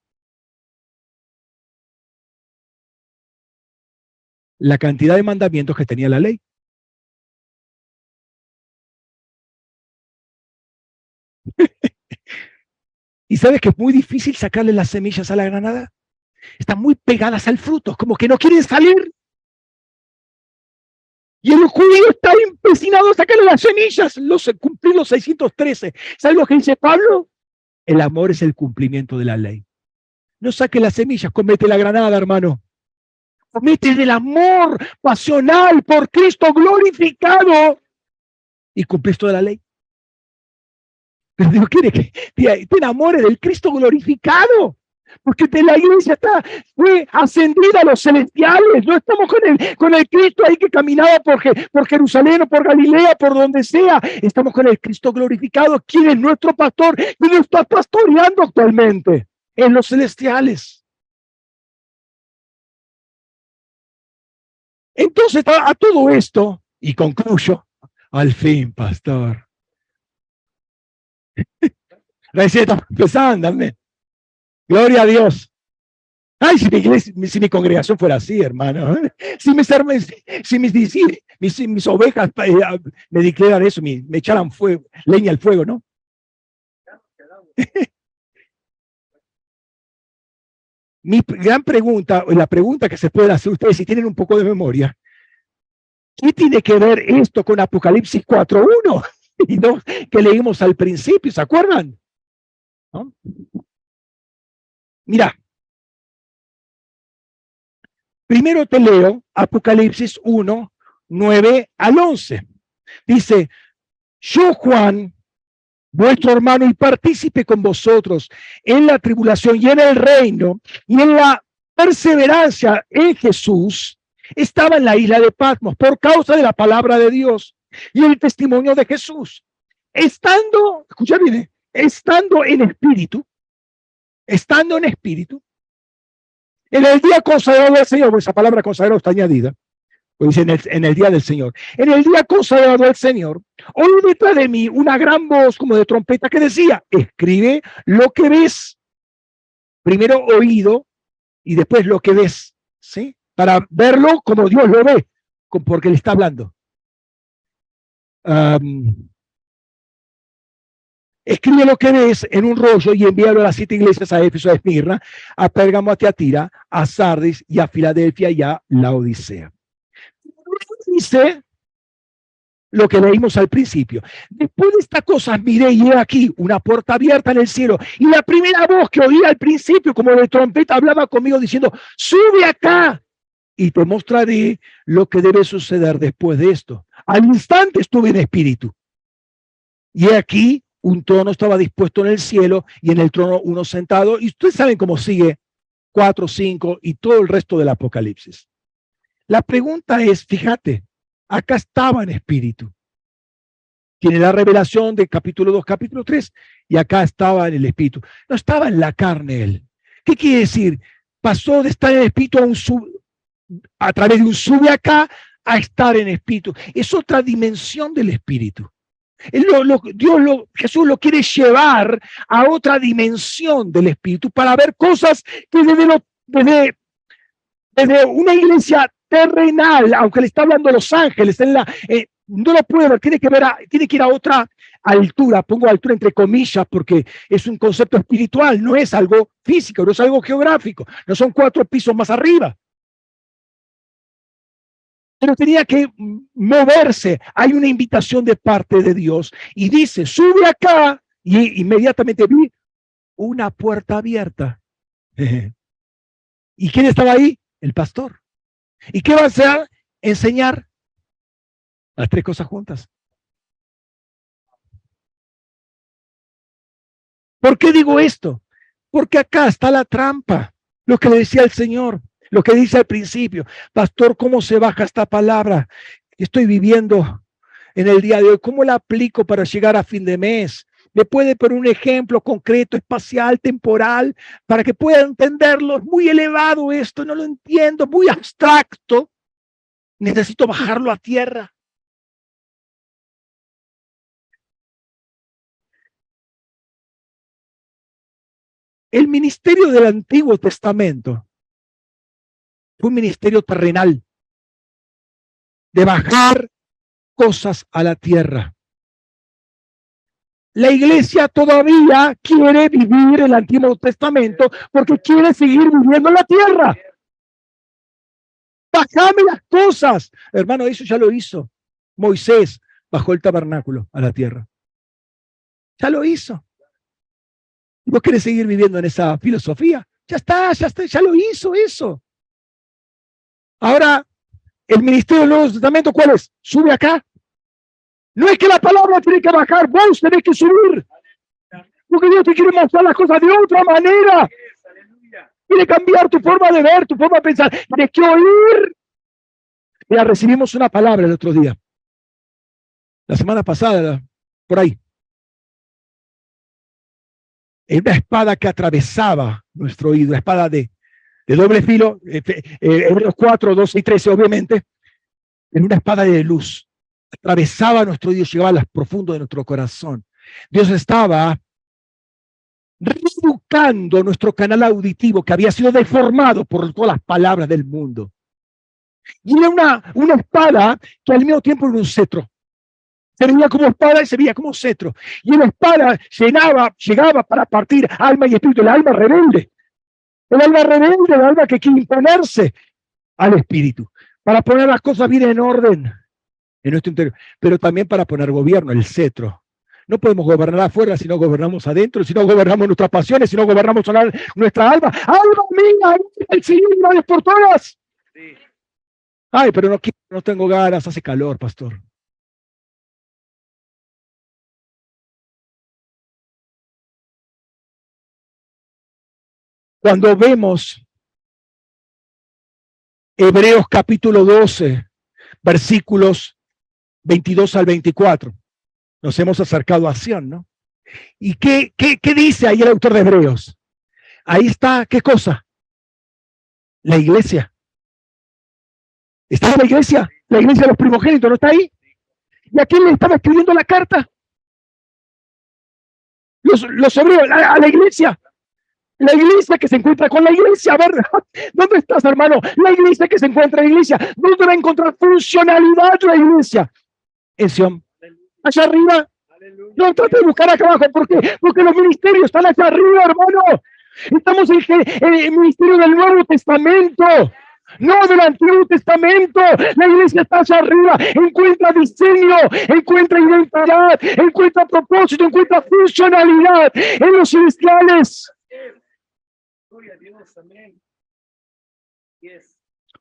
La cantidad de mandamientos que tenía la ley. ¿Y sabes que es muy difícil sacarle las semillas a la granada? Están muy pegadas al fruto, como que no quieren salir. Y el judío está empecinado a sacarle las semillas, los, cumplir los 613. ¿Sabes lo que dice Pablo? El amor es el cumplimiento de la ley. No saque las semillas, comete la granada, hermano. Comete el amor pasional por Cristo glorificado y cumplís toda la ley. Dios quiere que te, te enamores del Cristo glorificado porque la iglesia está, fue ascendida a los celestiales, no estamos con el, con el Cristo ahí que caminaba por, Jerusalén o por Galilea, por donde sea, estamos con el Cristo glorificado, quien es nuestro pastor, y nos está pastoreando actualmente en los celestiales. Entonces, a, todo esto, y concluyo, al fin, pastor. Recién está empezando, amén. Gloria a Dios. Ay, si mi, congregación fuera así, hermano. Si mis, si mis, mis, ovejas eh, me declaran eso, me, echaran fuego, leña al fuego, ¿no? mi gran pregunta, o la pregunta que se puede hacer ustedes si tienen un poco de memoria, ¿qué tiene que ver esto con Apocalipsis 4.1? y dos que leímos al principio, ¿se acuerdan? ¿No? Mira, primero te leo Apocalipsis 1, 9 al 11. Dice, yo Juan, vuestro hermano y partícipe con vosotros en la tribulación y en el reino y en la perseverancia en Jesús, estaba en la isla de Patmos por causa de la palabra de Dios y el testimonio de Jesús. Estando, escucha bien, estando en espíritu, estando en espíritu, en el día consagrado del Señor, esa palabra consagrado está añadida, pues dice en el, día del Señor, en el día consagrado del Señor, oí detrás de mí una gran voz como de trompeta que decía, escribe lo que ves, primero oído y después lo que ves, ¿sí? Para verlo como Dios lo ve, porque le está hablando. Escribe lo que ves en un rollo y envíalo a las siete iglesias a Éfeso, a Esmirna, a Pérgamo, a Teatira, a Sardis y a Filadelfia y a la Odisea. Dice lo que leímos al principio. Después de estas cosas miré y he aquí una puerta abierta en el cielo y la primera voz que oí al principio como de trompeta hablaba conmigo diciendo, sube acá y te mostraré lo que debe suceder después de esto. Al instante estuve en espíritu. Y aquí un trono estaba dispuesto en el cielo y en el trono uno sentado. Y ustedes saben cómo sigue 4, 5 y todo el resto del Apocalipsis. La pregunta es, fíjate, acá estaba en espíritu. Tiene la revelación de capítulo 2, capítulo 3, y acá estaba en el espíritu. No estaba en la carne él. ¿Qué quiere decir? Pasó de estar en espíritu a, un sub, a través de un sube acá a estar en espíritu. Es otra dimensión del espíritu. Dios lo, Jesús lo quiere llevar a otra dimensión del espíritu para ver cosas que desde, lo, desde, una iglesia terrenal, aunque le está hablando a los ángeles, en la, eh, no lo puede ver, tiene que, ver tiene que ir a otra altura, pongo altura entre comillas porque es un concepto espiritual, no es algo físico, no es algo geográfico, no son cuatro pisos más arriba. Pero tenía que moverse. Hay una invitación de parte de Dios y dice, sube acá. Y inmediatamente vi una puerta abierta. ¿Y quién estaba ahí? El pastor. ¿Y qué va a hacer? Enseñar las tres cosas juntas. ¿Por qué digo esto? Porque acá está la trampa, lo que le decía el Señor, lo que dice al principio. Pastor, ¿cómo se baja esta palabra estoy viviendo en el día de hoy? ¿Cómo la aplico para llegar a fin de mes? ¿Me puede poner un ejemplo concreto, espacial, temporal, para que pueda entenderlo? Es muy elevado esto, no lo entiendo, muy abstracto. Necesito bajarlo a tierra. El ministerio del Antiguo Testamento fue un ministerio terrenal de bajar cosas a la tierra. La iglesia todavía quiere vivir el Antiguo Testamento porque quiere seguir viviendo en la tierra. Bajame las cosas. Hermano, eso ya lo hizo. Moisés bajó el tabernáculo a la tierra. Ya lo hizo. ¿Y vos querés seguir viviendo en esa filosofía? Ya está, ya está, ya lo hizo eso. Ahora, el ministerio del Nuevo Testamento, ¿cuál es? Sube acá. No es que la palabra tiene que bajar, vos tenés que subir. Porque Dios te quiere mostrar las cosas de otra manera. Quiere cambiar tu forma de ver, tu forma de pensar. Tienes que oír. Mira, recibimos una palabra el otro día. La semana pasada, por ahí. Una espada que atravesaba nuestro oído, espada de, de doble filo, eh, eh, Hebreos 4, 12 y 13, obviamente, en una espada de luz atravesaba nuestro Dios, llegaba a las profundos de nuestro corazón. Dios estaba reeducando nuestro canal auditivo que había sido deformado por todas las palabras del mundo. Y era una, una espada que al mismo tiempo era un cetro. Se veía como espada y se veía como cetro. Y la espada llenaba, llegaba para partir alma y espíritu, el alma rebelde. El alma rebelde, el alma que quiere imponerse al espíritu, para poner las cosas bien en orden en nuestro interior, pero también para poner gobierno, el cetro. No podemos gobernar afuera si no gobernamos adentro, si no gobernamos nuestras pasiones, si no gobernamos nuestra alma. ¡Alma mía! ¡El Señor es por todas! Ay, pero no, no tengo ganas, hace calor, pastor. Cuando vemos Hebreos capítulo 12, versículos 22 al 24. Nos hemos acercado a Sion, ¿no? ¿Y qué, qué, qué dice ahí el autor de Hebreos? Ahí está, ¿qué cosa? La iglesia. ¿Está la iglesia? La iglesia de los primogénitos, ¿no está ahí? ¿Y a quién le estaba escribiendo la carta? Los, los hebreos, a, la iglesia. La iglesia que se encuentra con la iglesia, ¿verdad? ¿Dónde estás, hermano? La iglesia que se encuentra en la iglesia. ¿Dónde va a encontrar funcionalidad la iglesia? en Allá arriba. No trate de buscar acá abajo. ¿Por qué? Porque los ministerios están allá arriba, hermano. Estamos en el ministerio del Nuevo Testamento. No del Antiguo Testamento. La iglesia está allá arriba. Encuentra diseño, encuentra identidad, encuentra propósito, encuentra funcionalidad en los celestiales.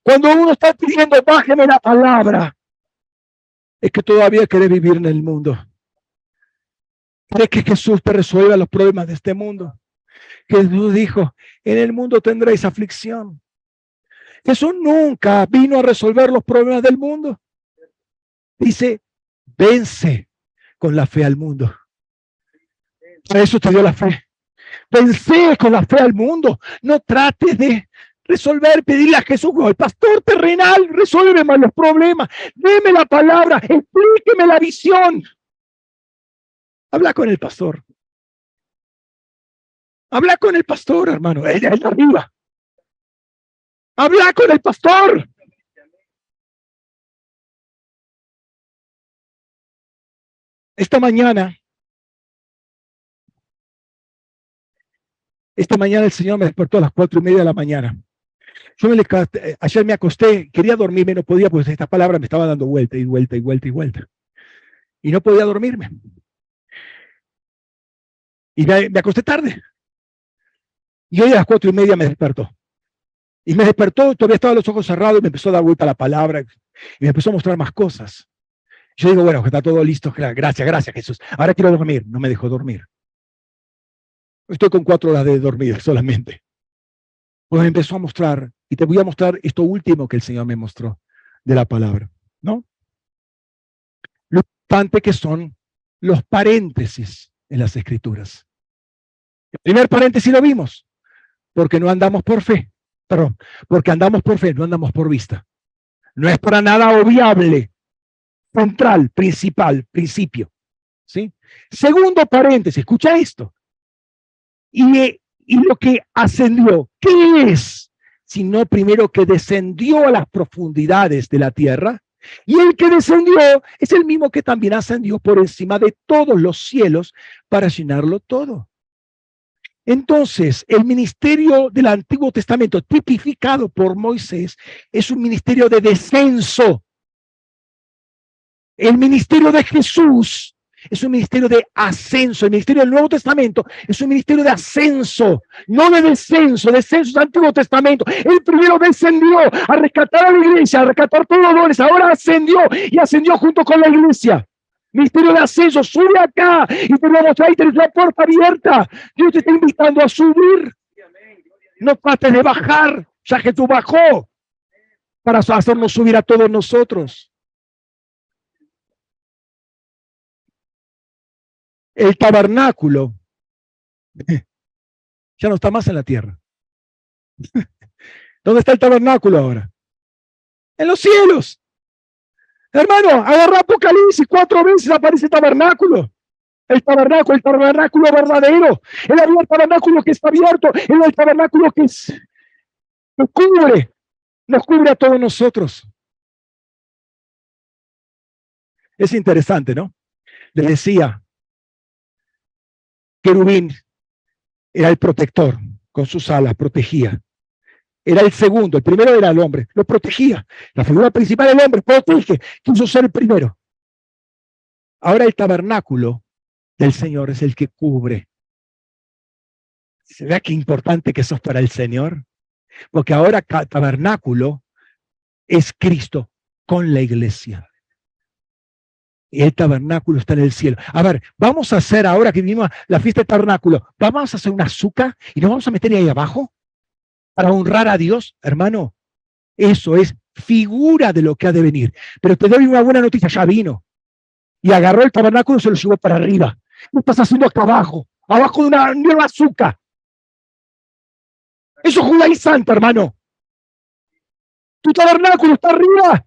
Cuando uno está pidiendo, bájeme la palabra es que todavía querés vivir en el mundo. ¿Crees que Jesús te resuelva los problemas de este mundo? Jesús dijo, en el mundo tendréis aflicción. Jesús nunca vino a resolver los problemas del mundo. Dice, vence con la fe al mundo. Para eso te dio la fe. Vence con la fe al mundo. No trates de resolver, pedirle a Jesús, el pastor terrenal, resuélveme los problemas, deme la palabra, explíqueme la visión. Habla con el pastor. Habla con el pastor, hermano, él es arriba. Habla con el pastor. Esta mañana, esta mañana el Señor me despertó a las cuatro y media de la mañana. Yo me eh, ayer me acosté, quería dormirme, no podía, porque esta palabra me estaba dando vuelta y vuelta y vuelta y vuelta. Y no podía dormirme. Y me, acosté tarde. Y hoy a las cuatro y media me despertó. Y me despertó, todavía estaba los ojos cerrados y me empezó a dar vuelta la palabra y me empezó a mostrar más cosas. Yo digo, bueno, está todo listo, gracias, gracias Jesús. Ahora quiero dormir, no me dejó dormir. Estoy con cuatro horas de dormir solamente. Pues empezó a mostrar, y te voy a mostrar esto último que el Señor me mostró de la palabra, ¿no? Lo importante que son los paréntesis en las escrituras. El primer paréntesis lo vimos, porque no andamos por fe, perdón, porque andamos por fe, no andamos por vista. No es para nada obviable, central, principal, principio. ¿sí? Segundo paréntesis, escucha esto. Y, lo que ascendió, ¿qué es? Sino primero que descendió a las profundidades de la tierra. Y el que descendió es el mismo que también ascendió por encima de todos los cielos para llenarlo todo. Entonces, el ministerio del Antiguo Testamento, tipificado por Moisés, es un ministerio de descenso. El ministerio de Jesús es un ministerio de ascenso. El ministerio del Nuevo Testamento es un ministerio de ascenso, no de descenso. Descenso del Antiguo Testamento. El primero descendió a rescatar a la iglesia, a rescatar todos los dones. Ahora ascendió y ascendió junto con la iglesia. Ministerio de ascenso, sube acá y te vamos a tener la puerta abierta. Dios te está invitando a subir. No trates de bajar, ya que tú bajó para hacernos subir a todos nosotros. El tabernáculo ya no está más en la tierra. ¿Dónde está el tabernáculo ahora? En los cielos. Hermano, agarra Apocalipsis, cuatro veces aparece el tabernáculo. El tabernáculo, el tabernáculo verdadero. El tabernáculo que está abierto. El tabernáculo que es, nos cubre. Nos cubre a todos nosotros. Es interesante, ¿no? Le decía, querubín era el protector, con sus alas protegía era el segundo, el primero era el hombre, lo protegía. La figura principal del hombre protege, quiso ser el primero. Ahora el tabernáculo del Señor es el que cubre. ¿Se ve qué importante que sos para el Señor? Porque ahora tabernáculo es Cristo con la iglesia. El tabernáculo está en el cielo. A ver, vamos a hacer ahora que vimos la fiesta del tabernáculo, vamos a hacer un azúcar y nos vamos a meter ahí abajo para honrar a Dios, hermano, eso es figura de lo que ha de venir. Pero te doy una buena noticia, ya vino. Y agarró el tabernáculo y se lo llevó para arriba. ¿Qué estás haciendo acá abajo? Abajo de una nueva azúcar. Eso es judaizante, hermano. Tu tabernáculo está arriba.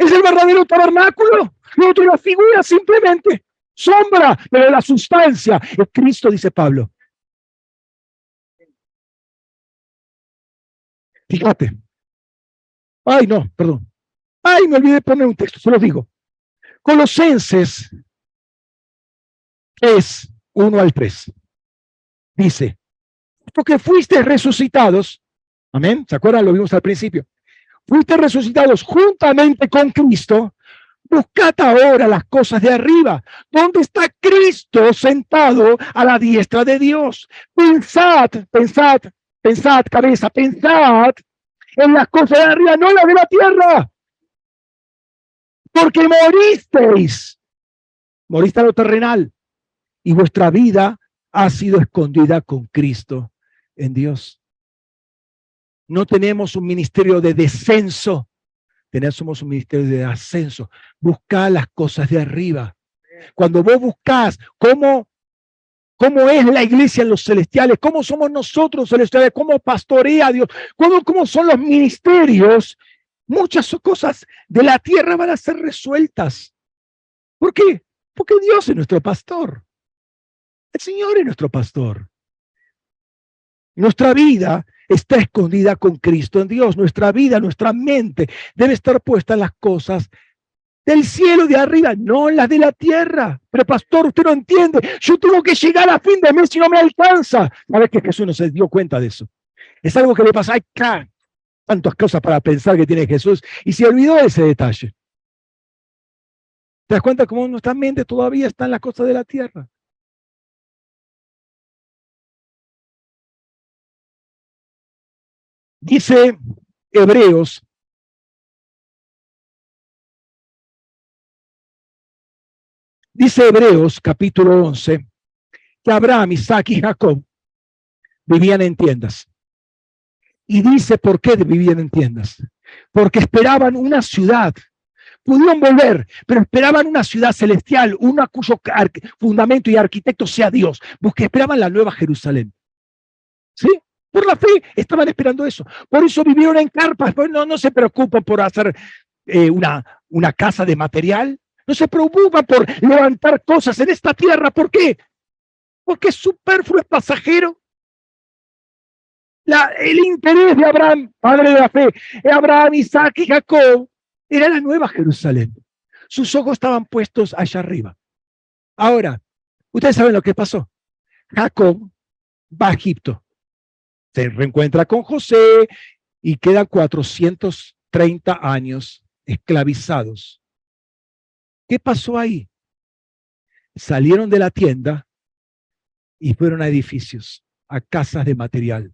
Es el verdadero tabernáculo. No otra figura, simplemente sombra, pero la sustancia es Cristo, dice Pablo. Fíjate. Ay, no, perdón. Ay, me olvidé poner un texto, se lo digo. Colosenses es 1 al 3. Dice, porque fuiste resucitados, amén, ¿se acuerdan? Lo vimos al principio. Fuiste resucitados juntamente con Cristo, buscad ahora las cosas de arriba, donde está Cristo sentado a la diestra de Dios. Pensad, pensad Pensad, cabeza, pensad en las cosas de arriba, no las de la tierra. Porque moristeis. Moriste a lo terrenal. Y vuestra vida ha sido escondida con Cristo en Dios. No tenemos un ministerio de descenso, tenemos un ministerio de ascenso. Buscad las cosas de arriba. Cuando vos buscás cómo cómo es la iglesia en los celestiales, cómo somos nosotros celestiales, cómo pastorea Dios, cómo, cómo son los ministerios, muchas cosas de la tierra van a ser resueltas. ¿Por qué? Porque Dios es nuestro pastor. El Señor es nuestro pastor. Nuestra vida está escondida con Cristo en Dios. Nuestra vida, nuestra mente debe estar puesta en las cosas del cielo de arriba, no la de la tierra. Pero pastor, usted no entiende. Yo tengo que llegar a fin de mes y no me alcanza. ¿Sabe que Jesús no se dio cuenta de eso? Es algo que le pasa acá. Tantas cosas para pensar que tiene Jesús. Y se olvidó ese detalle. ¿Te das cuenta cómo nuestra mente todavía está en las cosas de la tierra? Dice Hebreos Dice Hebreos capítulo 11 que Abraham, Isaac y Jacob vivían en tiendas. Y dice por qué vivían en tiendas. Porque esperaban una ciudad. Pudieron volver, pero esperaban una ciudad celestial, una cuyo fundamento y arquitecto sea Dios. Porque esperaban la nueva Jerusalén. ¿Sí? Por la fe estaban esperando eso. Por eso vivieron en carpas. Pues no, no se preocupan por hacer eh, una, una casa de material. No se preocupa por levantar cosas en esta tierra. ¿Por qué? Porque es superfluo, es pasajero. El interés de Abraham, padre de la fe, Abraham, Isaac y Jacob, era la nueva Jerusalén. Sus ojos estaban puestos allá arriba. Ahora, ustedes saben lo que pasó. Jacob va a Egipto, se reencuentra con José y quedan 430 años esclavizados ¿Qué pasó ahí? Salieron de la tienda y fueron a edificios, a casas de material.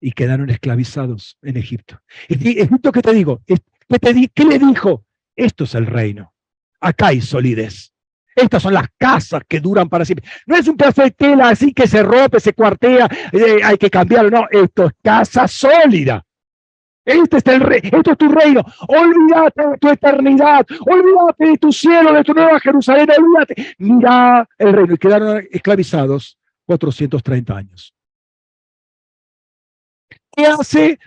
Y quedaron esclavizados en Egipto. Egipto, ¿qué te digo? ¿Qué, te ¿Qué le dijo? Esto es el reino. Acá hay solidez. Estas son las casas que duran para siempre. No es un pedazo de tela así que se rompe, se cuartea, eh, hay que cambiarlo. No, esto es casa sólida. Este es el rey, esto es tu reino. Olvídate de tu eternidad, olvídate de tu cielo, de tu nueva Jerusalén, olvídate. Mira el reino y quedaron esclavizados 430 años. ¿Qué hace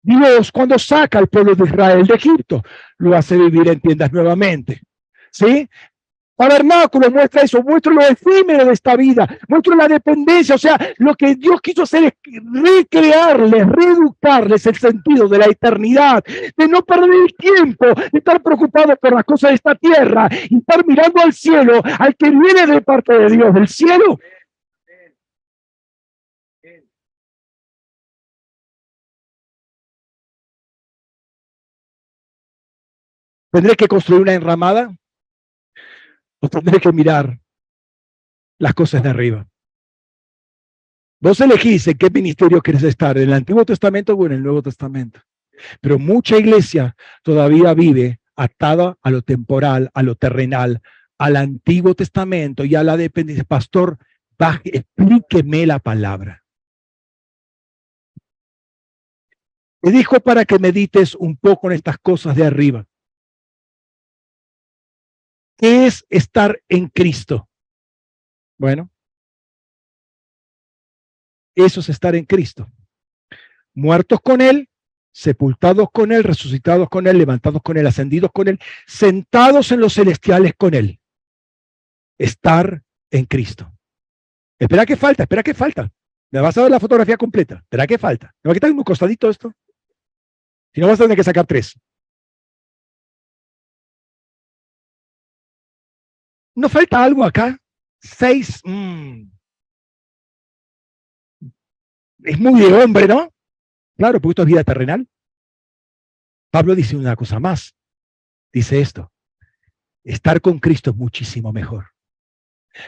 Dios cuando saca al pueblo de Israel de Egipto? Lo hace vivir en tiendas nuevamente. ¿Sí? Tabernáculo muestra eso, muestra lo efímero de esta vida, muestra la dependencia, o sea, lo que Dios quiso hacer es recrearles, reeducarles el sentido de la eternidad, de no perder el tiempo, de estar preocupado por las cosas de esta tierra y estar mirando al cielo, al que viene de parte de Dios, del cielo. ¿Tendré que construir una enramada? Vos tendré que mirar las cosas de arriba. Vos elegís en qué ministerio quieres estar, en el Antiguo Testamento o en el Nuevo Testamento. Pero mucha iglesia todavía vive atada a lo temporal, a lo terrenal, al Antiguo Testamento y a la dependencia. Pastor, explíqueme la palabra. Me dijo para que medites un poco en estas cosas de arriba. ¿Qué es estar en Cristo? Bueno, eso es estar en Cristo. Muertos con Él, sepultados con Él, resucitados con Él, levantados con Él, ascendidos con Él, sentados en los celestiales con Él. Estar en Cristo. Espera que falta, espera que falta. Me vas a ver la fotografía completa. Espera que falta. ¿Me va a quitar un costadito esto? Si no vas a tener que sacar tres. ¿No falta algo acá? Seis. Mm. Es muy de hombre, ¿no? Claro, porque esto es vida terrenal. Pablo dice una cosa más. Dice esto. Estar con Cristo es muchísimo mejor.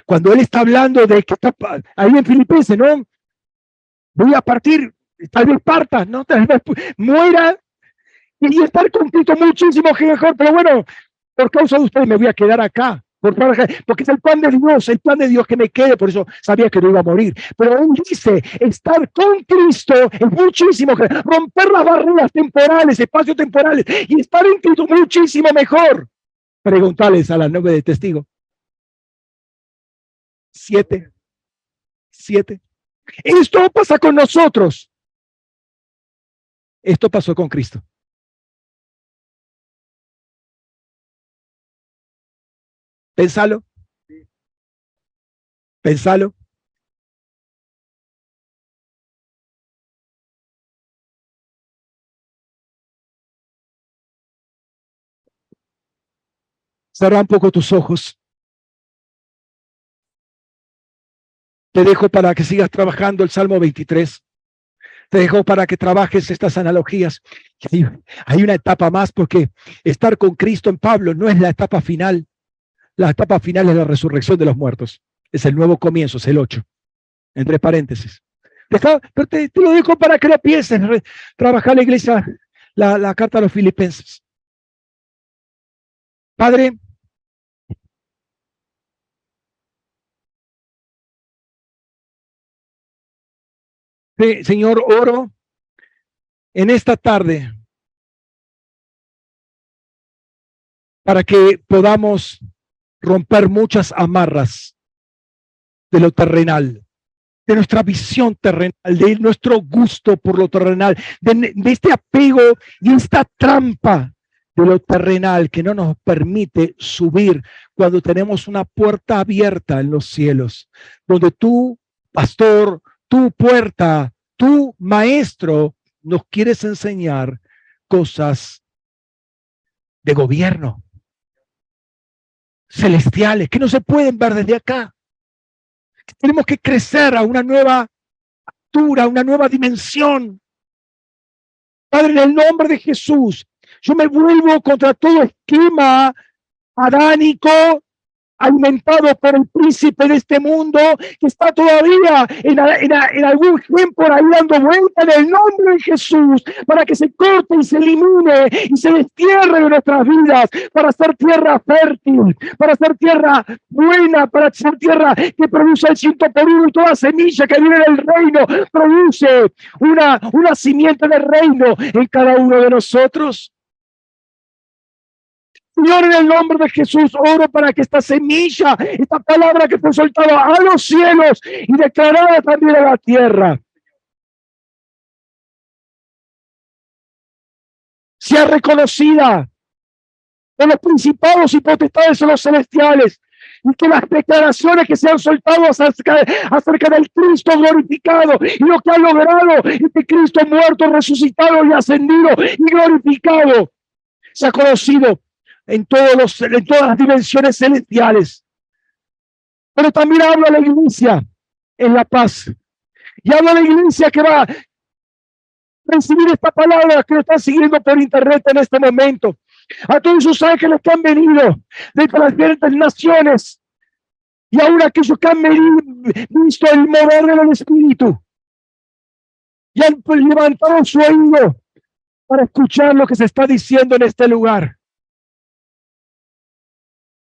Cuando él está hablando de que está ahí en Filipenses, ¿no? Voy a partir, tal vez parta, ¿no? Muera y estar con Cristo muchísimo mejor. Pero bueno, por causa de ustedes me voy a quedar acá porque es el plan de Dios, el plan de Dios que me quede, por eso sabía que no iba a morir. Pero él dice, estar con Cristo es muchísimo, romper las barreras temporales, espacios temporales, y estar en Cristo muchísimo mejor. Preguntarles a la nueve de testigo. Siete. Siete. Esto pasa con nosotros. Esto pasó con Cristo. Pénsalo. Pénsalo. Cerra un poco tus ojos. Te dejo para que sigas trabajando el Salmo 23. Te dejo para que trabajes estas analogías. Hay, una etapa más porque estar con Cristo en Pablo no es la etapa final. La etapa final es la resurrección de los muertos. Es el nuevo comienzo, es el 8. Entre paréntesis. pero te, lo dejo para que lo pienses. Trabajar la iglesia, la, la carta a los filipenses. Padre, Señor, oro en esta tarde para que podamos romper muchas amarras de lo terrenal, de nuestra visión terrenal, de nuestro gusto por lo terrenal, de, este apego y esta trampa de lo terrenal que no nos permite subir cuando tenemos una puerta abierta en los cielos, donde tú, pastor, tu puerta, tu maestro, nos quieres enseñar cosas de gobierno, celestiales, que no se pueden ver desde acá. Tenemos que crecer a una nueva altura, una nueva dimensión. Padre, en el nombre de Jesús, yo me vuelvo contra todo esquema adánico alimentado por el príncipe de este mundo que está todavía en, en, algún tiempo ahí dando vuelta en el nombre de Jesús para que se corte y se elimine y se destierre de nuestras vidas para ser tierra fértil, para ser tierra buena, para ser tierra que produce el ciento por uno y toda semilla que viene del reino produce una, una simiente del reino en cada uno de nosotros. Señor, en el nombre de Jesús, oro para que esta semilla, esta palabra que fue soltada a los cielos y declarada también a la tierra, sea reconocida por los principados y potestades de los celestiales y que las declaraciones que se han soltado acerca, del Cristo glorificado y lo que ha logrado este Cristo muerto, resucitado y ascendido y glorificado, se ha conocido en, todos los, en todas las dimensiones celestiales. Pero también habla la iglesia en la paz. Y habla la iglesia que va a recibir esta palabra que lo están siguiendo por internet en este momento. A todos sus ángeles que han venido de las diferentes naciones y aún aquellos que han visto el mover del Espíritu y han levantado su oído para escuchar lo que se está diciendo en este lugar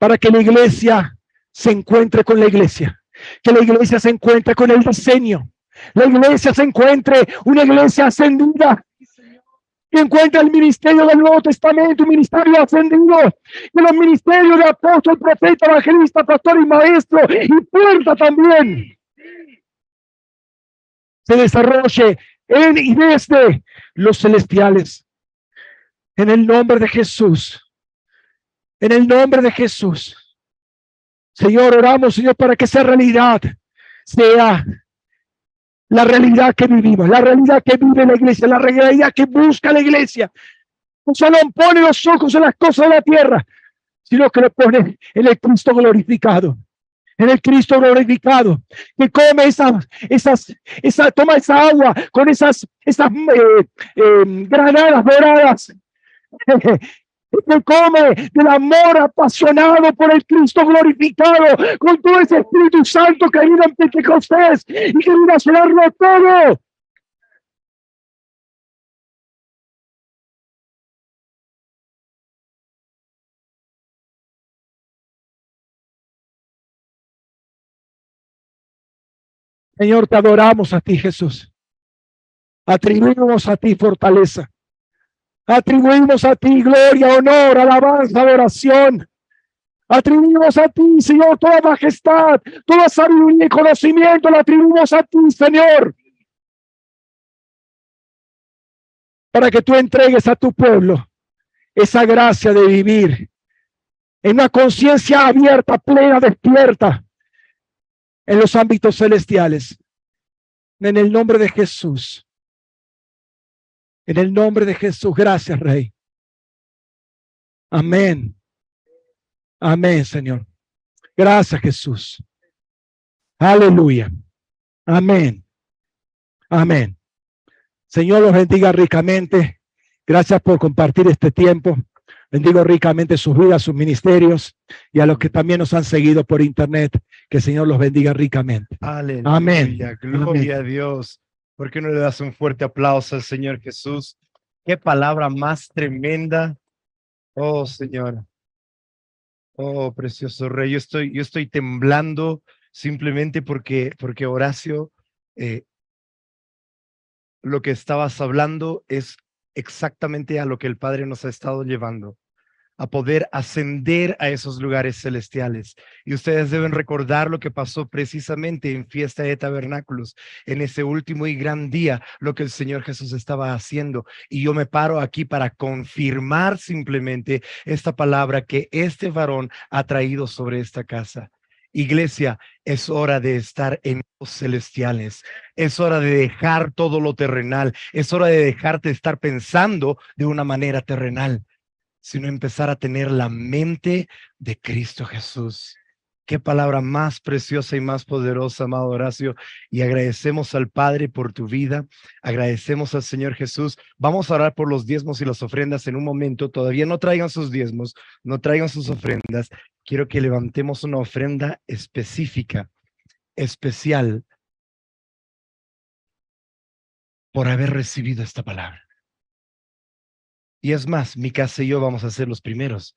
para que la iglesia se encuentre con la iglesia, que la iglesia se encuentre con el diseño, la iglesia se encuentre una iglesia ascendida, que encuentre el ministerio del Nuevo Testamento, un ministerio ascendido, que los ministerios de apóstol, profeta, evangelista, pastor y maestro, y puerta también, se desarrolle en y desde los celestiales. En el nombre de Jesús. En el nombre de Jesús. Señor, oramos, Señor, para que esa realidad sea la realidad que vivimos, la realidad que vive la iglesia, la realidad que busca la iglesia. No solo pone los ojos en las cosas de la tierra, sino que lo pone en el Cristo glorificado. En el Cristo glorificado, que come esas, esas, esa, toma esa agua con esas, esas eh, eh, granadas doradas que come del amor apasionado por el Cristo glorificado, con todo ese Espíritu Santo que vino en Pentecostés y que vino a llenarlo todo. Señor, te adoramos a ti, Jesús. Atribuimos a ti fortaleza. Atribuimos a ti gloria, honor, alabanza, adoración. Atribuimos a ti, Señor, toda majestad, toda sabiduría y conocimiento, la atribuimos a ti, Señor. Para que tú entregues a tu pueblo esa gracia de vivir en una conciencia abierta, plena, despierta en los ámbitos celestiales. En el nombre de Jesús. En el nombre de Jesús, gracias, Rey. Amén. Amén, Señor. Gracias, Jesús. Aleluya. Amén. Amén. Señor los bendiga ricamente. Gracias por compartir este tiempo. Bendigo ricamente sus vidas, sus ministerios y a los que también nos han seguido por internet. Que el Señor los bendiga ricamente. Aleluya. Amén. Gloria a Dios. ¿Por qué no le das un fuerte aplauso al Señor Jesús? Qué palabra más tremenda. Oh, Señor. Oh, precioso Rey. Yo estoy, yo estoy temblando simplemente porque, porque Horacio, eh, lo que estabas hablando es exactamente a lo que el Padre nos ha estado llevando a poder ascender a esos lugares celestiales. Y ustedes deben recordar lo que pasó precisamente en fiesta de tabernáculos, en ese último y gran día, lo que el Señor Jesús estaba haciendo. Y yo me paro aquí para confirmar simplemente esta palabra que este varón ha traído sobre esta casa. Iglesia, es hora de estar en los celestiales. Es hora de dejar todo lo terrenal. Es hora de dejarte estar pensando de una manera terrenal sino empezar a tener la mente de Cristo Jesús. Qué palabra más preciosa y más poderosa, amado Horacio. Y agradecemos al Padre por tu vida. Agradecemos al Señor Jesús. Vamos a orar por los diezmos y las ofrendas en un momento. Todavía no traigan sus diezmos, no traigan sus ofrendas. Quiero que levantemos una ofrenda específica, especial, por haber recibido esta palabra. Y es más, mi casa y yo vamos a ser los primeros